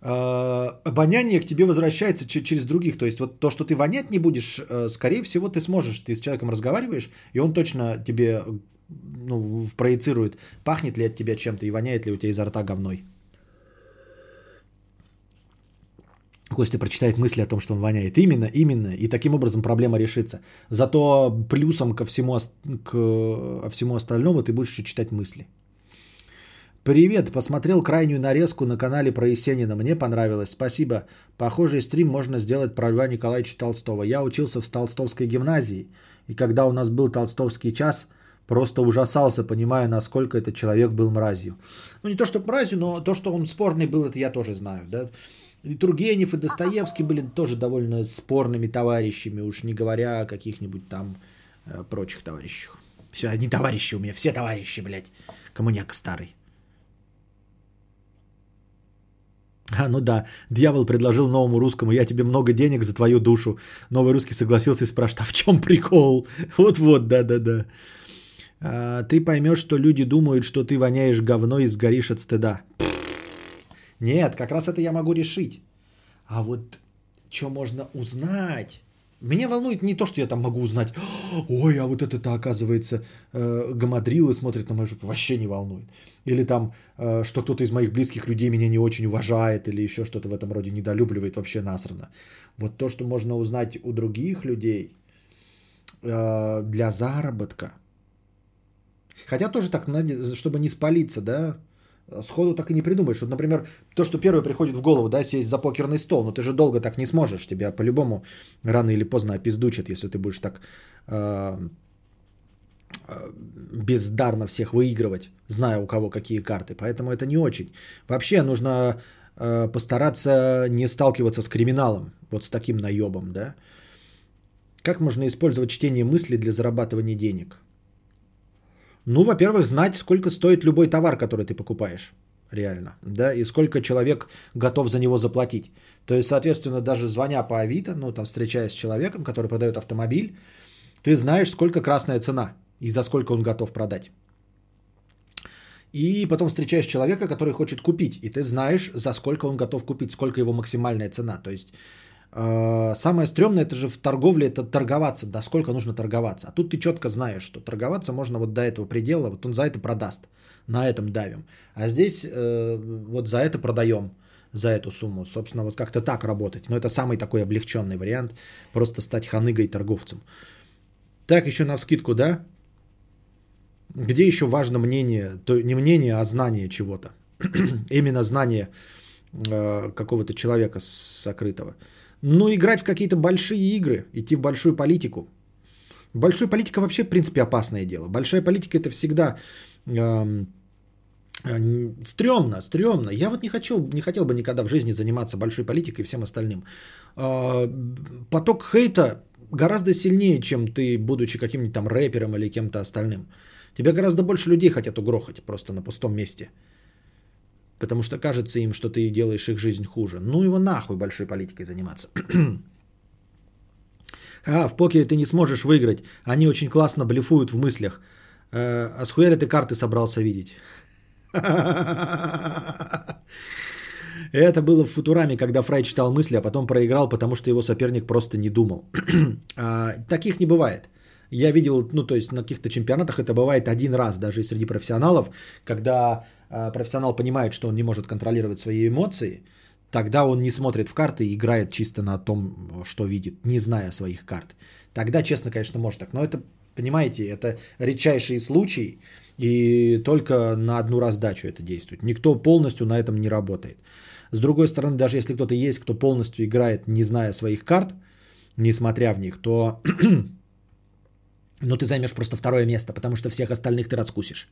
S1: а, обоняние к тебе возвращается через других. То есть вот то, что ты вонять не будешь, э, скорее всего, ты сможешь. Ты с человеком разговариваешь, и он точно тебе ну, проецирует, пахнет ли от тебя чем-то и воняет ли у тебя изо рта говной. Костя прочитает мысли о том, что он воняет. Именно, именно. И таким образом проблема решится. Зато плюсом ко всему, к всему остальному ты будешь еще читать мысли. Привет, посмотрел крайнюю нарезку на канале про Есенина. Мне понравилось, спасибо. Похожий стрим можно сделать про Льва Николаевича Толстого. Я учился в Толстовской гимназии. И когда у нас был толстовский час, просто ужасался, понимая, насколько этот человек был мразью. Ну, не то, что мразью, но то, что он спорный был, это я тоже знаю. Да? И Тургенев и Достоевский были тоже довольно спорными товарищами, уж не говоря о каких-нибудь там э, прочих товарищах. Все, одни товарищи у меня, все товарищи, блядь. Коммуняк старый. А, ну да, дьявол предложил новому русскому, я тебе много денег за твою душу. Новый русский согласился и спрашивает, а в чем прикол? Вот-вот, да-да-да. А, ты поймешь, что люди думают, что ты воняешь говно и сгоришь от стыда. Нет, как раз это я могу решить. А вот что можно узнать? Меня волнует не то, что я там могу узнать, ой, а вот это-то оказывается э, гамадрилы смотрит на мою жопу, вообще не волнует. Или там, э, что кто-то из моих близких людей меня не очень уважает, или еще что-то в этом роде недолюбливает, вообще насрано. Вот то, что можно узнать у других людей э, для заработка, Хотя тоже так, чтобы не спалиться, да, сходу так и не придумаешь. Вот, например, то, что первое приходит в голову, да, сесть за покерный стол, но ты же долго так не сможешь. Тебя по-любому рано или поздно опиздучат, если ты будешь так э, бездарно всех выигрывать, зная у кого какие карты. Поэтому это не очень. Вообще нужно э, постараться не сталкиваться с криминалом, вот с таким наебом, да. Как можно использовать чтение мыслей для зарабатывания денег? Ну, во-первых, знать, сколько стоит любой товар, который ты покупаешь. Реально. Да, и сколько человек готов за него заплатить. То есть, соответственно, даже звоня по Авито, ну, там, встречаясь с человеком, который продает автомобиль, ты знаешь, сколько красная цена и за сколько он готов продать. И потом встречаешь человека, который хочет купить, и ты знаешь, за сколько он готов купить, сколько его максимальная цена. То есть самое стрёмное это же в торговле это торговаться, до сколько нужно торговаться. А тут ты четко знаешь, что торговаться можно вот до этого предела, вот он за это продаст, на этом давим. А здесь э, вот за это продаем, за эту сумму. Собственно, вот как-то так работать. Но это самый такой облегченный вариант, просто стать ханыгой торговцем. Так еще на вскидку, да? Где еще важно мнение, то не мнение, а знание чего-то. Именно знание э, какого-то человека сокрытого. Ну, играть в какие-то большие игры, идти в большую политику. Большая политика вообще, в принципе, опасное дело. Большая политика это всегда э, э, стрёмно, стрёмно. Я вот не хочу, не хотел бы никогда в жизни заниматься большой политикой и всем остальным. Э, поток хейта гораздо сильнее, чем ты, будучи каким-нибудь там рэпером или кем-то остальным. Тебя гораздо больше людей хотят угрохать просто на пустом месте потому что кажется им, что ты делаешь их жизнь хуже. Ну его нахуй большой политикой заниматься. а, в покере ты не сможешь выиграть. Они очень классно блефуют в мыслях. Э, а с хуяли ты карты собрался видеть? Это было в Футураме, когда Фрай читал мысли, а потом проиграл, потому что его соперник просто не думал. а, таких не бывает. Я видел, ну, то есть на каких-то чемпионатах это бывает один раз, даже среди профессионалов, когда профессионал понимает, что он не может контролировать свои эмоции, тогда он не смотрит в карты и играет чисто на том, что видит, не зная своих карт. Тогда, честно, конечно, может так. Но это, понимаете, это редчайшие случаи, и только на одну раздачу это действует. Никто полностью на этом не работает. С другой стороны, даже если кто-то есть, кто полностью играет, не зная своих карт, не смотря в них, то но ты займешь просто второе место, потому что всех остальных ты раскусишь.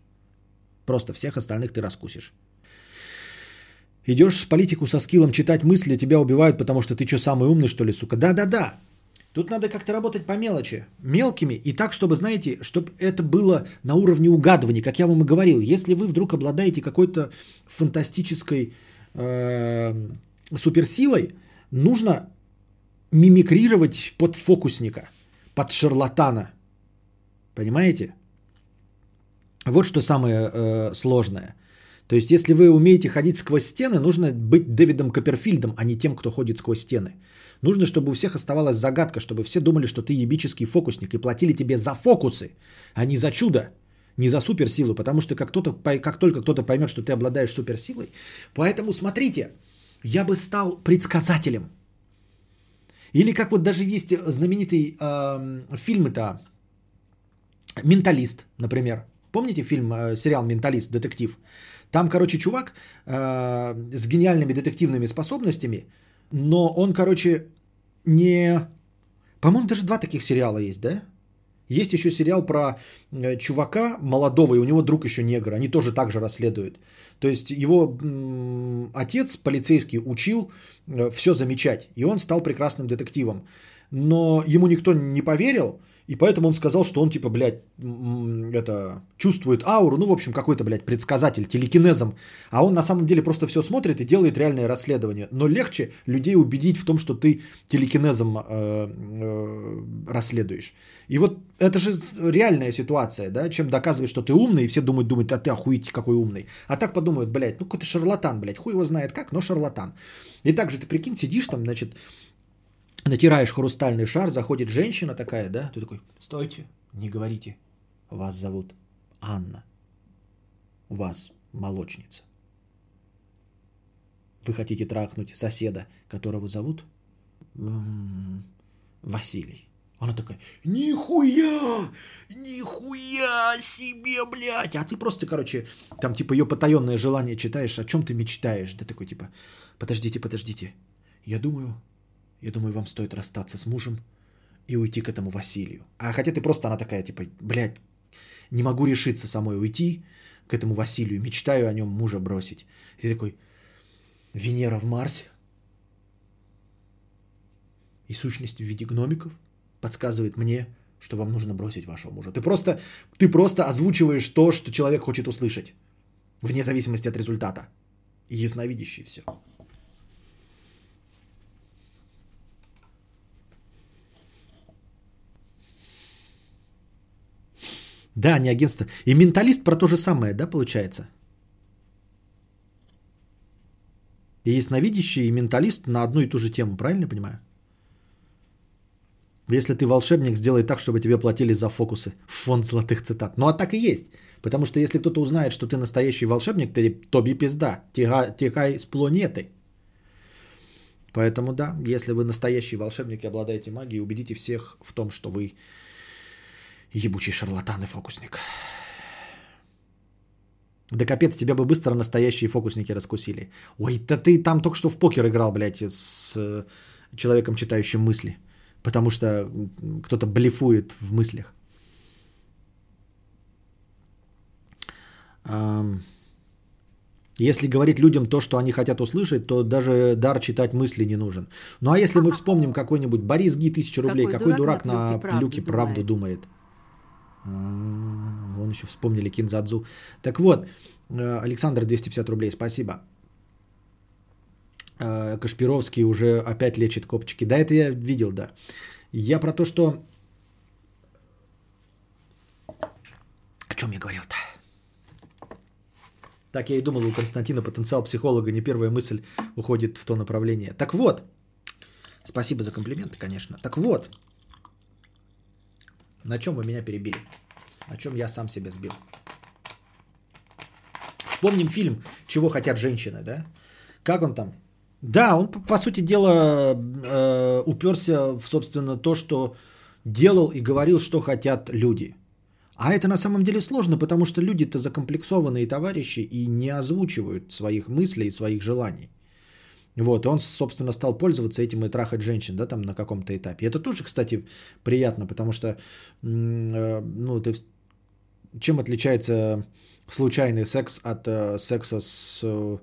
S1: Просто всех остальных ты раскусишь. Идешь в политику со скиллом читать мысли, тебя убивают, потому что ты что, самый умный, что ли, сука? Да-да-да. Тут надо как-то работать по мелочи. Мелкими и так, чтобы, знаете, чтобы это было на уровне угадывания, как я вам и говорил. Если вы вдруг обладаете какой-то фантастической э, суперсилой, нужно мимикрировать под фокусника, под шарлатана – Понимаете? Вот что самое э, сложное. То есть, если вы умеете ходить сквозь стены, нужно быть Дэвидом Копперфильдом, а не тем, кто ходит сквозь стены. Нужно, чтобы у всех оставалась загадка, чтобы все думали, что ты ебический фокусник и платили тебе за фокусы, а не за чудо, не за суперсилу. Потому что как, кто-то, как только кто-то поймет, что ты обладаешь суперсилой, поэтому смотрите, я бы стал предсказателем. Или как вот даже есть знаменитый э, фильм-то Менталист, например. Помните фильм, э, сериал Менталист, детектив? Там, короче, чувак э, с гениальными детективными способностями, но он, короче, не... По-моему, даже два таких сериала есть, да? Есть еще сериал про э, чувака молодого, и у него друг еще негр. Они тоже так же расследуют. То есть его отец полицейский учил э, все замечать, и он стал прекрасным детективом. Но ему никто не поверил, и поэтому он сказал, что он типа, блядь, это, чувствует ауру, ну, в общем, какой-то, блядь, предсказатель, телекинезом. А он на самом деле просто все смотрит и делает реальное расследование. Но легче людей убедить в том, что ты телекинезом э, э, расследуешь. И вот это же реальная ситуация, да, чем доказывать, что ты умный, и все думают, думают, а ты охуеть какой умный. А так подумают, блядь, ну какой-то шарлатан, блядь, хуй его знает как, но шарлатан. И также ты прикинь, сидишь там, значит, натираешь хрустальный шар, заходит женщина такая, да, ты такой, стойте, не говорите, вас зовут Анна, вас молочница. Вы хотите трахнуть соседа, которого зовут Василий. Она такая, нихуя, нихуя себе, блядь. А ты просто, короче, там типа ее потаенное желание читаешь, о чем ты мечтаешь. Да такой типа, подождите, подождите. Я думаю, я думаю, вам стоит расстаться с мужем и уйти к этому Василию. А хотя ты просто, она такая, типа, блядь, не могу решиться самой уйти к этому Василию, мечтаю о нем мужа бросить. И ты такой, Венера в Марсе и сущность в виде гномиков подсказывает мне, что вам нужно бросить вашего мужа. Ты просто, ты просто озвучиваешь то, что человек хочет услышать, вне зависимости от результата. Ясновидящий все. Да, не агентство. И менталист про то же самое, да, получается? И ясновидящий и менталист на одну и ту же тему, правильно понимаю? Если ты волшебник, сделай так, чтобы тебе платили за фокусы. Фонд золотых цитат. Ну а так и есть. Потому что если кто-то узнает, что ты настоящий волшебник, ты тоби пизда. Тига, тихай с планеты. Поэтому да, если вы настоящий волшебник и обладаете магией, убедите всех в том, что вы ебучий шарлатан и фокусник. Да капец, тебя бы быстро настоящие фокусники раскусили. Ой, да ты там только что в покер играл, блядь, с э, человеком, читающим мысли. Потому что кто-то блефует в мыслях. Если говорить людям то, что они хотят услышать, то даже дар читать мысли не нужен. Ну а если мы вспомним какой-нибудь Борис Ги, тысяча рублей, какой, какой дурак, на, на люке правду думает? А, вон еще вспомнили Кинзадзу. Так вот, э, Александр 250 рублей, спасибо. Э, Кашпировский уже опять лечит копчики. Да, это я видел, да. Я про то, что... О чем я говорил-то? Так я и думал, у Константина потенциал психолога, не первая мысль уходит в то направление. Так вот, спасибо за комплименты, конечно. Так вот, на чем вы меня перебили? На чем я сам себя сбил? Вспомним фильм «Чего хотят женщины», да? Как он там? Да, он, по сути дела, э, уперся в, собственно, то, что делал и говорил, что хотят люди. А это на самом деле сложно, потому что люди-то закомплексованные товарищи и не озвучивают своих мыслей и своих желаний. Вот, и он, собственно, стал пользоваться этим и трахать женщин, да, там на каком-то этапе. Это тоже, кстати, приятно, потому что, э, ну, ты, чем отличается случайный секс от э, секса с, э,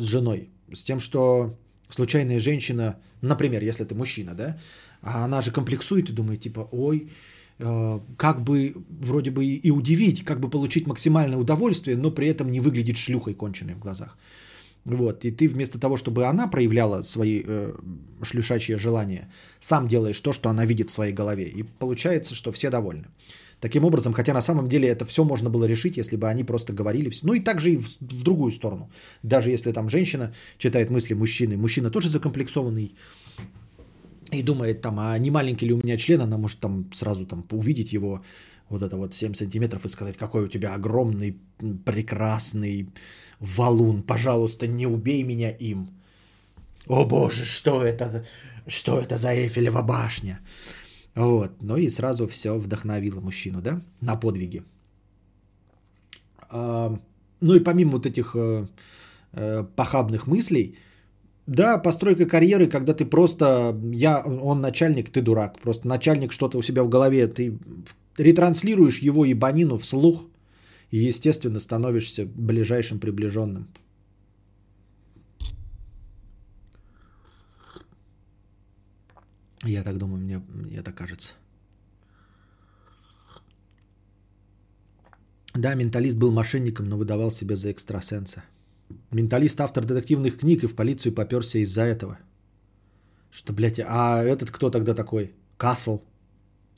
S1: с женой? С тем, что случайная женщина, например, если ты мужчина, да, а она же комплексует и думает, типа, ой, как бы вроде бы и удивить, как бы получить максимальное удовольствие, но при этом не выглядеть шлюхой конченой в глазах. Вот, и ты вместо того, чтобы она проявляла свои э, шлюшачьи желания, сам делаешь то, что она видит в своей голове. И получается, что все довольны. Таким образом, хотя на самом деле это все можно было решить, если бы они просто говорили. Ну и также и в, в другую сторону. Даже если там женщина читает мысли мужчины, мужчина тоже закомплексованный и думает там, а не маленький ли у меня член, она может там сразу там увидеть его вот это вот 7 сантиметров и сказать, какой у тебя огромный, прекрасный валун, пожалуйста, не убей меня им. О боже, что это, что это за Эйфелева башня? Вот, ну и сразу все вдохновило мужчину, да, на подвиги. Ну и помимо вот этих э, э, похабных мыслей, да, постройка карьеры, когда ты просто, я, он начальник, ты дурак. Просто начальник что-то у себя в голове, ты ретранслируешь его ебанину вслух и, естественно, становишься ближайшим приближенным. Я так думаю, мне, мне так кажется. Да, менталист был мошенником, но выдавал себя за экстрасенса. Менталист автор детективных книг и в полицию поперся из-за этого. Что, блядь, а этот кто тогда такой? Касл.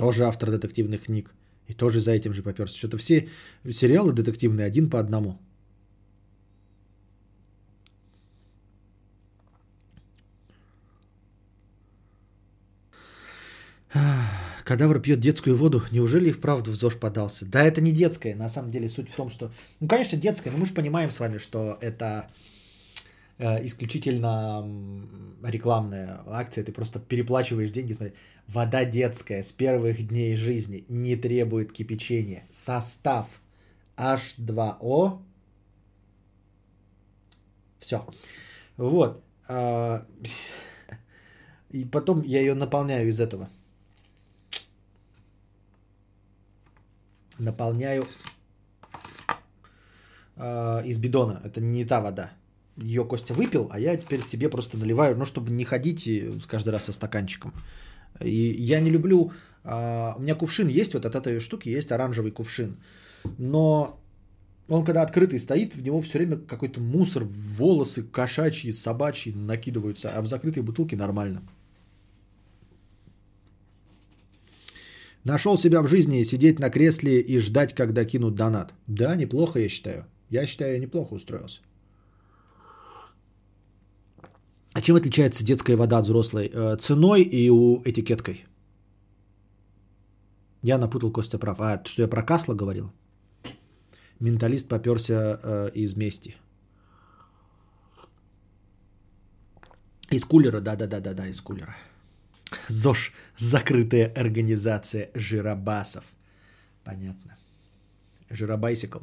S1: Тоже автор детективных книг. И тоже за этим же поперся. Что-то все сериалы детективные один по одному. Кадавр пьет детскую воду. Неужели и вправду в ЗОЖ подался? Да, это не детская. На самом деле суть в том, что... Ну, конечно, детская, но мы же понимаем с вами, что это исключительно рекламная акция. Ты просто переплачиваешь деньги. Смотри, вода детская с первых дней жизни не требует кипячения. Состав H2O. Все. Вот. А, и потом я ее наполняю из этого. Наполняю э, из бидона. Это не та вода. Ее Костя выпил, а я теперь себе просто наливаю, ну, чтобы не ходить каждый раз со стаканчиком. И я не люблю... Э, у меня кувшин есть, вот от этой штуки есть оранжевый кувшин. Но он когда открытый стоит, в него все время какой-то мусор, волосы кошачьи, собачьи накидываются, а в закрытой бутылке нормально. Нашел себя в жизни сидеть на кресле и ждать, когда кинут донат. Да, неплохо, я считаю. Я считаю, я неплохо устроился. А чем отличается детская вода от взрослой? Э, ценой и у этикеткой. Я напутал Костя прав. А, что я про Касла говорил? Менталист поперся э, из мести. Из кулера, да-да-да-да-да, из кулера. ЗОЖ – закрытая организация жиробасов. Понятно. Жиробайсикл.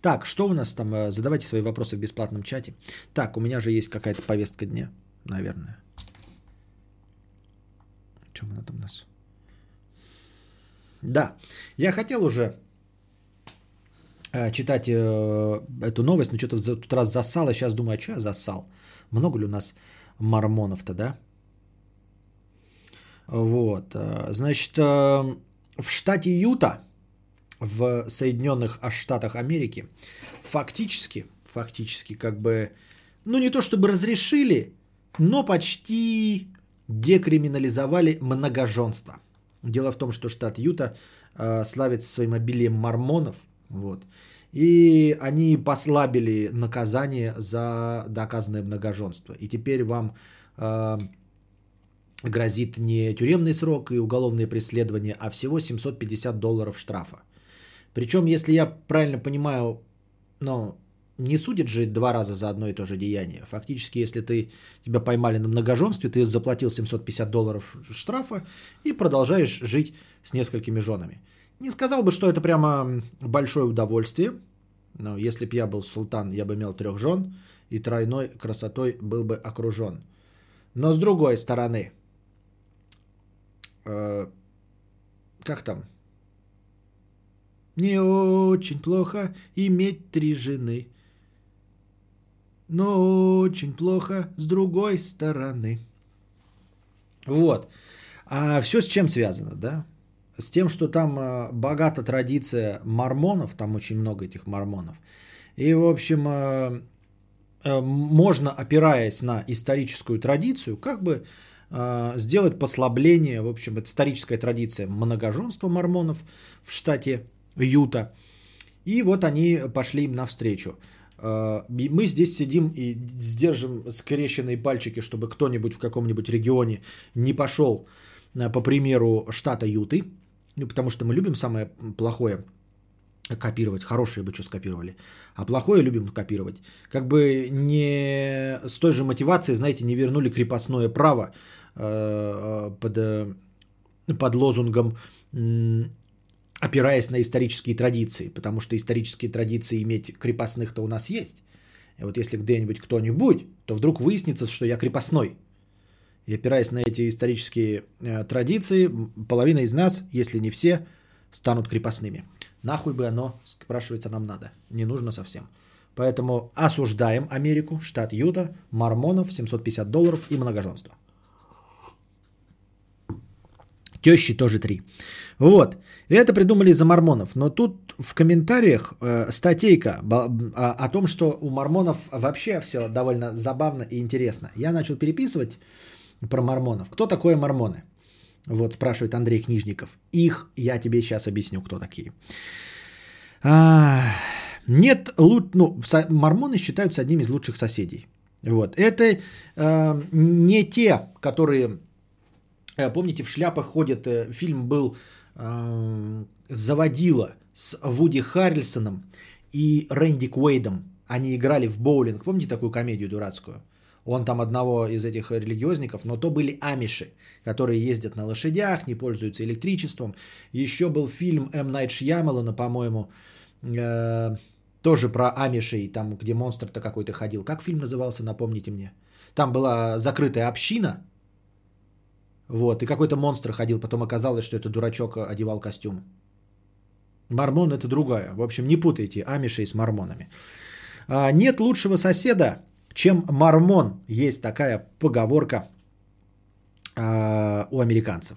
S1: Так, что у нас там? Э, задавайте свои вопросы в бесплатном чате. Так, у меня же есть какая-то повестка дня, наверное. Чем она там у нас? Да, я хотел уже э, читать э, эту новость, но что-то в тот раз засал, и сейчас думаю, а что я засал? Много ли у нас мормонов-то, да? Вот, э, значит, в штате Юта – в Соединенных Штатах Америки фактически, фактически как бы, ну не то чтобы разрешили, но почти декриминализовали многоженство. Дело в том, что штат Юта э, славится своим обилием мормонов, вот, и они послабили наказание за доказанное многоженство. И теперь вам э, грозит не тюремный срок и уголовное преследование, а всего 750 долларов штрафа. Причем, если я правильно понимаю, ну, не судят же два раза за одно и то же деяние. Фактически, если ты тебя поймали на многоженстве, ты заплатил 750 долларов штрафа и продолжаешь жить с несколькими женами. Не сказал бы, что это прямо большое удовольствие. Но если бы я был султан, я бы имел трех жен и тройной красотой был бы окружен. Но с другой стороны, э, как там? Не очень плохо иметь три жены. Но очень плохо с другой стороны. Вот. А все с чем связано, да? С тем, что там а, богата традиция мормонов, там очень много этих мормонов. И, в общем, а, а, можно, опираясь на историческую традицию, как бы сделать послабление, в общем, это историческая традиция многоженства мормонов в штате Юта. И вот они пошли им навстречу. Э, мы здесь сидим и сдержим скрещенные пальчики, чтобы кто-нибудь в каком-нибудь регионе не пошел э, по примеру штата Юты, ну, потому что мы любим самое плохое копировать, хорошее бы что скопировали, а плохое любим копировать. Как бы не с той же мотивацией, знаете, не вернули крепостное право э, под, под лозунгом опираясь на исторические традиции, потому что исторические традиции иметь крепостных-то у нас есть. И вот если где-нибудь кто-нибудь, то вдруг выяснится, что я крепостной. И опираясь на эти исторические э, традиции, половина из нас, если не все, станут крепостными. Нахуй бы оно, спрашивается, нам надо. Не нужно совсем. Поэтому осуждаем Америку, штат Юта, мормонов, 750 долларов и многоженство. Тещи тоже три. Вот. И это придумали за мормонов. Но тут в комментариях э, статейка о, о том, что у мормонов вообще все довольно забавно и интересно. Я начал переписывать про мормонов. Кто такое мормоны? Вот спрашивает Андрей Книжников. Их я тебе сейчас объясню, кто такие. А, нет, ну, мормоны считаются одним из лучших соседей. Вот. Это э, не те, которые помните, в шляпах ходят, э, фильм был э, «Заводила» с Вуди Харрельсоном и Рэнди Куэйдом. Они играли в боулинг. Помните такую комедию дурацкую? Он там одного из этих религиозников, но то были амиши, которые ездят на лошадях, не пользуются электричеством. Еще был фильм М. Найт Шьямалана, по-моему, э, тоже про амишей, там, где монстр-то какой-то ходил. Как фильм назывался, напомните мне. Там была закрытая община, вот, и какой-то монстр ходил, потом оказалось, что это дурачок одевал костюм. Мормон это другая. В общем, не путайте амишей с мормонами. А, нет лучшего соседа, чем мормон. Есть такая поговорка а, у американцев.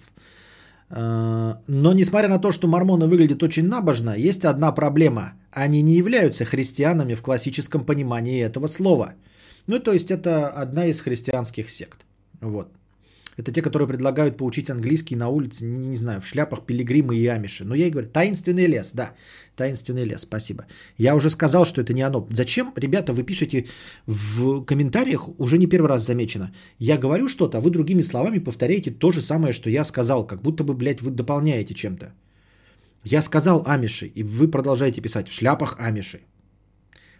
S1: А, но несмотря на то, что мормоны выглядят очень набожно, есть одна проблема. Они не являются христианами в классическом понимании этого слова. Ну, то есть это одна из христианских сект. Вот. Это те, которые предлагают поучить английский на улице, не, не знаю, в шляпах пилигримы и амиши. Но я и говорю, таинственный лес, да, таинственный лес, спасибо. Я уже сказал, что это не оно. Зачем, ребята, вы пишете в комментариях, уже не первый раз замечено. Я говорю что-то, а вы другими словами повторяете то же самое, что я сказал, как будто бы, блядь, вы дополняете чем-то. Я сказал амиши, и вы продолжаете писать в шляпах амиши.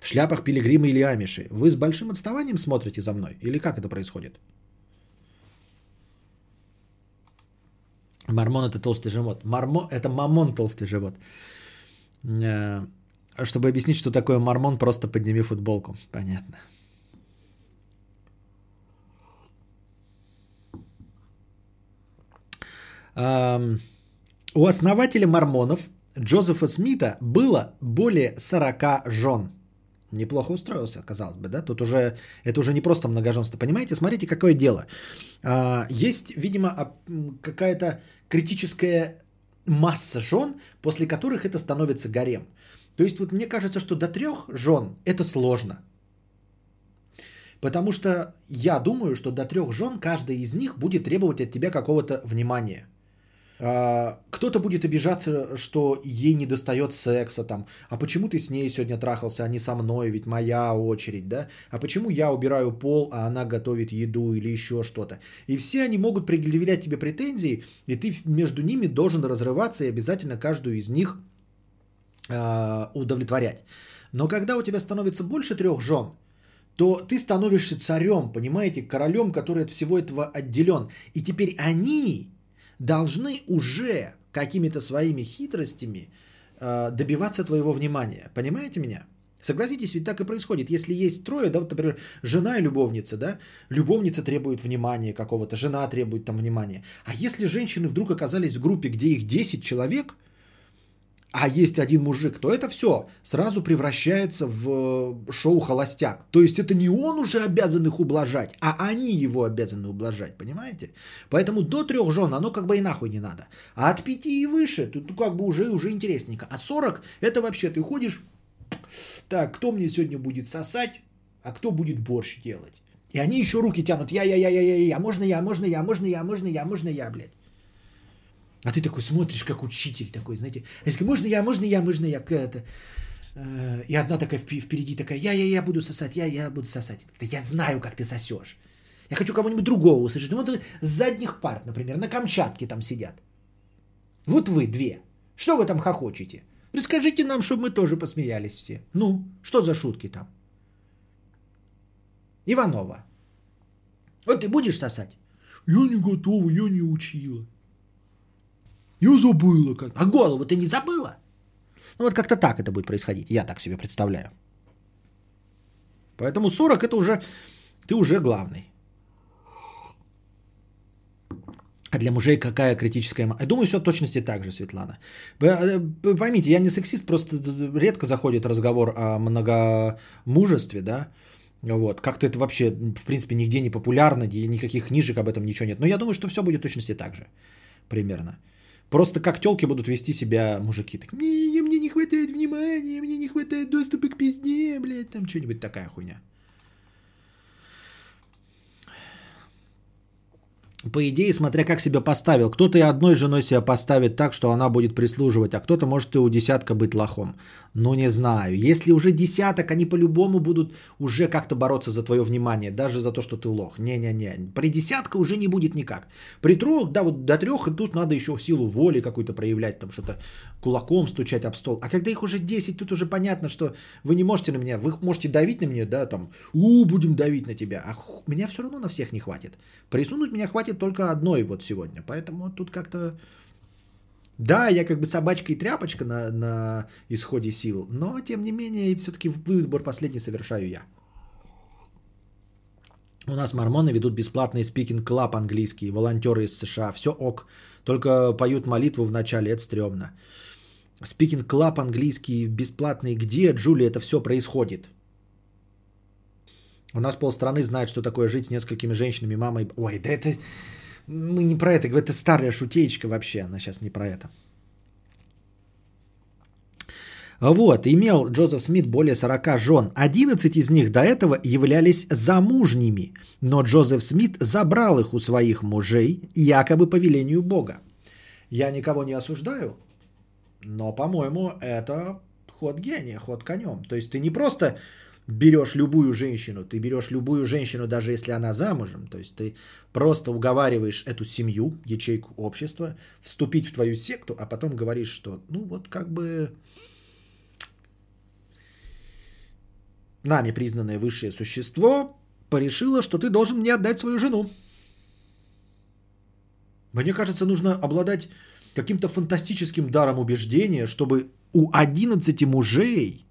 S1: В шляпах пилигримы или амиши. Вы с большим отставанием смотрите за мной? Или как это происходит? Мормон это толстый живот. Мармо... Это мамон толстый живот. Э, чтобы объяснить, что такое мормон, просто подними футболку. Понятно. У основателя мормонов Джозефа Смита было более 40 жен. Неплохо устроился, казалось бы, да? Тут уже, это уже не просто многоженство. Понимаете, смотрите, какое дело. А, есть, видимо, какая-то критическая масса жен, после которых это становится гарем. То есть вот мне кажется, что до трех жен это сложно. Потому что я думаю, что до трех жен каждая из них будет требовать от тебя какого-то внимания – кто-то будет обижаться, что ей не достает секса там. А почему ты с ней сегодня трахался, а не со мной, ведь моя очередь, да? А почему я убираю пол, а она готовит еду или еще что-то? И все они могут предъявлять тебе претензии, и ты между ними должен разрываться и обязательно каждую из них э, удовлетворять. Но когда у тебя становится больше трех жен, то ты становишься царем, понимаете, королем, который от всего этого отделен. И теперь они должны уже какими-то своими хитростями э, добиваться твоего внимания. Понимаете меня? Согласитесь, ведь так и происходит. Если есть трое, да, вот, например, жена и любовница, да, любовница требует внимания какого-то, жена требует там внимания. А если женщины вдруг оказались в группе, где их 10 человек – а есть один мужик, то это все сразу превращается в э, шоу «Холостяк». То есть это не он уже обязан их ублажать, а они его обязаны ублажать, понимаете? Поэтому до трех жен оно как бы и нахуй не надо. А от пяти и выше, тут ну, как бы уже, уже интересненько. А 40 это вообще ты ходишь, так, кто мне сегодня будет сосать, а кто будет борщ делать? И они еще руки тянут, я-я-я-я-я-я, можно я, можно я, можно я, можно я, можно я, блядь. А ты такой смотришь, как учитель такой, знаете. Я такой, можно я, можно я, можно я. Это, э, и одна такая впереди такая, я, я, я буду сосать, я, я буду сосать. Я знаю, как ты сосешь. Я хочу кого-нибудь другого услышать. Ну, вот с задних парт, например, на Камчатке там сидят. Вот вы две. Что вы там хохочете? Расскажите нам, чтобы мы тоже посмеялись все. Ну, что за шутки там? Иванова. Вот ты будешь сосать? Я не готова, я не учила. Я забыла как. А голову ты не забыла? Ну вот как-то так это будет происходить. Я так себе представляю. Поэтому 40 это уже, ты уже главный. А для мужей какая критическая... Я думаю, все точности так же, Светлана. Э, поймите, я не сексист, просто редко заходит разговор о многомужестве, да. Вот. Как-то это вообще, в принципе, нигде не популярно, никаких книжек об этом ничего нет. Но я думаю, что все будет точности так же. Примерно. Просто как телки будут вести себя мужики. Так, мне, мне не хватает внимания, мне не хватает доступа к пизде, блядь, там что-нибудь такая хуйня. По идее, смотря как себя поставил. Кто-то и одной женой себя поставит так, что она будет прислуживать, а кто-то может и у десятка быть лохом. Ну, не знаю. Если уже десяток, они по-любому будут уже как-то бороться за твое внимание, даже за то, что ты лох. Не-не-не. При десятка уже не будет никак. При трех, да, вот до трех, и тут надо еще силу воли какую-то проявлять, там что-то кулаком стучать об стол. А когда их уже 10, тут уже понятно, что вы не можете на меня, вы можете давить на меня, да, там, у, будем давить на тебя, а меня все равно на всех не хватит. Присунуть меня хватит только одной вот сегодня, поэтому тут как-то... Да, я как бы собачка и тряпочка на, на исходе сил, но тем не менее все-таки выбор последний совершаю я. У нас мормоны ведут бесплатный спикинг клаб английский, волонтеры из США, все ок, только поют молитву в начале, это стрёмно. Спикинг клаб английский бесплатный, где, Джули, это все происходит? У нас полстраны знает, что такое жить с несколькими женщинами, мамой. Ой, да это... Мы не про это, это старая шутеечка вообще, она сейчас не про это. Вот, имел Джозеф Смит более 40 жен. 11 из них до этого являлись замужними, но Джозеф Смит забрал их у своих мужей, якобы по велению Бога. Я никого не осуждаю, но, по-моему, это ход гения, ход конем. То есть ты не просто берешь любую женщину, ты берешь любую женщину, даже если она замужем, то есть ты просто уговариваешь эту семью, ячейку общества, вступить в твою секту, а потом говоришь, что ну вот как бы нами признанное высшее существо порешило, что ты должен мне отдать свою жену. Мне кажется, нужно обладать каким-то фантастическим даром убеждения, чтобы у 11 мужей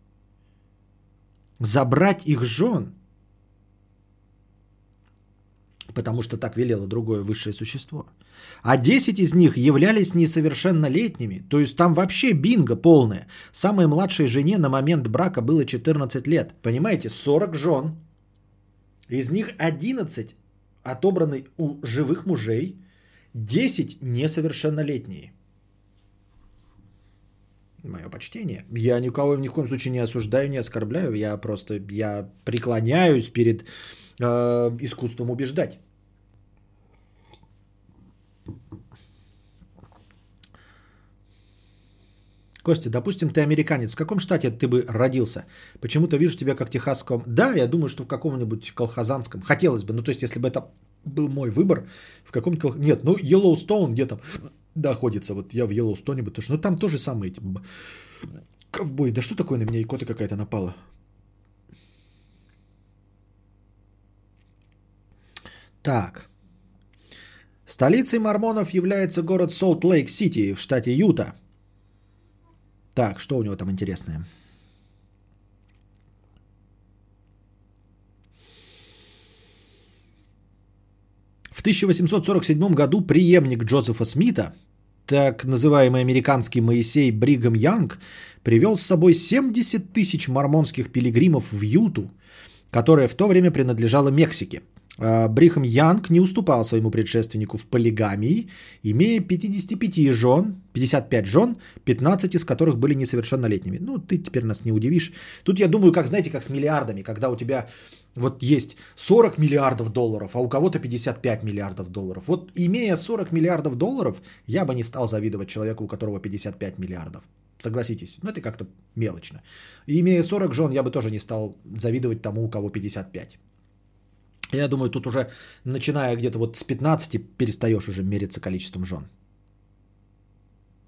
S1: забрать их жен, потому что так велело другое высшее существо. А 10 из них являлись несовершеннолетними, то есть там вообще бинго полное. Самой младшей жене на момент брака было 14 лет. Понимаете, 40 жен, из них 11 отобраны у живых мужей, 10 несовершеннолетние. Мое почтение. Я никого ни в коем случае не осуждаю, не оскорбляю. Я просто я преклоняюсь перед э, искусством убеждать. Костя, допустим, ты американец. В каком штате ты бы родился? Почему-то вижу тебя как техасском. Да, я думаю, что в каком-нибудь колхозанском. Хотелось бы. Ну, то есть, если бы это был мой выбор, в каком-то... Нет, ну, Йеллоустоун где там находится. Вот я в Йеллоустоне бы тоже. Ну, там тоже самые эти... Ковбой. Да что такое на меня икота какая-то напала? Так. Столицей мормонов является город Солт-Лейк-Сити в штате Юта. Так, что у него там интересное? В 1847 году преемник Джозефа Смита, так называемый американский Моисей Бригам Янг, привел с собой 70 тысяч мормонских пилигримов в Юту, которая в то время принадлежала Мексике – Брихам Янг не уступал своему предшественнику в полигамии, имея 55 жен, 55 жен, 15 из которых были несовершеннолетними. Ну, ты теперь нас не удивишь. Тут я думаю, как, знаете, как с миллиардами, когда у тебя вот есть 40 миллиардов долларов, а у кого-то 55 миллиардов долларов. Вот имея 40 миллиардов долларов, я бы не стал завидовать человеку, у которого 55 миллиардов. Согласитесь, ну это как-то мелочно. И имея 40 жен, я бы тоже не стал завидовать тому, у кого 55. Я думаю, тут уже, начиная где-то вот с 15, перестаешь уже мериться количеством жен.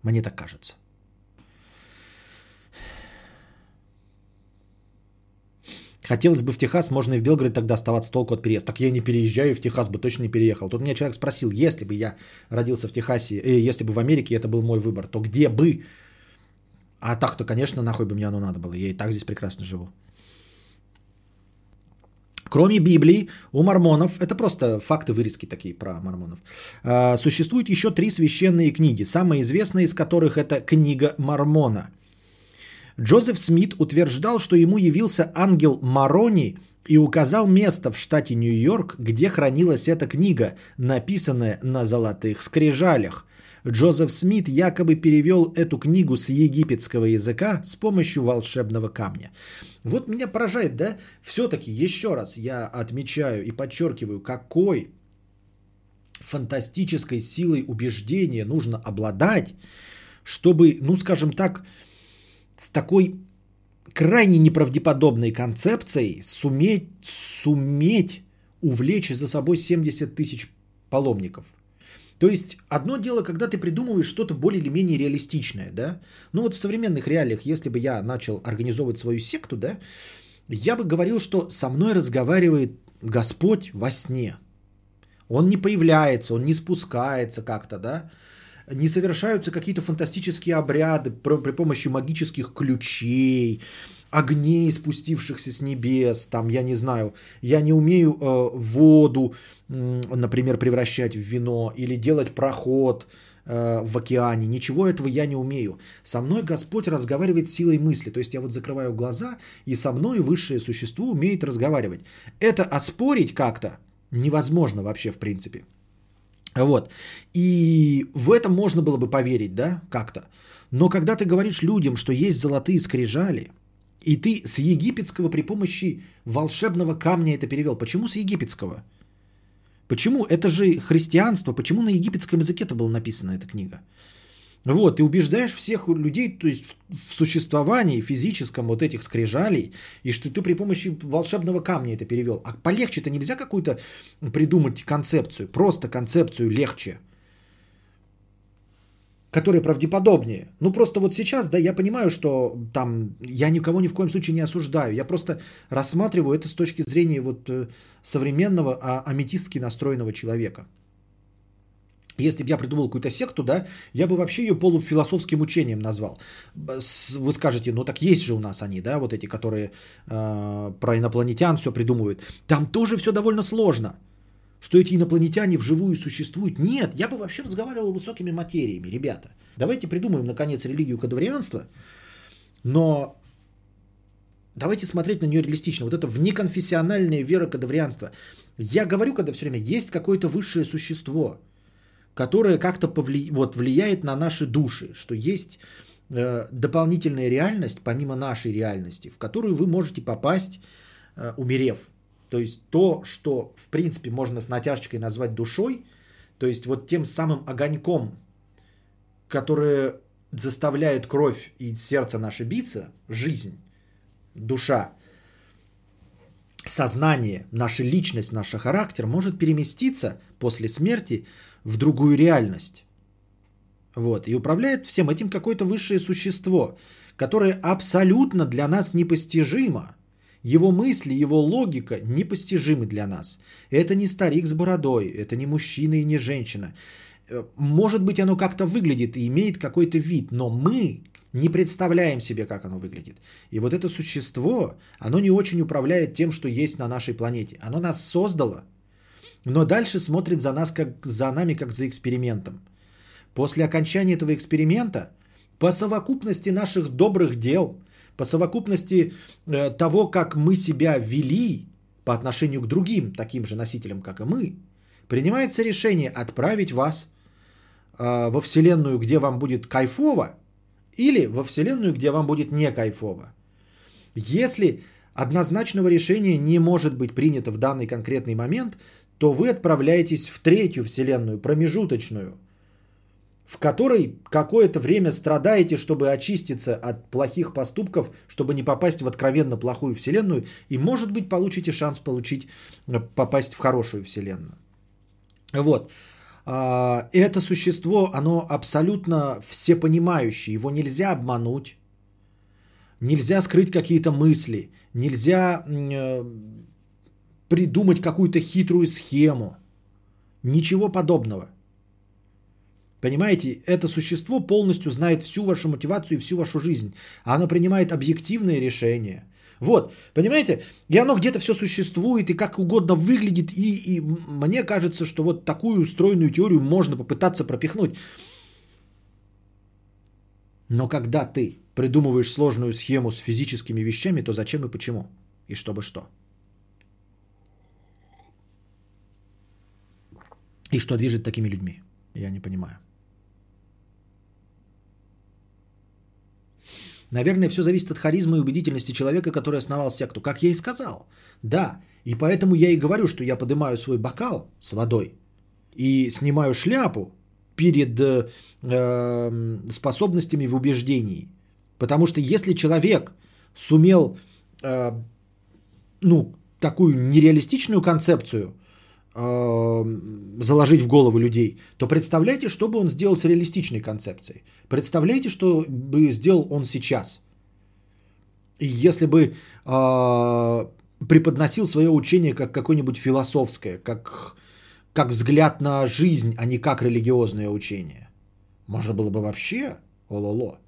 S1: Мне так кажется. Хотелось бы в Техас, можно и в Белгород тогда оставаться толку от переезда. Так я не переезжаю, в Техас бы точно не переехал. Тут меня человек спросил, если бы я родился в Техасе, э, если бы в Америке это был мой выбор, то где бы? А так-то, конечно, нахуй бы мне оно надо было. Я и так здесь прекрасно живу. Кроме Библии, у мормонов, это просто факты, вырезки такие про мормонов, а, существует еще три священные книги, самая известная из которых это книга Мормона. Джозеф Смит утверждал, что ему явился ангел Марони и указал место в штате Нью-Йорк, где хранилась эта книга, написанная на золотых скрижалях. Джозеф Смит якобы перевел эту книгу с египетского языка с помощью волшебного камня. Вот меня поражает, да? Все-таки еще раз я отмечаю и подчеркиваю, какой фантастической силой убеждения нужно обладать, чтобы, ну скажем так, с такой крайне неправдеподобной концепцией суметь, суметь увлечь за собой 70 тысяч паломников. То есть одно дело, когда ты придумываешь что-то более или менее реалистичное, да. Ну вот в современных реалиях, если бы я начал организовывать свою секту, да, я бы говорил, что со мной разговаривает Господь во сне. Он не появляется, он не спускается как-то, да. Не совершаются какие-то фантастические обряды при помощи магических ключей, огней, спустившихся с небес, там, я не знаю, я не умею э, воду, например, превращать в вино или делать проход э, в океане, ничего этого я не умею. Со мной Господь разговаривает силой мысли, то есть я вот закрываю глаза, и со мной высшее существо умеет разговаривать. Это оспорить как-то невозможно вообще в принципе. Вот. И в этом можно было бы поверить, да, как-то. Но когда ты говоришь людям, что есть золотые скрижали, и ты с египетского при помощи волшебного камня это перевел. Почему с египетского? Почему? Это же христианство. Почему на египетском языке это была написана эта книга? Вот, ты убеждаешь всех людей, то есть в существовании физическом вот этих скрижалей, и что ты при помощи волшебного камня это перевел. А полегче-то нельзя какую-то придумать концепцию, просто концепцию легче – которые правдеподобнее. Ну просто вот сейчас, да, я понимаю, что там я никого ни в коем случае не осуждаю. Я просто рассматриваю это с точки зрения вот э, современного а, аметистски настроенного человека. Если бы я придумал какую-то секту, да, я бы вообще ее полуфилософским учением назвал. Вы скажете, ну так есть же у нас они, да, вот эти, которые э, про инопланетян все придумывают. Там тоже все довольно сложно что эти инопланетяне вживую существуют. Нет, я бы вообще разговаривал высокими материями, ребята. Давайте придумаем, наконец, религию кадаврианства, но давайте смотреть на нее реалистично. Вот это внеконфессиональная вера кадаврианства. Я говорю, когда все время есть какое-то высшее существо, которое как-то повли... вот, влияет на наши души, что есть э, дополнительная реальность, помимо нашей реальности, в которую вы можете попасть, э, умерев. То есть то, что в принципе можно с натяжечкой назвать душой, то есть вот тем самым огоньком, которое заставляет кровь и сердце наше биться, жизнь, душа, сознание, наша личность, наш характер может переместиться после смерти в другую реальность. Вот. И управляет всем этим какое-то высшее существо, которое абсолютно для нас непостижимо – его мысли, его логика непостижимы для нас. Это не старик с бородой, это не мужчина и не женщина. Э, может быть, оно как-то выглядит и имеет какой-то вид, но мы не представляем себе, как оно выглядит. И вот это существо, оно не очень управляет тем, что есть на нашей планете. Оно нас создало, но дальше смотрит за, нас как, за нами как за экспериментом. После окончания этого эксперимента, по совокупности наших добрых дел, по совокупности э, того, как мы себя вели по отношению к другим таким же носителям, как и мы, принимается решение отправить вас э, во Вселенную, где вам будет кайфово, или во Вселенную, где вам будет не кайфово. Если однозначного решения не может быть принято в данный конкретный момент, то вы отправляетесь в третью Вселенную, промежуточную – в которой какое-то время страдаете, чтобы очиститься от плохих поступков, чтобы не попасть в откровенно плохую вселенную, и, может быть, получите шанс получить, э, попасть в хорошую вселенную. Вот. А, это существо, оно абсолютно всепонимающее, его нельзя обмануть, нельзя скрыть какие-то мысли, нельзя э, придумать какую-то хитрую схему, ничего подобного. Понимаете, это существо полностью знает всю вашу мотивацию и всю вашу жизнь. Оно принимает объективные решения. Вот, понимаете, и оно где-то все существует и как угодно выглядит, и, и мне кажется, что вот такую устроенную теорию можно попытаться пропихнуть. Но когда ты придумываешь сложную схему с физическими вещами, то зачем и почему? И чтобы что? И что движет такими людьми? Я не понимаю. Наверное, все зависит от харизмы и убедительности человека, который основал секту. Как я и сказал. Да, и поэтому я и говорю, что я поднимаю свой бокал с водой и снимаю шляпу перед э, э, способностями в убеждении. Потому что если человек сумел э, ну, такую нереалистичную концепцию заложить в голову людей, то представляете, что бы он сделал с реалистичной концепцией. Представляете, что бы сделал он сейчас. Если бы э, преподносил свое учение как какое-нибудь философское, как, как взгляд на жизнь, а не как религиозное учение. Можно было бы вообще, ололо.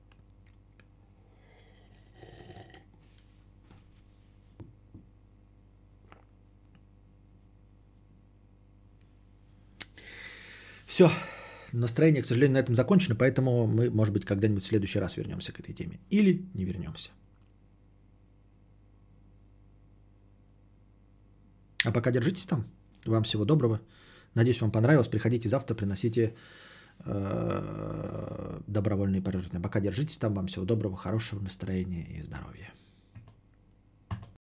S1: Все, настроение, к сожалению, на этом закончено, поэтому мы, может быть, когда-нибудь в следующий раз вернемся к этой теме. Или не вернемся. А пока держитесь там. Вам всего доброго. Надеюсь, вам понравилось. Приходите завтра, приносите э, добровольные пожертвования. Пока держитесь там. Вам всего доброго, хорошего настроения и здоровья.